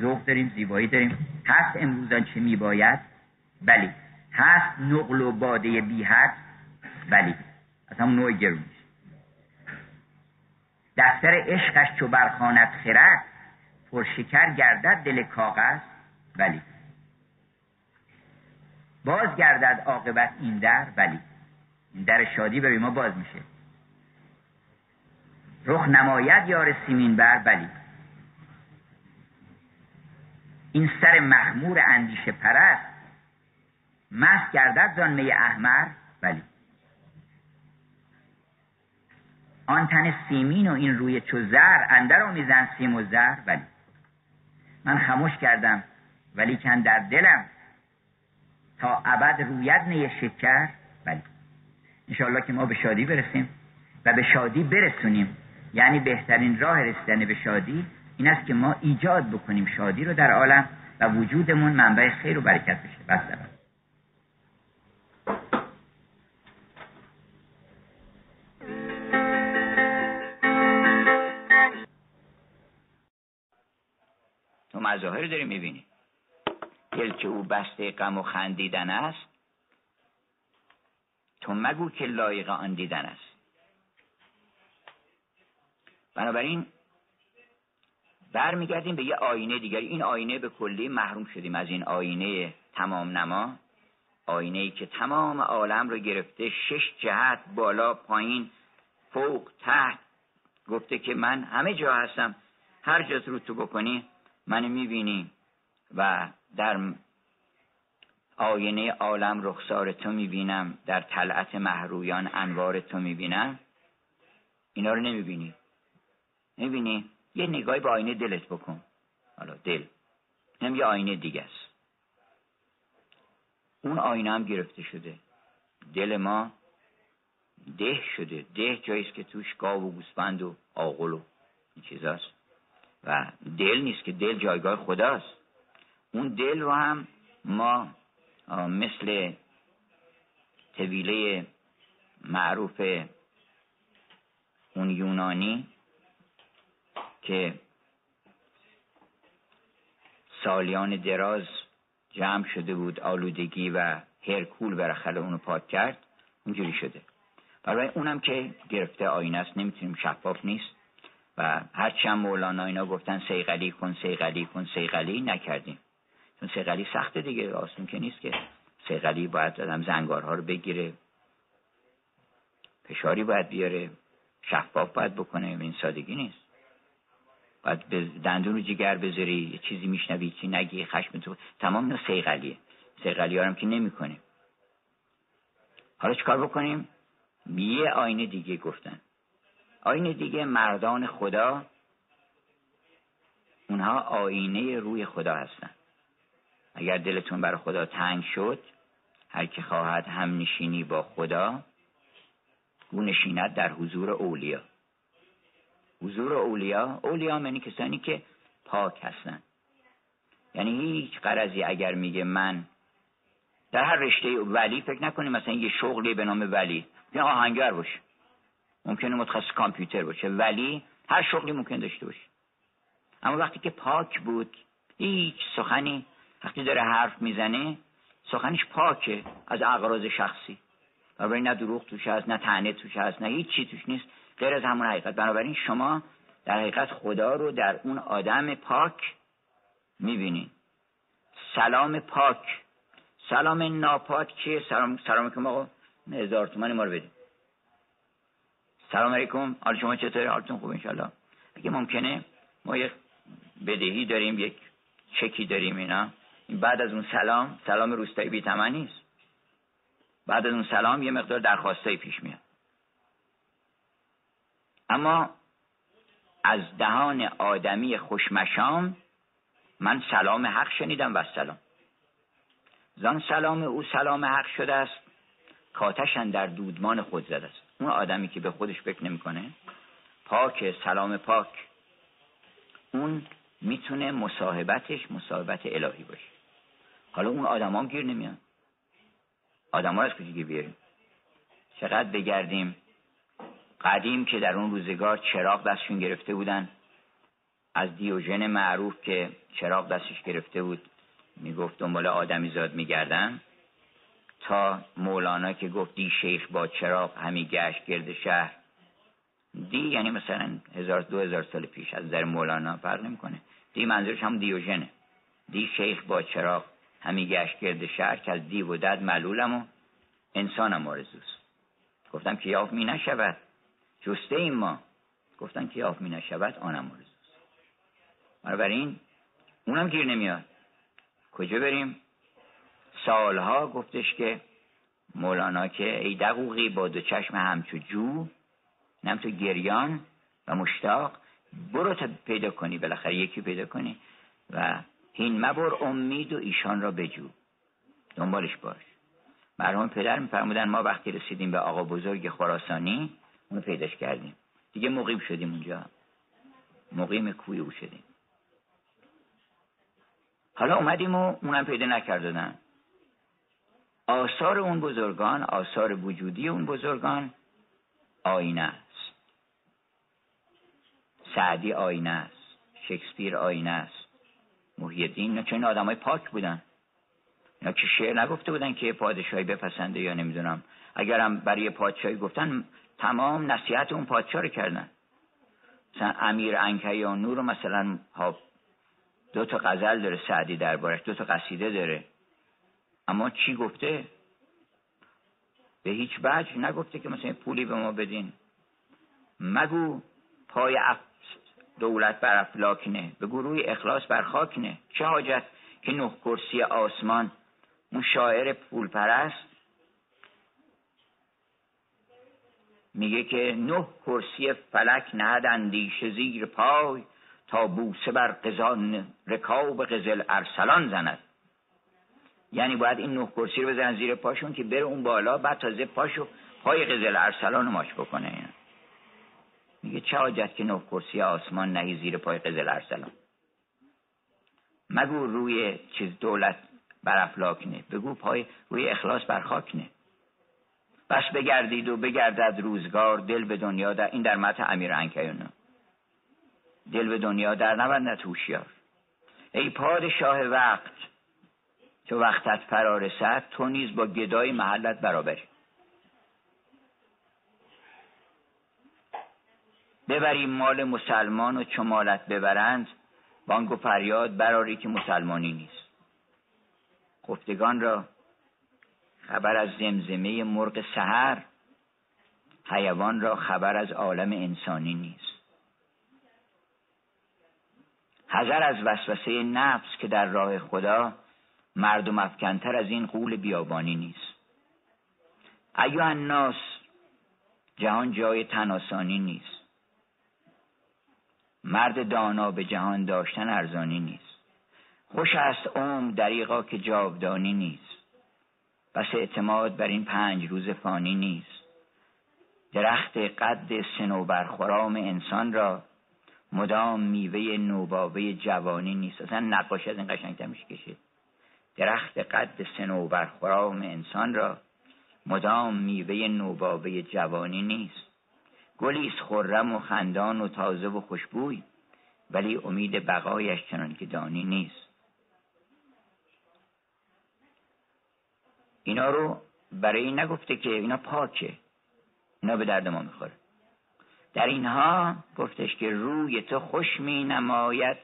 ذوق داریم زیبایی داریم. هست امروز آنچه میباید؟ بلی هست نقل و باده بیحد بلی از همون نوع گرونش دفتر عشقش چو برخانت خرد پرشکر گردد دل کاغذ؟ بلی باز گردد عاقبت این در؟ بلی این در شادی برای ما باز میشه. رخ نماید یار سیمین بر بلی این سر مخمور اندیشه پرست مست گردد زان احمر بلی آن تن سیمین و این روی چو زر اندر میزن سیم و زر بلی من خموش کردم ولی کن در دلم تا ابد رویت نی شکر ولی. انشاءالله که ما به شادی برسیم و به شادی برسونیم یعنی بهترین راه رسیدن به شادی این است که ما ایجاد بکنیم شادی رو در عالم و وجودمون منبع خیر و برکت بشه. بس تو مظاهر داری می‌بینی. دل که او بسته غم و خندیدن است تو مگو که لایق آن دیدن است. بنابراین برمیگردیم به یه آینه دیگری. این آینه به کلی محروم شدیم از این آینه تمام نما. آینه ای که تمام عالم رو گرفته شش جهت بالا پایین فوق تحت. گفته که من همه جا هستم. هر جا رو تو بکنی من می‌بینی و در آینه عالم رخسار تو می‌بینم. در طلعت محرویان انوار تو می‌بینم. اینا رو نمی‌بینی. می‌بینی؟ یه نگاهی به آینه دلت بکن. حالا دل. هم یه آینه دیگه است. اون آینه هم گرفته شده. دل ما ده شده. ده جاییست که توش گاو و گوسفند و آغل و این چیزاست و دل نیست که دل جایگاه خداست اون دل رو هم ما مثل طویله معروف اون یونانی که سالیان دراز جمع شده بود آلودگی و هرکول برخل اونو پاک کرد اونجوری شده. برای اونم که گرفته آینه است نمی‌تونیم شفاف نیست. و هرچند مولانا اینا گفتن سیغلی کن سیغلی کن سیغلی نکردیم. چون سیغلی سخته دیگه آسون که نیست که. سیغلی باید آدم زنگارها رو بگیره فشاری باید بیاره شفاف باید بکنه این سادگی نیست. باید دندون رو جگر بذاری یه چیزی میشنوی چی نگی خشم تو. تمام اینا سیغلیه سیغلی هم که نمی‌کنه حالا چیکار بکنیم؟ یه آینه دیگه گفتن. آینه دیگه مردان خدا اونها آینه روی خدا هستن. اگر دلتون بر خدا تنگ شد هر که خواهد هم نشینی با خدا او نشیند در حضور اولیا. حضور اولیا اولیا یعنی کسانی که پاک هستن. یعنی هیچ قرضی اگر میگه من در هر رشته ولی فکر نکنیم مثلا یه شغلی به نام ولی. یا آهنگر باشه ممکنه متخصص کامپیوتر باشه. ولی هر شغلی ممکن داشته باشه. اما وقتی که پاک بود هیچ سخنی وقتی داره حرف می‌زنه سخنش پاکه از اغراض شخصی. بنابراین نه دروغ توش هست نه تنه توش هست نه هیچ چی توش نیست. غیر از همون حقیقت. بنابراین شما در حقیقت خدا رو در اون آدم پاک می‌بینید سلام پاک. سلام ناپاک چیه؟ سلام سلام که ما هزار تومن ما رو بدیم سلام علیکم. حال شما چطوره؟ حالتون خوب انشالله اگه ممکنه ما یک بدهی داریم یک چکی داریم اینا. این بعد از اون سلام سلام روستایی بی نیست. بعد از اون سلام یه مقدار درخواستایی پیش میاد. اما از دهان آدمی خوشمشام من سلام حق شنیدم و سلام. زان سلام او سلام حق شده است کاتشن در دودمان خود زده است. اون آدمی که به خودش فکر نمی‌کنه پاک سلام پاک. اون می‌تونه مصاحبتش مصاحبت الهی باشه. حالا اون آدم گیر نمیان. آدم ها از کجا بیاریم؟ چقدر بگردیم؟ قدیم که در اون روزگار چراغ دستشون گرفته بودن. از دیوژن معروف که چراغ دستش گرفته بود می‌گفت دنبال آدمی زاد میگردن تا مولانا که گفت دی شیخ با چراغ همی گشت گرد شهر. دی یعنی مثلا هزار دو هزار سال پیش از در مولانا فرق نمی‌کنه. دی منظورش هم دیوژنه. دی شیخ با چراغ همی گشت گرد شهر که از دی و دد معلولم و انسانم آرزوست. گفتم که یافت می نشود. جسته این ما. گفتن که یافت می نشود آنم آرزوست بنابراین اونم گیر نمیاد. کجا بریم؟ سالها گفتش که مولانا که ای دقوقی با دو چشم همچو جو نم تو گریان و مشتاق برو تا پیدا کنی. بالاخره یکی پیدا کنی. و هین مبر امید و ایشان را بجو. دنبالش باش. مرحوم پدر میفرمودن ما وقتی رسیدیم به آقا بزرگ خراسانی اونو پیداش کردیم. دیگه مقیم شدیم اونجا. مقیم کوی او شدیم. حالا اومدیم و اونم پیدا نکردن. آثار اون بزرگان آثار وجودی اون بزرگان آینه است. سعدی آینه است. شکسپیر آینه است. محیدین چون آدم های پاک بودن. اینا که شعر نگفته بودن که پادشاهی بپسنده یا نمی‌دونم. اگرم برای پادشاهی گفتن تمام نصیحت اون پادشاه رو کردن. مثلا امیر انکیانو رو مثلا دو تا غزل داره سعدی دربارش دو تا قصیده داره. اما چی گفته؟ به هیچ وجه نگفته که مثلا پولی به ما بدین. مگو پای دولت بر افلاک نه بگو روی اخلاص بر خاک نه. چه حاجت که نه کرسی آسمان اون شاعر پول پرست میگه که نه کرسی فلک نهد اندیشه زیر پای تا بوسه بر قزان رکاب قزل ارسلان زند. یعنی باید این نه کرسی رو بزنن زیر پاشون که بره اون بالا بعد تازه پاشو پای قزل ارسلان رو ماش بکنه. میگه چه حاجت که نه کرسی آسمان نهی زیر پای قزل ارسلان؟ مگو روی چیز دولت بر افلاک نه بگو پای روی اخلاص بر خاک نه. بس بگردید و بگردد روزگار دل به دنیا در این در متن امیر انکیانو دل به دنیا در نبندد هوشیار ای پادشاه وقت که وقتت فرا رسد تو نیز با گدای محلت برابری. ببریم مال مسلمان و چمالت ببرند بانگ و فریاد براری که مسلمانی نیست. خفتگان را خبر از زمزمه مرغ سحر حیوان را خبر از عالم انسانی نیست. حذر از وسوسه نفس که در راه خدا مردم افکنتر از این قول بیابانی نیست. ایو الناس جهان جای تناسانی نیست. مرد دانا به جهان داشتن ارزانی نیست. خوش است اوم دریقا که جاودانی نیست. بس اعتماد بر این پنج روز فانی نیست. درخت قد سنوبر خرام انسان را مدام میوه نوبابه جوانی نیست. اصلا نقاشی از این قشنگتر میشه کشید. درخت قد سنوبر خرام انسان را مدام میوه نوبابه جوانی نیست. گلیست خرم و خندان و تازه و خوشبوی ولی امید بقایش چنان که دانی نیست. اینا رو برای این نگفته که اینا پاکه. اینا به درد ما می‌خوره. در اینها گفتش که روی تو خوش می نماید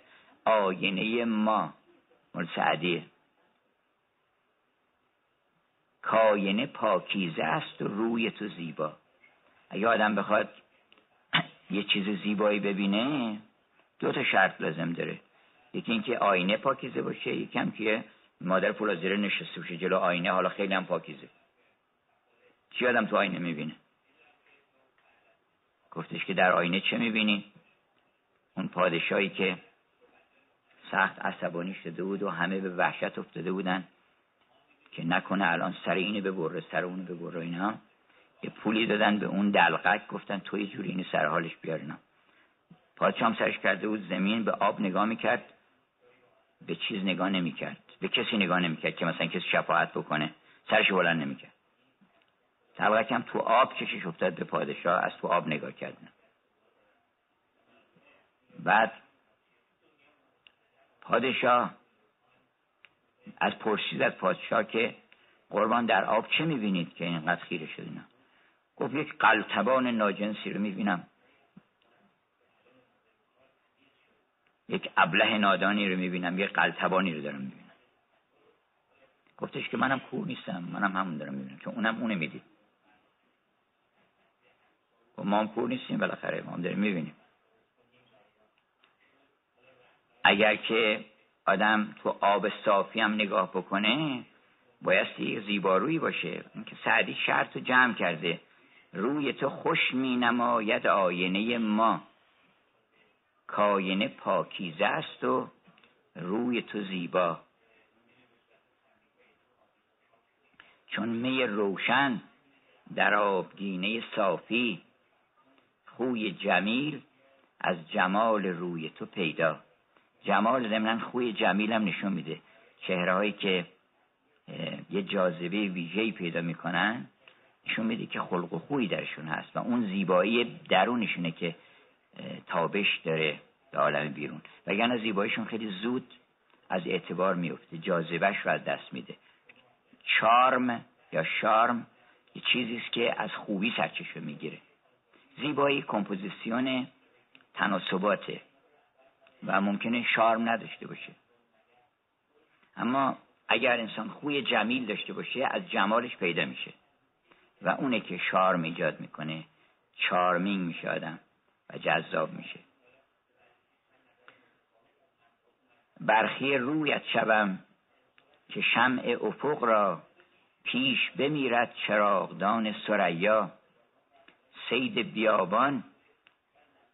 آینه ما. مال سعدیه. کاینه پاکیزه است و روی تو زیبا. اگه آدم بخواد [CLEARS THROAT] یه چیز زیبایی ببینه دو تا شرط لازم داره. یکی اینکه آینه پاکیزه باشه یکم که مادر پولازیره نشسته باشه جلو آینه حالا خیلی هم پاکیزه. چی آدم تو آینه می‌بینه؟ گفتش که در آینه چه می‌بینی؟ اون پادشاهی که سخت عصبانی شده بود و همه به وحشت افتاده بودن که نکنه الان سر اینو ببره سر اونو ببره اینا. یه پولی دادن به اون دلقک گفتن تو یه جوری اینو سر حالش بیارینا پادشاه هم سرش کرده بود زمین به آب نگاه می‌کرد به چیز نگاه نمی‌کرد. به کسی نگاه نمی‌کرد که مثلا کسی شفاعت بکنه. سرش بلند نمی‌کرد. هم تو آب کشش افتاد به پادشاه از تو آب نگاه کردن بعد پادشاه از پرسید از پادشاه که قربان در آب چه می‌بینید که اینقدر خیره شد اینا؟ گفت یک قلتبان ناجنسی رو می‌بینم. یک ابله نادانی رو می‌بینم. یک قلتبانی رو دارم می‌بینم. گفتش که منم کور نیستم منم همون دارم می‌بینم چون اونم اونه می‌دید و ما هم کور نیستیم بالاخره ما هم داریم می‌بینیم. اگر که آدم تو آب صافی هم نگاه بکنه بایستی زیبارویی باشه. اینکه سعدی شرط رو جمع کرده روی تو خوش می نماید آینه ما. کاینه پاکیزه است و روی تو زیبا. چون می روشن در آبگینه صافی خوی جمیل از جمال روی تو پیدا. جمال ضمنا خوی جمیل هم نشون میده. چهره که یه جاذبه ویژه‌ای پیدا می‌کنن نشون میده که خلق و خوی درشون هست و اون زیبایی درونشونه که تابش داره به عالم بیرون. وگرنه زیباییشون خیلی زود از اعتبار میفته جاذبهش رو از دست میده. چارم یا شارم یه چیزی است که از خوبی سرچشمه می‌گیره. زیبایی کمپوزیسیون تناسباته و ممکنه شارم نداشته باشه. اما اگر انسان خوی جمیل داشته باشه از جمالش پیدا میشه. و اونه که شارم ایجاد می‌کنه چارمینگ میشه آدم و جذاب میشه. برخی رویت شوم که شمع افق را پیش بمیرد چراغدان سریا سید بیابان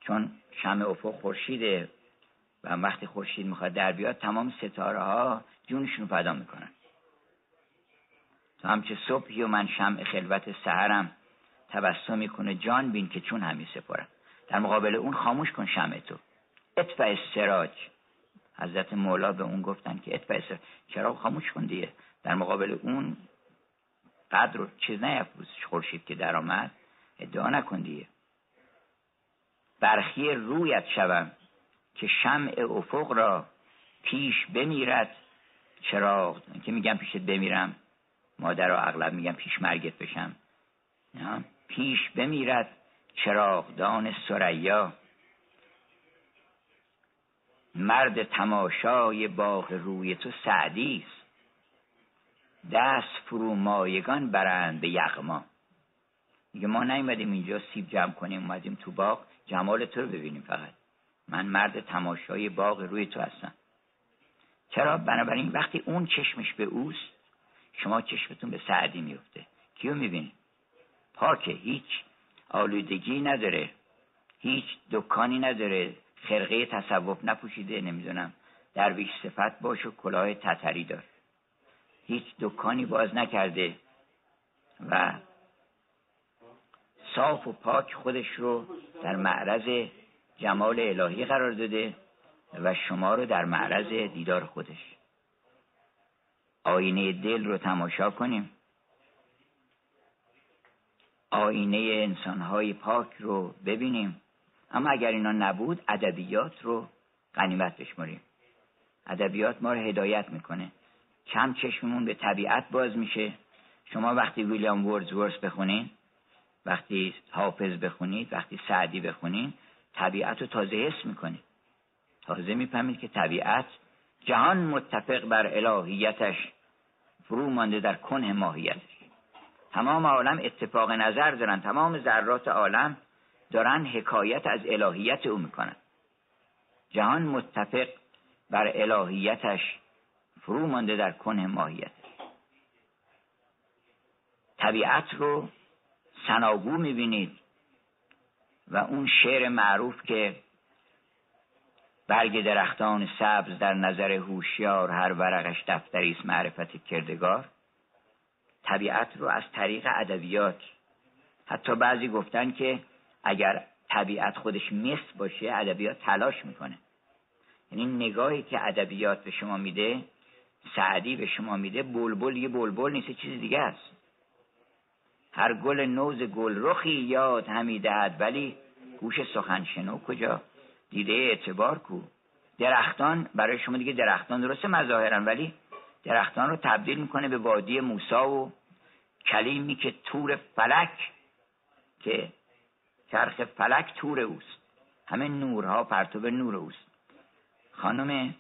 چون شمع افق خورشیده و وقتی خورشید می‌خواد در بیاد تمام ستاره ها جونشون پیدا می‌کنن. تو همچه صبحی و من شمع خلوت سهرم تبسم می‌کنه جان بین که چون همی سپارم در مقابل اون خاموش کن شمع تو. اتفع سراج حضرت مولا به اون گفتن که سراج چرا خاموش کن دیگه؟ در مقابل اون قدر رو چیز نیفروز خورشید که در آمد. ادعا نکن دیگه. برخی رویت شوم که شمع افق را پیش بمیرد. چراغ که میگم پیشت بمیرم. مادر اغلب میگم پیش مرگت بشم. پیش بمیرد. چراغدان سریا مرد تماشای باغ روی تو سعدی است. دست فرو مایگان برند به یغما. میگه ما نیومدیم اینجا سیب جمع کنیم اومدیم تو باغ. جمال تو رو ببینیم فقط. من مرد تماشای باغ روی تو هستم. چرا؟ بنابراین وقتی اون چشمش به اوست شما چشمتون به سعدی میفته. کیو می‌بینی؟ پاکه هیچ آلودگی نداره. هیچ دکانی نداره. خرقه تصوف نپوشیده نمی‌دونم. درویش صفت باش و کلاه تتری دار. هیچ دکانی باز نکرده و صاف و پاک خودش رو در معرض جمال الهی قرار داده و شما رو در معرض دیدار خودش. آینه دل رو تماشا کنیم. آینه انسانهای پاک رو ببینیم. اما اگر اینا نبود ادبیات رو غنیمت بشماریم. ادبیات ما رو هدایت می‌کنه. کم چشممون به طبیعت باز میشه. شما وقتی ویلیام ورز بخونین وقتی حافظ بخونید وقتی سعدی بخونین طبیعت رو تازه حس می‌کنید. تازه می‌فهمید که طبیعت جهان متفق بر الهیتش فرو مانده در کنه ماهیتش. تمام عالم اتفاق نظر دارن. تمام ذرات عالم دارن حکایت از الهیت او می‌کنن. جهان متفق بر الهیتش فرو مانده در کنه ماهیتش طبیعت رو سناگو می‌بینید و اون شعر معروف که برگ درختان سبز در نظر هوشیار هر ورقش دفتری است معرفت کردگار طبیعت رو از طریق ادبیات حتی بعضی گفتن که اگر طبیعت خودش مثل باشه ادبیات تلاش می‌کنه. یعنی نگاهی که ادبیات به شما میده سعدی به شما میده بلبل یه بلبل نیست چیز دیگه است. هر گل نوز گل رخی یاد همی دهد ولی گوش سخن شنو کجا؟ دیده اعتبار کو. درختان برای شما دیگه درختان درسته مظاهرن ولی درختان رو تبدیل می‌کنه به وادی موسا و کلیمی که تور فلک که چرخ فلک تور اوست. همه نورها پرتوب نور اوست. خانم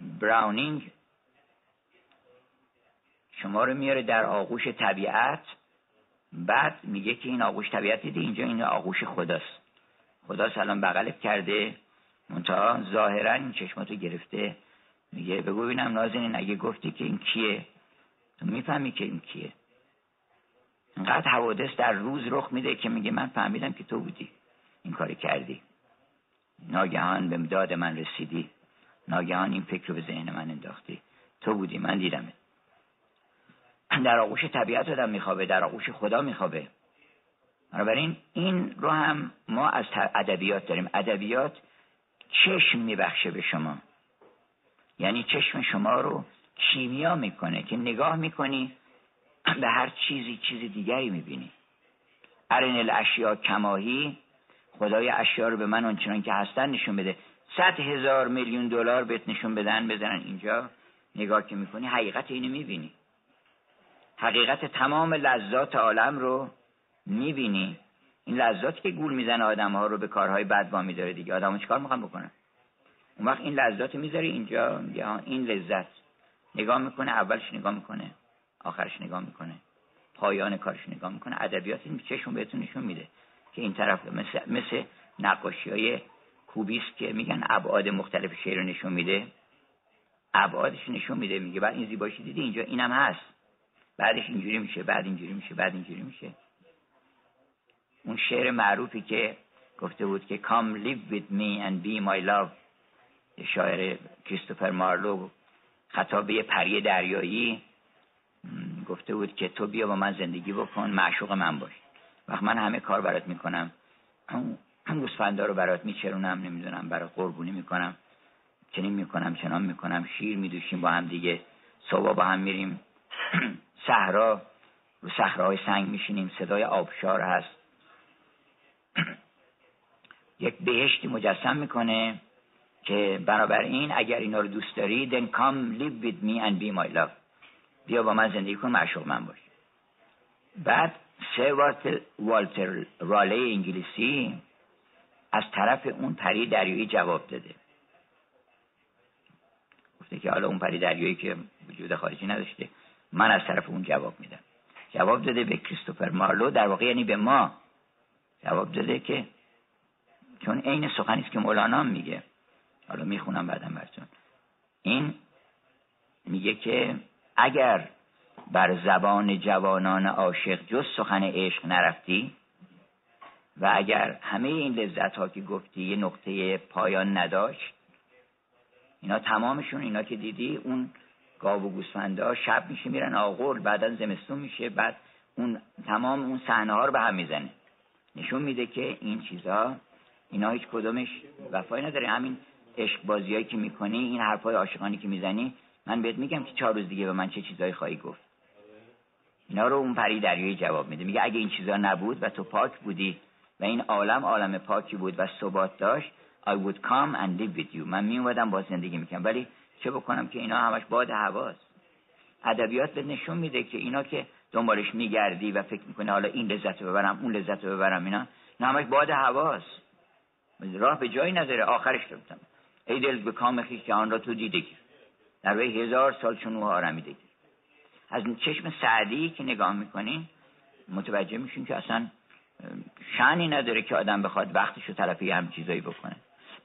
براونینگ شما رو میاره در آغوش طبیعت بعد میگه که این آغوش طبیعت دیده اینجا این آغوش خداست. خدا سلام بغلت کرده. منتها ظاهرا این چشماتو گرفته. میگه بگو ببینم نازنین اگه گفتی که این کیه؟ تو می‌فهمی که این کیه. انقدر حوادث در روز رخ میده که میگه من فهمیدم که تو بودی. این کاری کردی. ناگهان به داد من رسیدی. ناگهان این فکر رو به ذهن من انداختی. تو بودی من دیدمه در آغوش طبیعت آدم میخوابه در آغوش خدا میخوابه. بنابراین این رو هم ما از ادبیات داریم. ادبیات چشم میبخشه به شما. یعنی چشم شما رو کیمیا می‌کنه که نگاه می‌کنی [CLEARS THROAT] به هر چیزی چیز دیگری می‌بینی. ارن الاشیا کماهی خدای اشیا رو به من اونچنان که هستن نشون بده. صد هزار میلیون دلار بهت نشون بدن بزنن اینجا. نگاه که می‌کنی حقیقت اینو می‌بینی. حقیقت تمام لذات عالم رو می‌بینی. این لذاتی که گول می‌زنه آدم ها رو به کارهای بد با میداره دیگه. آدم ها چیکار می‌خوان بکنن؟ اون وقت این لذات می‌ذاری اینجا این لذت. نگاه می‌کنه اولش نگاه می‌کنه. آخرش نگاه می‌کنه. پایان کارش نگاه می‌کنه. ادبیات این چشم بهتون نشون میده که این طرف مثل, مثل نقاشی های کوبیست که میگن ابعاد مختلف شعر نشون میده. ابعادش نشون میده. میگه بعد این زیباشی دیدی اینجا اینم هست. بعدش اینجوری میشه بعد اینجوری میشه بعد اینجوری میشه. اون شعر معروفی که گفته بود که come live with me and be my love شاعر کریستوفر مارلو خطابه پری دریایی گفته بود که تو بیا با من زندگی بکن معشوق من باش وقت من همه کار برات می‌کنم. هم گوسفندا رو برات میچرونم نمی‌دونم برات قربونی می‌کنم. چنین می‌کنم چنان می‌کنم. شیر میدوشیم با هم دیگه. صبح با هم میریم [CLEARS THROAT] صحرا. رو صحراهای سنگ میشینیم. صدای آبشار هست. [CLEARS THROAT] یک بهشتی مجسم می‌کنه که بنابراین اگر اینا رو دوست داری then come live with me and be my love. بیا با من زندگی کن معشوق من باش. بعد سر والتر راله انگلیسی از طرف اون پری دریایی جواب داده. گفته که حالا اون پری دریایی که وجود خارجی نداشته من از طرف اون جواب میدم. جواب داده به کریستوفر مارلو در واقع یعنی به ما. جواب داده که چون عین سخنی است که مولانا میگه. حالا می‌خونم بعدم براتون. این میگه که اگر بر زبان جوانان عاشق جز سخن عشق نرفتی و اگر همه این لذت ها که گفتی یه نقطه پایان نداشت اینا تمامشون اینا که دیدی اون گاو و گوسفنده شب میشه میرن آغول بعدا زمستون میشه بعد اون تمام اون صحنه ها رو به هم می‌زنه. نشون میده که این چیزها اینا هیچ کدومش وفایی نداره. همین عشق بازیایی که می‌کنی این حرفای عاشقانی که می‌زنی من بهت میگم که چهار روز دیگه به من چه چیزایی خواهی گفت. اینا رو اون پری دریایی جواب میده. میگه اگه این چیزا نبود و تو پاک بودی و این عالم عالم پاکی بود و ثبات داشت I would come and live with you. من می اومدم با زندگی می‌کنم ولی چه بکنم که اینا همش باد هواست. ادبیات به نشون میده که اینا که دنبالش میگردی و فکر می‌کنه حالا این لذت رو ببرم اون لذت رو ببرم اینا نه همش باد هواست. راه به جایی نداره آخرش گفتم ای دل به کام خیش که آن را تو دیده در هزار سال چون او آرمیده از چشم سعدی که نگاه می‌کنین متوجه میشین که اصلا شنی نداره که آدم بخواد وقتش طرفی هم چیزایی بکنه.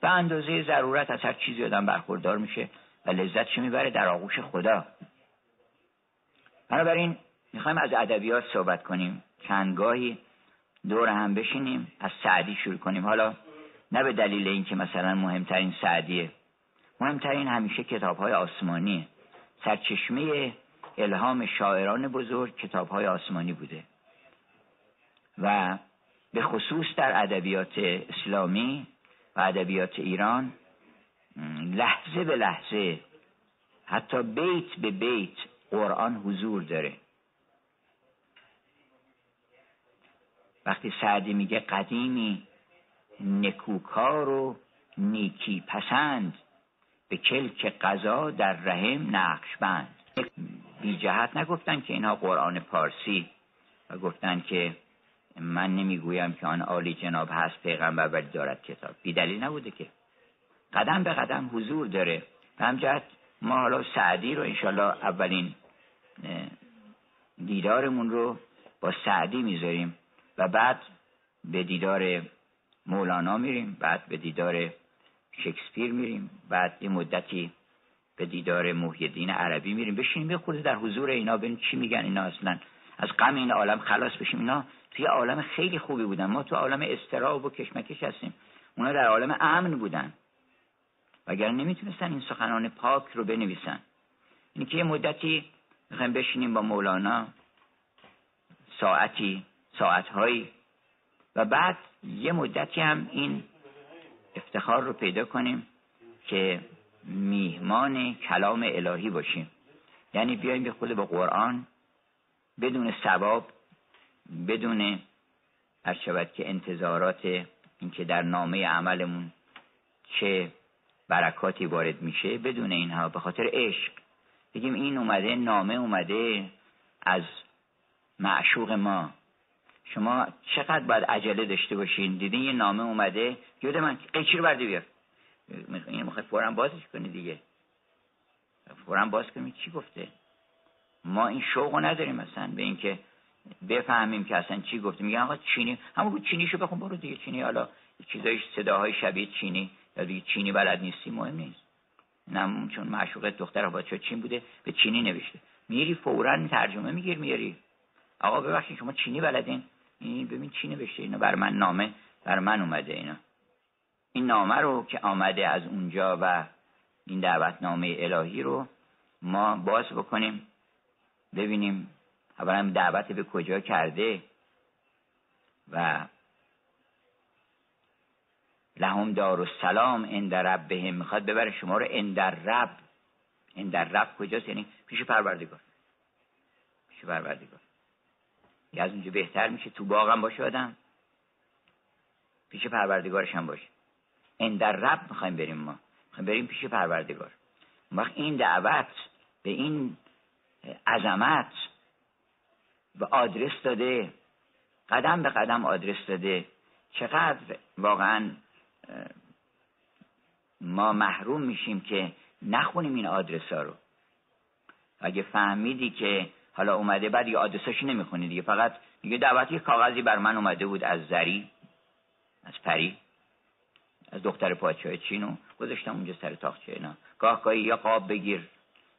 به اندازه ضرورت از هر چیزی آدم برخوردار میشه و لذتش می‌بره در آغوش خدا. بنابراین می‌خوایم از ادبیات صحبت کنیم. چندگاهی دور هم بشینیم از سعدی شروع کنیم. حالا نه به دلیل اینکه مثلا مهمترین سعدیه. مهمترین همیشه کتاب های آسمانی. سرچشمه الهام شاعران بزرگ کتاب های آسمانی بوده. و به خصوص در ادبیات اسلامی و ادبیات ایران لحظه به لحظه حتی بیت به بیت قرآن حضور داره. وقتی سعدی میگه قدیمی نکوکار و نیکی پسند به کلک قضا در رحم نقش بند بی جهت نگفتن که اینها قرآن پارسی و گفتن که من نمی‌گویم که آن عالی جناب هست پیغمبر ولی دارد کتاب. بی دلیل نبوده که. قدم به قدم حضور داره. به همجهت ما حالا سعدی رو انشالله اولین دیدارمون رو با سعدی می‌ذاریم و بعد به دیدار مولانا میریم بعد به دیدار شکسپیر میریم. بعد یه مدتی به دیدار محیدین عربی میریم. بشینیم یه خود در حضور اینا ببینیم چی میگن اینا اصلا. از غم این عالم خلاص بشیم. اینا توی عالم خیلی خوبی بودن. ما تو عالم استراب و کشمکش هستیم. اونا در عالم امن بودن. اگر نمی‌تونستن این سخنان پاک رو بنویسن. این که یه مدتی می‌خوایم بشینیم با مولانا ساعتی ساعتهایی. و بعد یه مدتی هم این افتخار رو پیدا کنیم که میهمان کلام الهی باشیم. یعنی بیایم به خود با قرآن بدون ثواب بدون هر شود که انتظارات اینکه در نامه عملمون چه برکاتی وارد میشه بدون اینها به خاطر عشق. بگیم این اومده نامه اومده از معشوق ما. شما چقدر باید عجله داشته باشین؟ دیدین یه نامه اومده. یاد من قیچی رو برده بیار؟ این می‌خواد فورا بازش کنی دیگه. فورا باز کنی. چی گفته؟ ما این شوق نداریم مثلا به اینکه بفهمیم که اصلا چی گفته. میگن آقا چینی همون چینیشو بخون برو دیگه. چینی حالا چیزای صداهای شبیه چینی. یا دیگه چینی بلد نیستی مهم نیست. نه چون معشوق دختر آبادشاه چین بوده به چینی نوشته. میری فورا ترجمه میگیر میاری آقا ببخشید شما چینی بلدین؟ این ببین چی نوشته اینا بر من نامه بر من اومده اینا. این نامه رو که آمده از اونجا و این دعوتنامه الهی رو ما باز بکنیم ببینیم اولا دعوت به کجا کرده و لهم دار السلام اند ربهم. می‌خواد ببره شما رو اندر رب. اندر رب کجاست؟ یعنی پیش پروردگار. پیش پروردگار. یا از اونجا بهتر میشه تو باغم باشه آدم. پیش پروردگارش هم باشه اندر رب می‌خوایم بریم ما. می‌خوایم بریم پیش پروردگار. وقت این دعوت به این عظمت به آدرس داده. قدم به قدم آدرس داده. چقدر واقعا ما محروم میشیم که نخونیم این آدرس ها رو. اگه فهمیدی که حالا اومده بعد یه آدرساشو نمی‌خونی دیگه. فقط یه کاغذی بر من اومده بود از زری از پری از دختر پادشاه چینو گذاشتم اونجا سر تاخچه اینا. گاه گاهی یا قاب بگیر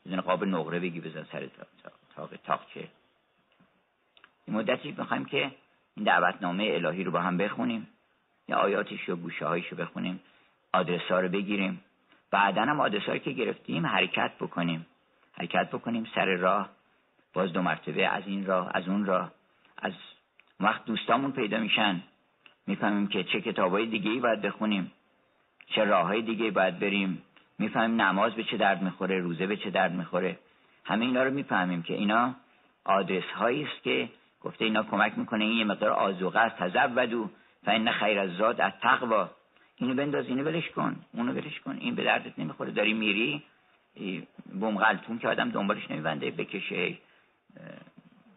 بزن قاب نقره بگی بزن سر تاق تاخچه. این مدتی می‌خوایم که این دعوتنامه الهی رو با هم بخونیم یا آیاتش و گوشه رو بخونیم آدرس ها رو بگیریم. بعدا هم آدرس که گرفتیم حرکت بکنیم. حرکت بکنیم سر راه. باز دو مرتبه از این راه از اون راه. از وقت دوستامون پیدا میشن. می‌فهمیم که چه کتابای دیگه ای باید بخونیم. چه راه های دیگه باید بریم. می‌فهمیم نماز به چه درد می‌خوره روزه به چه درد می‌خوره. همه اینا رو می‌فهمیم که اینا آدرس هایی است که گفته اینا کمک می‌کنه این یه مقدار آزوغه است تزودو فان خیر از زاد از تقوا اینو بنداز اینو ولش کن. اونو ولش کن. این به دردت نمی‌خوره. داری میری بوم که آدم دنبالش نمیبنده بکشه.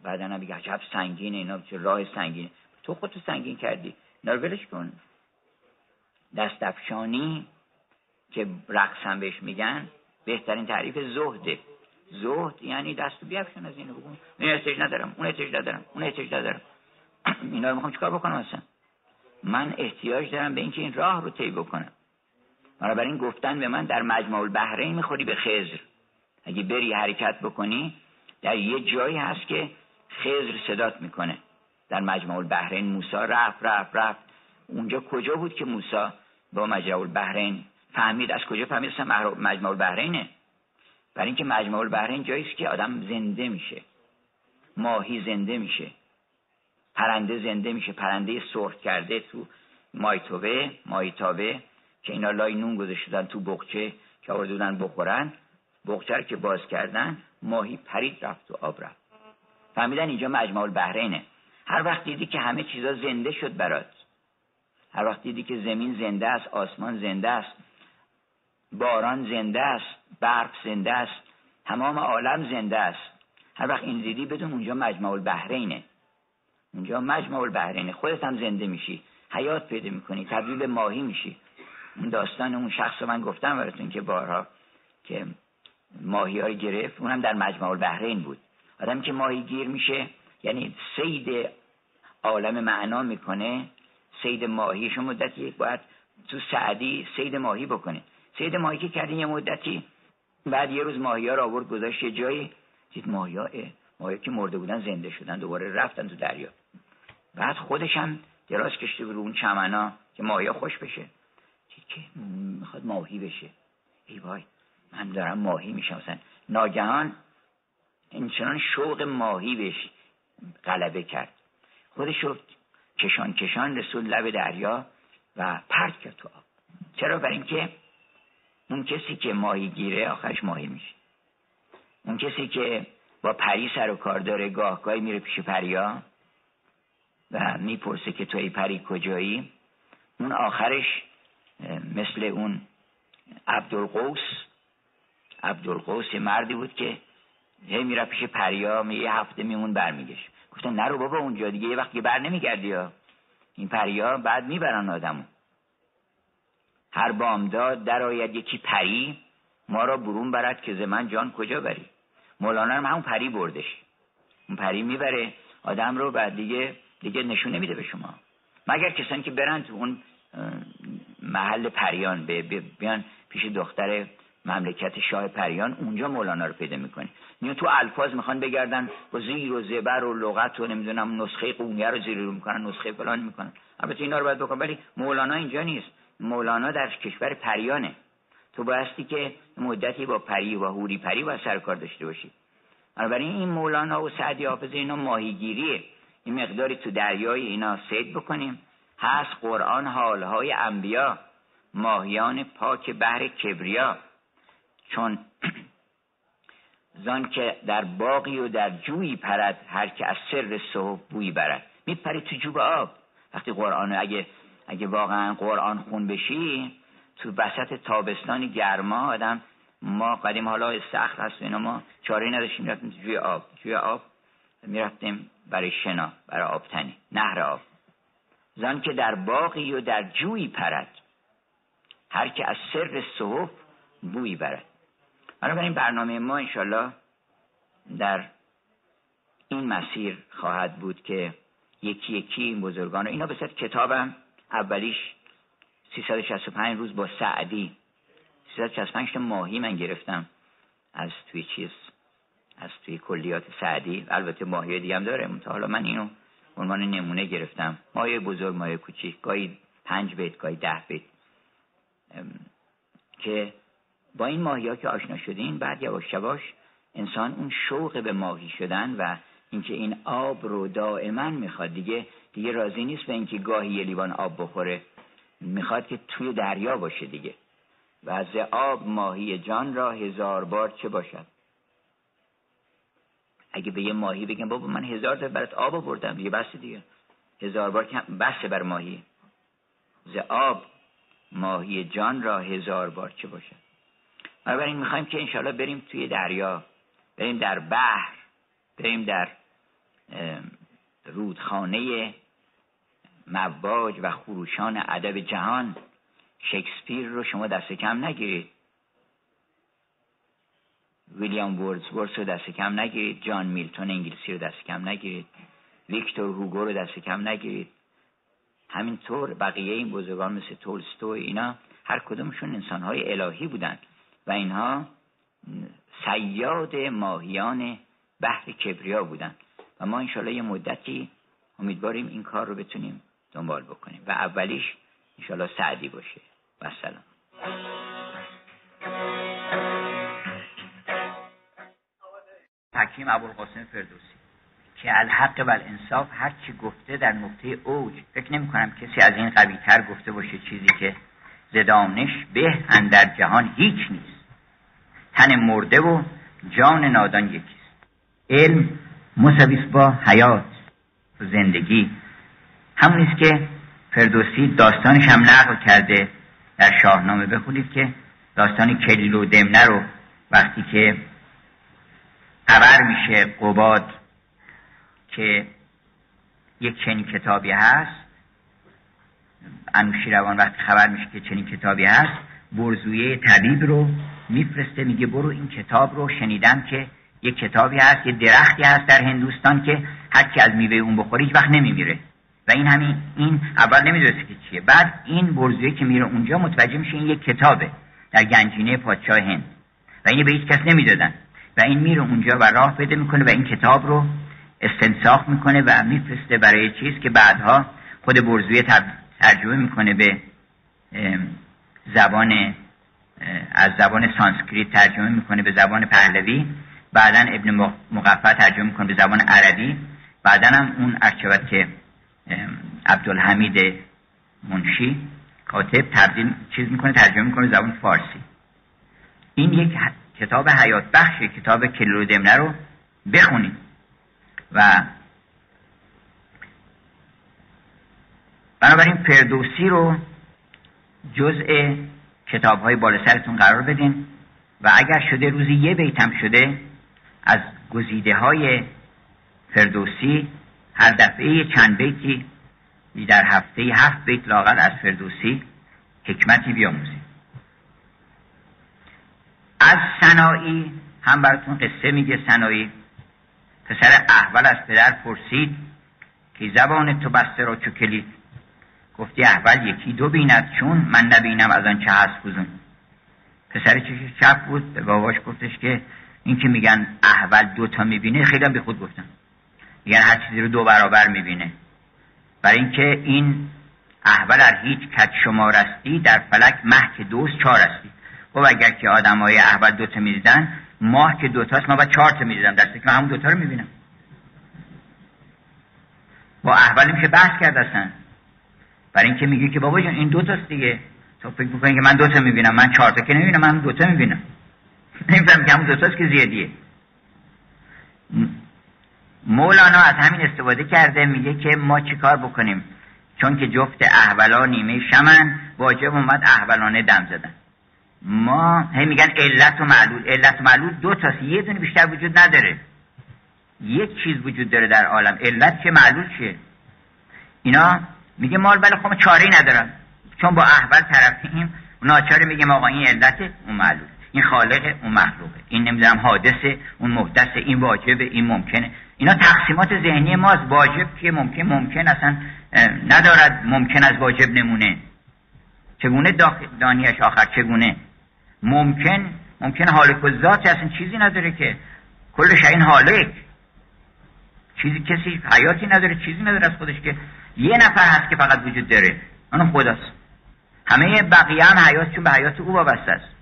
بعدا هم بگه عجب سنگینه اینا چه راه سنگین. تو خودتو سنگین کردی. اینا رو ولش کن. دست افشانی که رقص هم بهش میگن بهترین تعریف زهده. زهد یعنی دست بیافشن از اینو بگون این احتیاج ندارم اون احتیاج ندارم اون احتیاج ندارم. [CLEARS THROAT] اینا رو می‌خوام چیکار بکنم اصلا؟ من احتیاج دارم به اینکه این راه رو طی بکنم. این گفتن به من در مجمع البحرین می‌خوری به خزر اگه بری حرکت بکنی در یه جایی هست که خزر صدات می‌کنه. در مجمع البحرین موسا رفت رفت رفت. اونجا کجا بود که موسا با مجمع البحرین فهمید؟ از کجا فهمید اصلا مجمع البحرینه؟ برای اینکه مجمع البحرین جایی است که آدم زنده میشه. ماهی زنده میشه. پرنده زنده میشه. پرنده سرخ کرده تو مایتوبه مایتابه که اینا لای نون گذاشتن تو بخچه که آورده بخورن. بخچه که باز کردن ماهی پرید رفت و آب رفت. فهمیدن اینجا مجمع البحرینه. هر وقت دیدی که همه چیزا زنده شد برات. هر وقت دیدی که زمین زنده است آسمان زنده است باران زنده است برف زنده است تمام عالم زنده است. هر وقت این دیدی بدون اونجا مجمع البحرینه. اونجا مجمع البحرینه. خودت هم زنده میشی. حیات پیدا می‌کنی. تبدیل به ماهی میشی. اون داستان اون شخص من گفتم براتون که بارها که ماهی های گرفت اونم در مجمع البحرین بود. آدم که ماهی گیر میشه یعنی سید عالم معنا می‌کنه سید ماهیش مدتی باید تو سعدی سید ماهی بکنه. سید ماهی که کردین یه مدتی بعد یه روز ماهی ها رو آورد گذاشت یه جایی دید ماهی ها ماهی که مرده بودن زنده شدن دوباره رفتن تو دریا. بعد خودش هم دراز کشته رو اون چمنا که ماهی ها خوش بشه. که می‌خواد ماهی بشه. ای وای. من دارم ماهی میشم مثلا ناگهان اینچنان شوق ماهی بهش غلبه کرد. خودش رو کشان کشان رسول لب دریا و پرت کرد تو آب. چرا؟ برای اینکه اون کسی که ماهی گیره آخرش ماهی میشه. اون کسی که با پری سر و کار داره گاه گاهی میره پیش پریا و می‌پرسه که توی پری کجایی؟ اون آخرش مثل اون عبدالقوس عبدالقوس مردی بود که هی میره پیش پریا یه هفته میمون برمیگش گفتن نرو بابا اونجا دیگه یه وقتی بر نمیگردی ها. این پریا بعد می‌برن آدمو. هر بامداد در آید یکی پری ما را برون برد که ز من جان کجا بری؟ مولانا هم همون پری بردش. اون پری می‌بره آدم رو بعد دیگه دیگه نشون نمیده به شما. مگر کسانی که برن تو اون محل پریان بیان پیش دختر مملکت شاه پریان اونجا مولانا رو پیدا می‌کنی میون تو الفاظ می‌خوان بگردن. با زیر و زبر و لغت و نمی‌دونم نسخه قونیه رو زیر رو می‌کنن نسخه فلان می‌کنن. البته اینا رو باید بکن ولی مولانا اینجا نیست. مولانا در کشور پریانه. تو بایستی که مدتی با پری و هوری پری و سرکار داشته باشی. بنابراین این مولانا و سعدی حافظ اینا ماهیگیریه. این مقداری تو دریای اینا سید بکنیم. هست قرآن حالهای انبیا. ماهیان پاک بحر کبریا. چون زان که در باقی و در جویی پرد هر که از سر صحب بوی برد. میپری تو جوب آب. وقتی قرآن اگه اگه واقعا قرآن خون بشی تو وسط تابستان گرما آدم ما قدیم حالا سخت هست اینا ما چاره نداشتیم می‌رفتیم تو جوی آب. جوی آب می‌رفتیم برای شنا برای آبتنی نهر آب. زن که در باقی و در جویی پرد هر که از سر صحف بویی برد. بنابراین برنامه ما انشالله در این مسیر خواهد بود که یکی یکی این بزرگان اینا به کتابم اولیش 365 روز با سعدی. 365 تا ماهی من گرفتم از توی چیز؟ از توی کلیات سعدی. البته ماهی دیگه هم داره. حالا من اینو عنوان نمونه گرفتم. ماهی بزرگ ماهی کوچیک. گاهی پنج بیت گاهی ده بیت. که با این ماهی ها که آشنا شدین بعد یواش یواش انسان اون شوق به ماهی شدن و اینکه این آب رو دائما می‌خواد. دیگه دیگه راضی نیست به اینکه گاهی یه لیوان آب بخوره. می‌خواد که توی دریا باشه دیگه. و از آب ماهی جان را هزار بار چه باشد؟ اگه به یه ماهی بگم بابا من هزار تا برات آب بردم دیگه بس دیگه. هزار بار بس بر ماهی. ز آب ماهی جان را هزار بار چه باشد؟ بنابراین می‌خوایم که انشالله بریم توی دریا بریم در بحر بریم در رودخانه مواج و خروشان ادب جهان. شکسپیر رو شما دست کم نگیرید. ویلیام وردزورس رو دست کم نگیرید. جان میلتون انگلیسی رو دست کم نگیرید. ویکتور هوگو رو دست کم نگیرید. همینطور بقیه این بزرگان مثل تولستوی اینا هر کدومشون انسانهای الهی بودند و اینها سیاد ماهیان بحر کبریا بودند و ما انشالله یه مدتی امیدواریم این کار رو بتونیم دنبال بکنیم. و اولیش انشالله سعدی باشه. و سلام. حکیم ابوالقاسم فردوسی که الحق و الانصاف هر چی گفته در نقطه اوج فکر نمی کنم کسی از این قوی تر گفته باشه چیزی که زدانش به اندر جهان هیچ نیست. تن مرده و جان نادان یکیست. علم مساویس با حیات زندگی. همون است که فردوسی داستانش هم نقل کرده در شاهنامه بخونید که داستان کلیل و دمنه رو وقتی که خبر میشه قباد که یک چنین کتابی هست. انوشیروان وقتی خبر میشه که چنین کتابی هست. برزویه طبیب رو میفرسته میگه برو این کتاب رو. شنیدم که یک کتابی هست یه درختی هست در هندوستان که هر کی از میوه اون بخوری هیچ وقت نمیمیره. و این همین این اول نمی‌دونسته که چیه. بعد این برزویه که میره اونجا متوجه میشه این یک کتابه در گنجینه پادشاه هند. و اینو به هیچ کس نمی‌دادن. و این میره اونجا و راه پیدا می‌کنه و این کتاب رو استنساخ می‌کنه و میفرسته برای چیز که بعدها خود برزویه ترجمه می‌کنه به زبان از زبان سانسکریت ترجمه می‌کنه به زبان پهلوی بعدا ابن مقفع ترجمه می‌کنه به زبان عربی بعدا هم اون ارچوت که عبدالحمید منشی کاتب تبدیل چیز می‌کنه ترجمه می‌کنه زبان فارسی. این یک کتاب حیات بخش کتاب کلو دمنه رو بخونید و بنابراین فردوسی رو جزء کتاب های بالا سرتون قرار بدین و اگر شده روزی یه بیتم شده از گزیده های فردوسی هر دفعه چند بیتی در هفته هفت بیت لاغر از فردوسی حکمتی بیاموزیم از سنایی هم براتون قصه میگه سنایی پسر احول از پدر پرسید که زبان تو بسته را چو کلید؟ گفتی احول یکی دو بیند چون من نبینم از آن چه هست فوزون پسر چشش چپ بود به باباش گفتش که این که میگن احول دوتا می‌بینه خیلی هم به خود گفتن میگن هر چیزی رو دو برابر می‌بینه. برای اینکه این احول از هیچ کت شما رستی در فلک مه که دوست چهار استی خب اگر که آدم های احول دوتا می‌دیدن ماه که دوتاست ما باید چهار تا می‌دیدم دسته که همون دوتا رو می‌بینم. با احول که بحث کرد اصلا برای اینکه میگه که بابا جان این دوتاست دیگه. تو فکر می‌کنی که من دوتا می‌بینم من چهار تا که نمی‌بینم من دوتا می‌بینم. [LAUGHS] نمیفهم که همون دوتاست که زیادیه. مولانا از همین استفاده کرده میگه که ما چیکار بکنیم؟ چون که جفت احولا نیمه شمن واجب اومد احولانه دم زدن. ما هی میگن علت و معلول. علت و معلول دو تاست. یه دونه بیشتر وجود نداره. یک چیز وجود داره در عالم. علت که معلول چیه؟ اینا میگه مال بله خب چاره ندارم. چون با احول طرفیم ناچاره میگه آقا این علت اون معلول این خالق اون مخلوقه. این نمی‌دونم حادثه اون محدثه این واجبه این ممکنه. اینا تقسیمات ذهنی ماست. واجب که ممکن ممکن اصلا ندارد ممکن از واجب نمونه. چگونه دانیش آخر چگونه؟ ممکن ممکن حالک و اصلا چیزی نداره که. کلش این حالک چیزی کسی حیاتی نداره چیزی نداره از خودش که یه نفر هست که فقط وجود داره. اون خداست. همه بقیه هم حیات چون به حیات او وابسته است.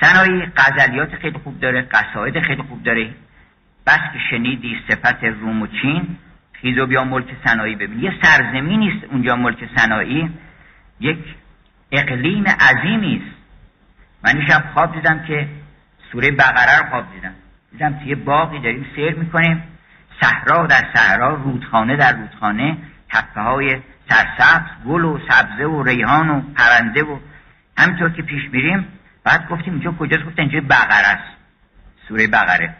سنایی غزلیات خیلی خوب داره قصاید خیلی خوب داره. بس که شنیدی صفت روم و چین خیزو بیا ملک سنایی ببین. یه سرزمینی است اونجا ملک سنایی یک اقلیم عظیمی است. من شب خواب دیدم که سوره بقره رو خواب دیدم. دیدم توی باقی داریم سیر می‌کنیم. صحرا در صحرا رودخانه در رودخانه تپه های سرسبز گل و سبزه و ریحان و پرنده و همینطور که پیش میریم بعد گفتیم اینجا کجاست؟ گفتن اینجا بقره است. سوره بقره.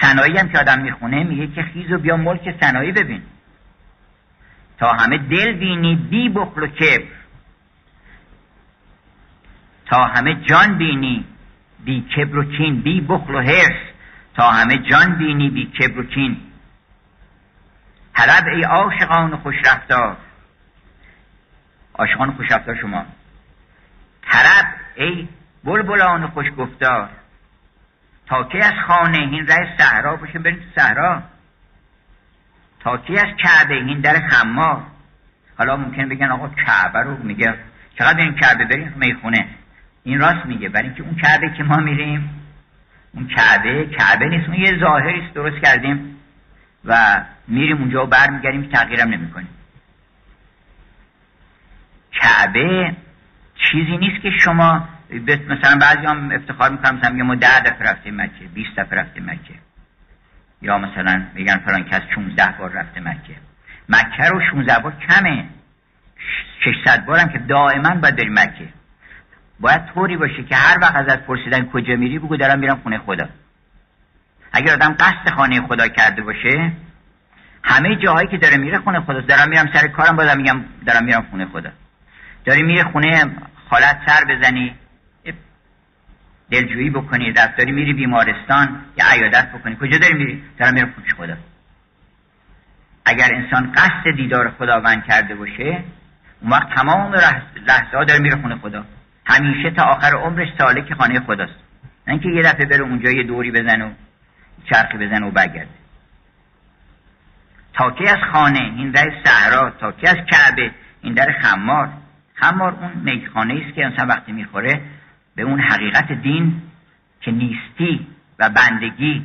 سنایی هم که آدم می‌خونه میگه که خیز و بیا ملک سنایی ببین. تا همه دل بینی بی بخل و کبر. تا همه جان بینی بی کبر و کین بی بخل و حرس تا همه جان بینی بی کبر و کین طلب ای عاشقان خوش رفتار. عاشقان خوش رفتار شما. طلب ای بلبلان خوش گفتار. تا کی از خانه این ره صحرا باشه بریم صحرا. تا کی از کعبه این در خمار؟ حالا ممکن بگن آقا کعبه رو میگه. چقدر این کعبه بریم می‌خونه؟ این راست میگه. برای اینکه اون کعبه که ما میریم اون کعبه کعبه نیست. اون یه ظاهری درست کردیم و میریم اونجا و برمیگردیم تغییرم نمی‌کنیم. کعبه چیزی نیست که شما مثلا بعضی هم افتخار می‌کنم مثلا میگم ما ده دفعه رفتیم مکه 20 دفعه رفتیم مکه. یا مثلا میگن فلان کس 16 بار رفته مکه. مکه رو 16 بار کمه. 600 بار هم که دائما باید بریم مکه. باید طوری باشه که هر وقت ازت پرسیدن کجا میری بگو دارم میرم خونه خدا. اگر آدم قصد خانه خدا کرده باشه همه جاهایی که داره میره خونه خدا. دارم میرم سر کارم بازم میگم دارم میرم خونه خدا. داری میره خونه خالت سر بزنی دلجویی بکنی داری میری بیمارستان یا عیادت بکنی. کجا داری میری؟ دارم میرم خونه خدا. اگر انسان قصد دیدار خداوند کرده باشه اون وقت تمام لحظه ها داره میره خونه خدا. همیشه تا آخر عمرش سالک خانه خداست. نه اینکه یه دفعه بره اونجا یه دوری بزن و چرخی بزن و برگرده. تا کی از خانه این ره صحرا تا کی از کعبه این در خمار. خمار اون میخانه است که انسان وقتی می‌خوره به اون حقیقت دین که نیستی و بندگی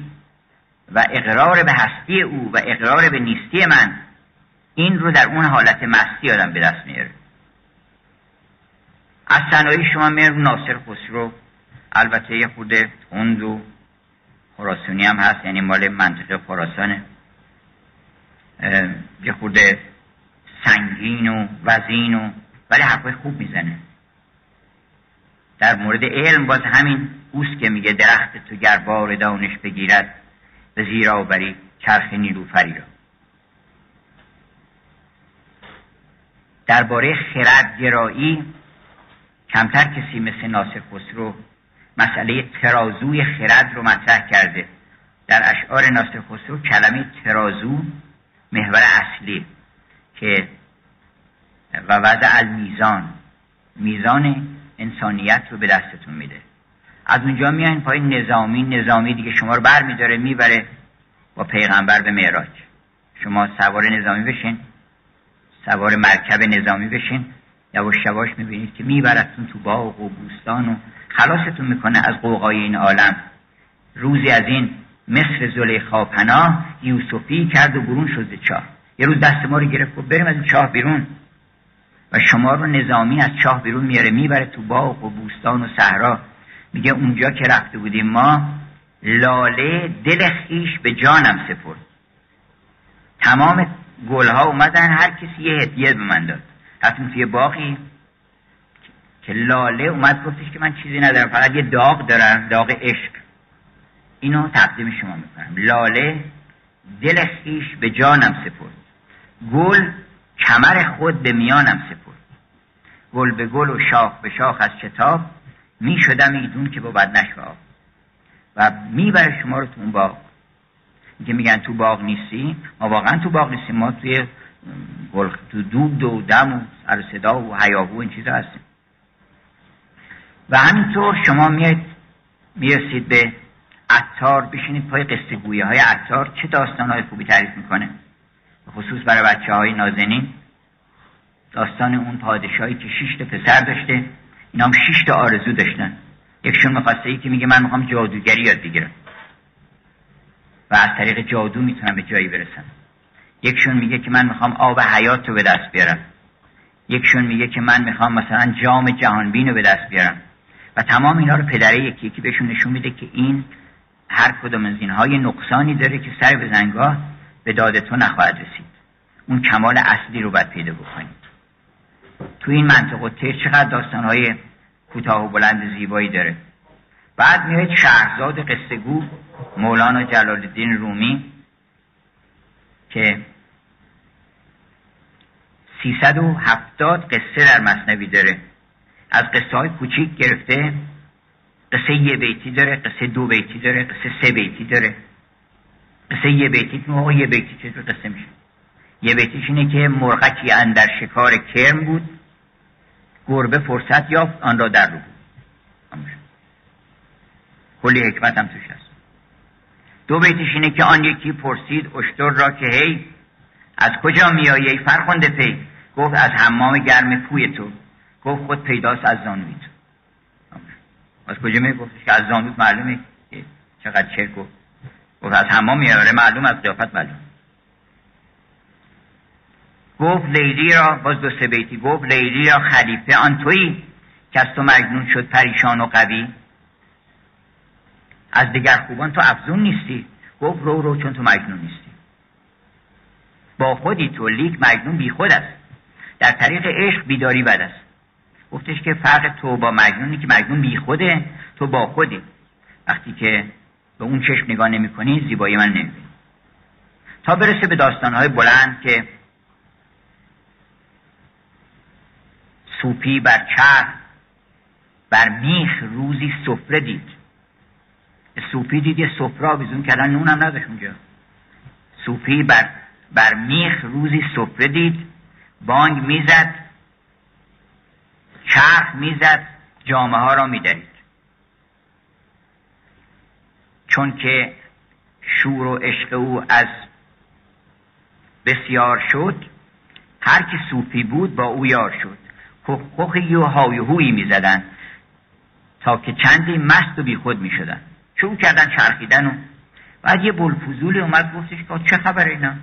و اقرار به هستی او و اقرار به نیستی من این رو در اون حالت مستی آدم به دست میاره. از صنایع شما میره ناصر خسرو. البته یه خود و خراسونی هم هست یعنی مال منطقه خراسانه. یه خود سنگین و وزین و ولی حرفای خوب می‌زنه. در مورد علم باز همین اوست که میگه درخت تو گر بار دانش بگیرد به زیرا بری چرخ نیلوفری را. درباره خردگرایی کمتر کسی مثل ناصر خسرو مسئله ترازوی خرد رو مطرح کرده. در اشعار ناصر خسرو کلمه ترازو محور اصلی که و وضع المیزان میزان انسانیت رو به دستتون میده. از اونجا میاین پای نظامی نظامی دیگه شما رو بر میداره می‌بره با پیغمبر به معراج. شما سوار نظامی بشین سوار مرکب نظامی بشین یواش یواش می‌بینید که میبرتون تو باغ و بوستان و خلاصتون می‌کنه از قوقای این عالم. روزی از این مصر زلیخا پناه یوسفی کرد و برون شد چاه. یه روز دست ما رو گرفت و بریم از چاه بیرون. و شما رو نظامی از چاه بیرون میاره می‌بره تو باغ و بوستان و صحرا. میگه اونجا که رفته بودیم ما لاله دل خیش به جانم سپرد. تمام گلها اومدن هر کسی یه هدیه به من داد. رفتیم توی باقی که لاله اومد گفتش که من چیزی ندارم فقط یه داغ دارم داغ عشق. اینو تقدیم شما می‌کنم. لاله دل خیش به جانم سپرد. گل کمر خود به میانم سپرد. گل به گل و شاخ به شاخ از شتاب می شدم ایدون که با بد آب و می‌بره شما رو تو اون باغ. که میگن تو باغ نیستی ما واقعا تو باغ نیستیم. ما توی گل تو دود و دم و سر صدا و حیاهو این چیزا هستیم. و همینطور شما میاد می‌رسید به عطار بشینید پای قصه گویه های عطار. چه داستان های خوبی تعریف می‌کنه؟ خصوص برای بچه های نازنین. داستان اون پادشاهی که شش تا پسر داشته. اینا هم شش تا آرزو داشتن. یکشون می‌خواسته ای که میگه من می‌خوام جادوگری یاد بگیرم. و از طریق جادو می‌تونم به جایی برسم. یکشون میگه که من می‌خوام آب حیات رو به دست بیارم. یکشون میگه که من می‌خوام مثلا جام جهانبین رو به دست بیارم. و تمام اینا رو پدره یکی یکی بهشون نشون میده که این هر کدوم از اینهای نقصانی داره که سر به زنگاه به داد تو نخواهد رسید. اون کمال اصلی رو باید پیدا بکنید. تو این منطقه چقدر داستانهای کوتاه و بلند زیبایی داره. بعد میاد شهرزاد قصه گو مولانا جلال الدین رومی که 370 قصه در مصنوی داره. از قصه های کوچیک گرفته قصه یه بیتی داره قصه دو بیتی داره قصه سه بیتی داره. قصه یه بیتی که یه بیتی چطور قصه میشه؟ یه بیتیش اینه که مرغکی اندر شکار کرم بود. گربه فرصت یافت آن را در رو بود. کلی حکمت هم توش هست. دو بیتش اینه که آن یکی پرسید اشتر را که هی از کجا میایی ای فرخنده پی؟ گفت از حمام گرم پوی تو. گفت خود پیداست از زانوی تو. از کجا می گفت که از زانوت معلومه چقدر چرک گفت گفت از حمام میاره معلوم از قیافت معلوم. گفت لیلی را باز دو سه بیتی گفت لیلی را خلیفه آن تویی که از تو مجنون شد پریشان و قوی. از دیگر خوبان تو افزون نیستی. گفت رو رو چون تو مجنون نیستی. با خودی تو لیک مجنون بی خود است. در طریق عشق بیداری بد است. گفتش که فرق تو با مجنونی که مجنون بی خوده تو با خودی وقتی که به اون چشم نگاه نمی کنی زیبایی من نمی تا برسه به داستانهای بلند که صوفی بر چرخ بر میخ روزی سفره دید. صوفی دید یه سفره آویزون کردن نونم نداشت اونجا. صوفی بر, بر میخ روزی سفره دید. بانگ می‌زد چرخ می‌زد جامعه ها را میدرید. چون که شور و عشق او از بسیار شد هر کی صوفی بود با او یار شد. کخی و های هویی می‌زدن تا که چندی مست و بیخود می‌شدن. شروع کردن چرخیدن و بعد یه بلفوزولی اومد گفتش که چه خبر اینا؟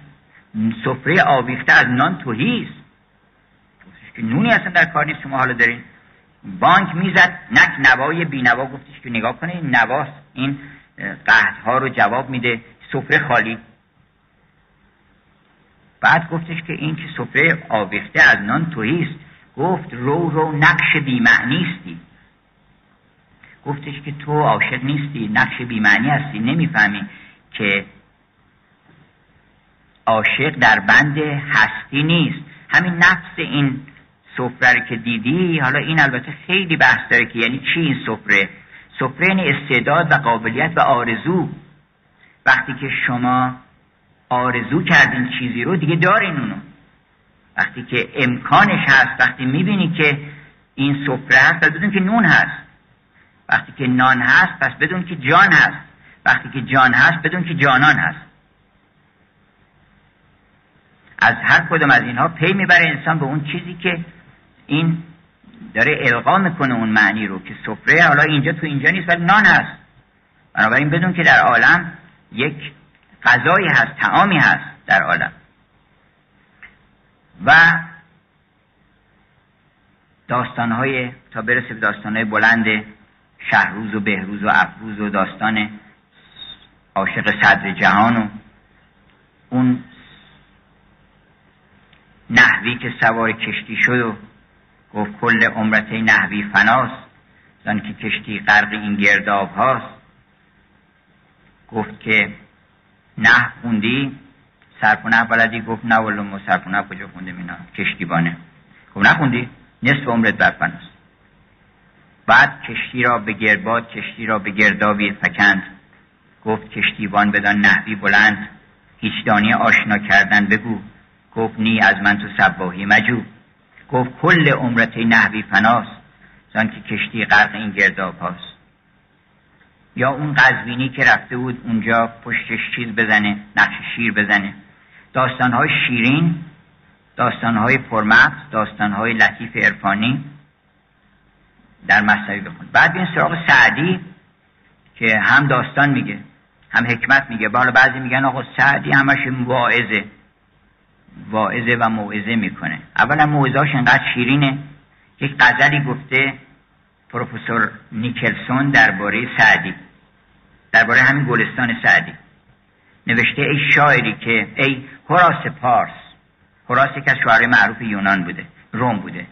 سفره آویخته از نان توهیست. نونی اصلا در کار نیست شما حالا دارین بانک می‌زد نک نوای بینوا گفتش که نگاه کنه این نواست این ها رو جواب میده سفره خالی. بعد گفتش که این که سفره آویخته از نان توهیست گفت رو رو نقش بیمعنیستی گفتش که تو عاشق نیستی نقش بیمعنی هستی. نمی‌فهمی که عاشق در بند هستی نیست. همین نفس این سفره که دیدی حالا این البته خیلی بحث داره که یعنی چی این سفره؟ سفره یعنی استعداد و قابلیت و آرزو. وقتی که شما آرزو کردین چیزی رو دیگه دارین اونو. وقتی که امکانش هست وقتی می‌بینی که این سفره هست پس بدون که نون هست. وقتی که نان هست پس بدون که جان هست. وقتی که جان هست بدون که جانان هست. از هر کدوم از اینها پی می‌بره انسان به اون چیزی که این داره القا می‌کنه اون معنی رو که سفره حالا اینجا تو اینجا نیست ولی نان هست. بنابراین بدون که در عالم یک غذایی هست تعامی هست در عالم. و داستانهای تا برسه به داستانهای بلند شهروز و بهروز و افروز و داستان عاشق صدر جهان و اون نحوی که سوار کشتی شد و گفت کل عمرت نحوی فناست زن که کشتی غرق این گرداب هاست. گفت که نه خوندی؟ سرپ نه بلدی؟ گفت نه ولو ما سرپ نه کجا خونده مینا کشتیبانه. گفت نخوندی نصف عمرت برفناست بعد کشتی را به گرباد کشتی را به گردابی فکند. گفت کشتیبان بدان نحوی بلند. هیچ دانی آشنا کردن بگو. گفت نی از من تو سباهی مجو. گفت کل عمرت نحوی فناست زن که کشتی غرق این گرداب هاست یا اون قزوینی که رفته بود اونجا پشتش چیز بزنه نقش شیر بزنه. داستانهای شیرین داستانهای پرمغز داستانهای لطیف عرفانی در مصنوی بخون. بعد این سراغ سعدی که هم داستان میگه هم حکمت میگه. بالا بعضی میگن آقا سعدی همش واعظه. واعظه و موعظه می‌کنه. اولا موعظهاش انقدر شیرینه. یک غزلی گفته پروفسور نیکلسون درباره سعدی. درباره همین گلستان سعدی. نوشته ای شاعری که ای هراس پارس. هراس که از شعرهای معروف یونان بوده روم بوده.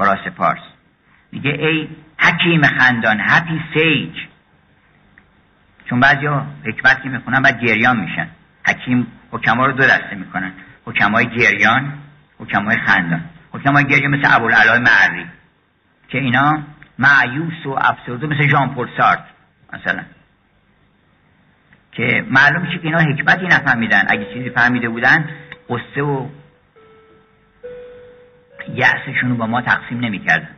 هراس پارس. میگه ای حکیم خندان هپی سیج. چون بعضی حکمت که می‌خونن بعد گریان میشن. حکیم حکما رو دو دسته می‌کنن. حکمای گریان حکمای خندان. حکمای گریان مثل ابوالعلای معری که اینا معیوس و افسرده مثل ژان پل سارت مثلا. که معلوم که اینا حکمتی نفهمیدن. اگه چیزی فهمیده بودن قصه و یأسشون رو با ما تقسیم نمی‌کردن.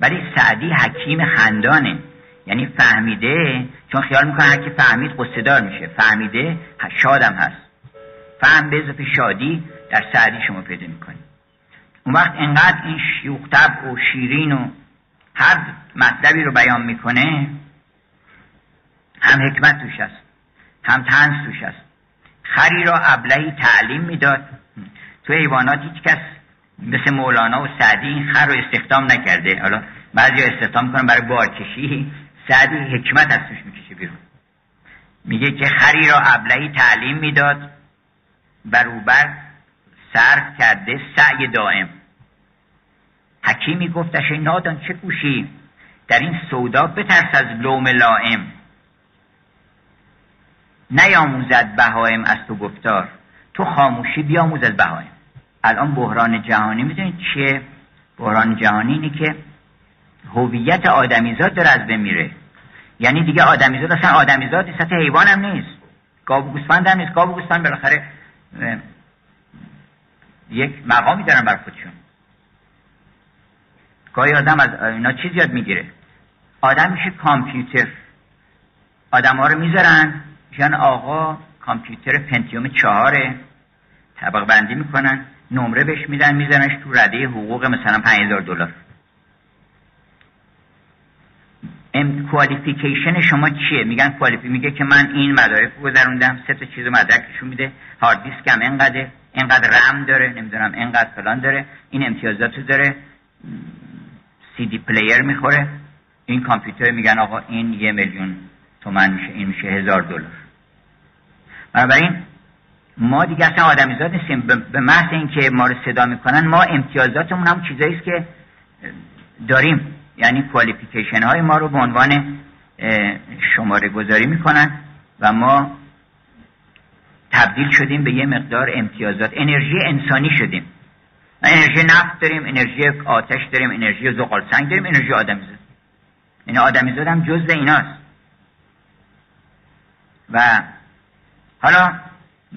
ولی سعدی حکیم خندانه. یعنی فهمیده چون خیال می‌کنه هر فهمید قصه دار میشه. فهمیده شادم هست. فهم به اضافه شادی در سعدی شما پیدا می‌کنید اون وقت انقدر این شیوختب و شیرین و هر مطلبی رو بیان می‌کنه هم حکمت توش است هم تنس توش است خری را ابلهی تعلیم می‌داد. تو حیوانات هیچ کس مثل مولانا و سعدی این خر رو استخدام نکرده. حالا بعضی استخدام می‌کنن برای بارکشی. سعدی حکمت از توش می‌کشه بیرون. میگه که خری را ابلهی تعلیم می‌داد. بروبر صرف کرده سعی دائم. حکیمی گفتش نادان چه کوشی؟ در این سودا بترس از لوم لائم. نیاموزد بهایم از تو گفتار. تو خاموشی بیاموز از بهایم. الان بحران جهانی می‌دونید چیه؟ بحران جهانی اینه که هویت آدمیزاد داره از بمیره یعنی دیگه آدمیزاد اصلا آدمیزاد سطح حیوان هم نیست. گاو گوسفند هم نیست. گاو گوسفند بالاخره یک مقامی دارن بر خودشون. گاهی آدم از اینا چیز یاد می‌گیره. آدم میشه کامپیوتر. آدم ها رو می‌ذارن. میشن آقا کامپیوتر پنتیوم چهاره. طبق بندی می‌کنن. نمره بهش میدن میزنش تو رده حقوق مثلا 5000 دلار. qualification شما چیه؟ میگن qualifi میگه که من این مدارک رو گذروندم سه تا چیز مدرکشون میده. هارد دیسک هم اینقدر رم داره نمی‌دونم اینقدر فلان داره. این امتیازات داره. CD player می‌خوره. این کامپیوتر میگن آقا این یه میلیون تومن میشه این میشه هزار دلار. بنابراین ما دیگه اصلا آدمیزاد نیستیم. به محض اینکه ما رو صدا می‌کنن ما امتیازاتمون هم چیزایی که داریم. یعنی کوالیفیکیشن های ما رو به عنوان شماره گذاری می‌کنن و ما تبدیل شدیم به یه مقدار امتیازات. انرژی انسانی شدیم. انرژی نفت داریم انرژی آتش داریم انرژی زغال سنگ داریم انرژی آدمیزاد. این آدمیزاد هم جزء ایناست. و حالا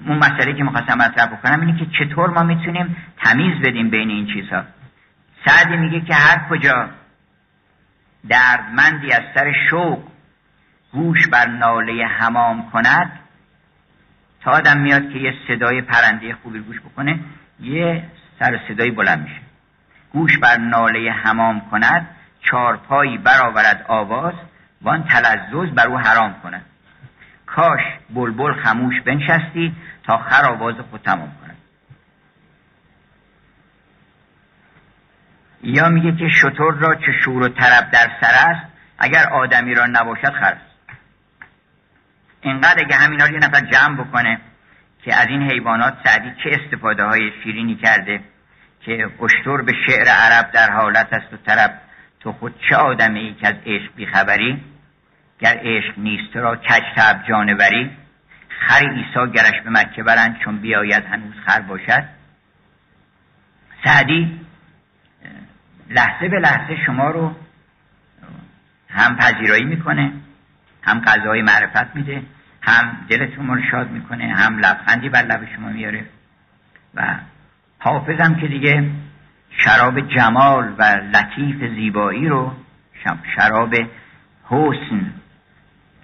اون مسئله که می‌خواستم مطرح بکنم اینه که چطور ما می‌تونیم تمیز بدیم بین این چیزها. سعدی میگه که هر کجا دردمندی از سر شوق گوش بر ناله حمام کند. تا آدم میاد که یه صدای پرنده خوبی گوش بکنه یه سر صدایی بلند میشه. گوش بر ناله حمام کند چارپایی برآورد آواز وان تلزز بر او حرام کند. کاش بلبل خموش بنشستی تا خر آواز خود تمام کند یا میگه که شطور را چه شور و طرب در سر است اگر آدمی را نباشد خر است اینقدر اگه همینا رو یه نفر جمع بکنه که از این حیوانات سعدی چه استفاده های شیرینی کرده که اشتر به شعر عرب در حالت است و طرب تو خود چه آدمی ای که از عشق بیخبری؟ گر عشق نیست را کج تب جانوری؟ خر ایسا گرش به مکه برند چون بیاید هنوز خر باشد؟ سعدی لحظه به لحظه شما رو هم پذیرایی می‌کنه هم غذای معرفت میده هم دل شما رو شاد می‌کنه هم لبخندی بر لب شما میاره و حافظم که دیگه شراب جمال و لطیف زیبایی رو شراب حسن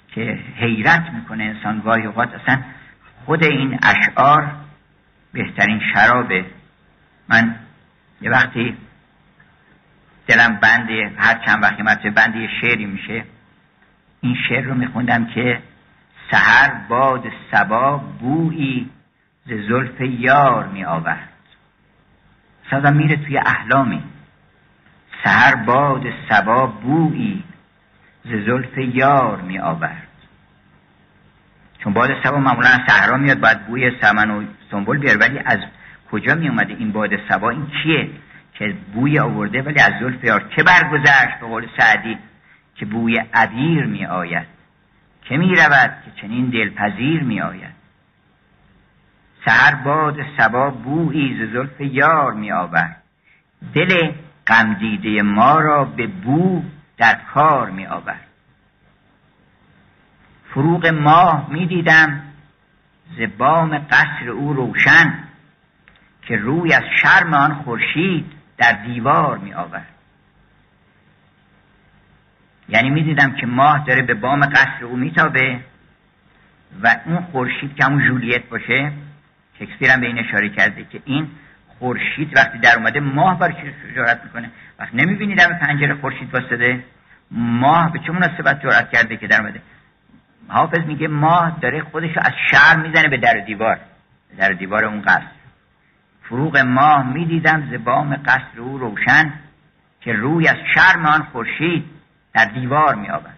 که حیرت می‌کنه انسان گاهی اوقات اصلا خود این اشعار بهترین شرابه. من یه وقتی دلم بند هر چند وقتی مرتبه بند یه شعری میشه. این شعر رو میخوندم که سهر باد سبا بویی ز زلف یار می آورد سازم میره توی احلامی. سهر باد سبا بویی ز زلف یار می آورد چون باد سبا معمولا از صحرا میاد باید بوی سمن و سنبول بیاره. ولی از کجا می اومده این باد سبا این کیه که بوی آورده ولی از زلف یار که برگذشت به قول سعدی؟ که بوی عبیر می آید. که می رود که چنین دلپذیر می آید. سهر باد سبا بویی ز زلف یار می آورد. دل غمدیده ما را به بو در کار می آورد. فروغ ماه می دیدم ز بام قصر او روشن که روی از شرم آن خورشید در دیوار می آورد. یعنی می‌دیدم که ماه داره به بام قصر او میتابه و اون خورشید که همون جولیت باشه شکسپیر هم به این اشاره کرده که این خورشید وقتی در اومده ماه برای چی جرأت می‌کنه؟ وقتی نمی‌بینی در پنجره خورشید واسطه ماه به چه مناسبت جرأت کرده که در اومده؟ حافظ میگه ماه داره خودش از شرم می‌زنه به در دیوار در دیوار اون قصر. فروغ ماه می‌دیدم ز بام قصر او روشن که روی از شرم آن خورشید در دیوار می آورد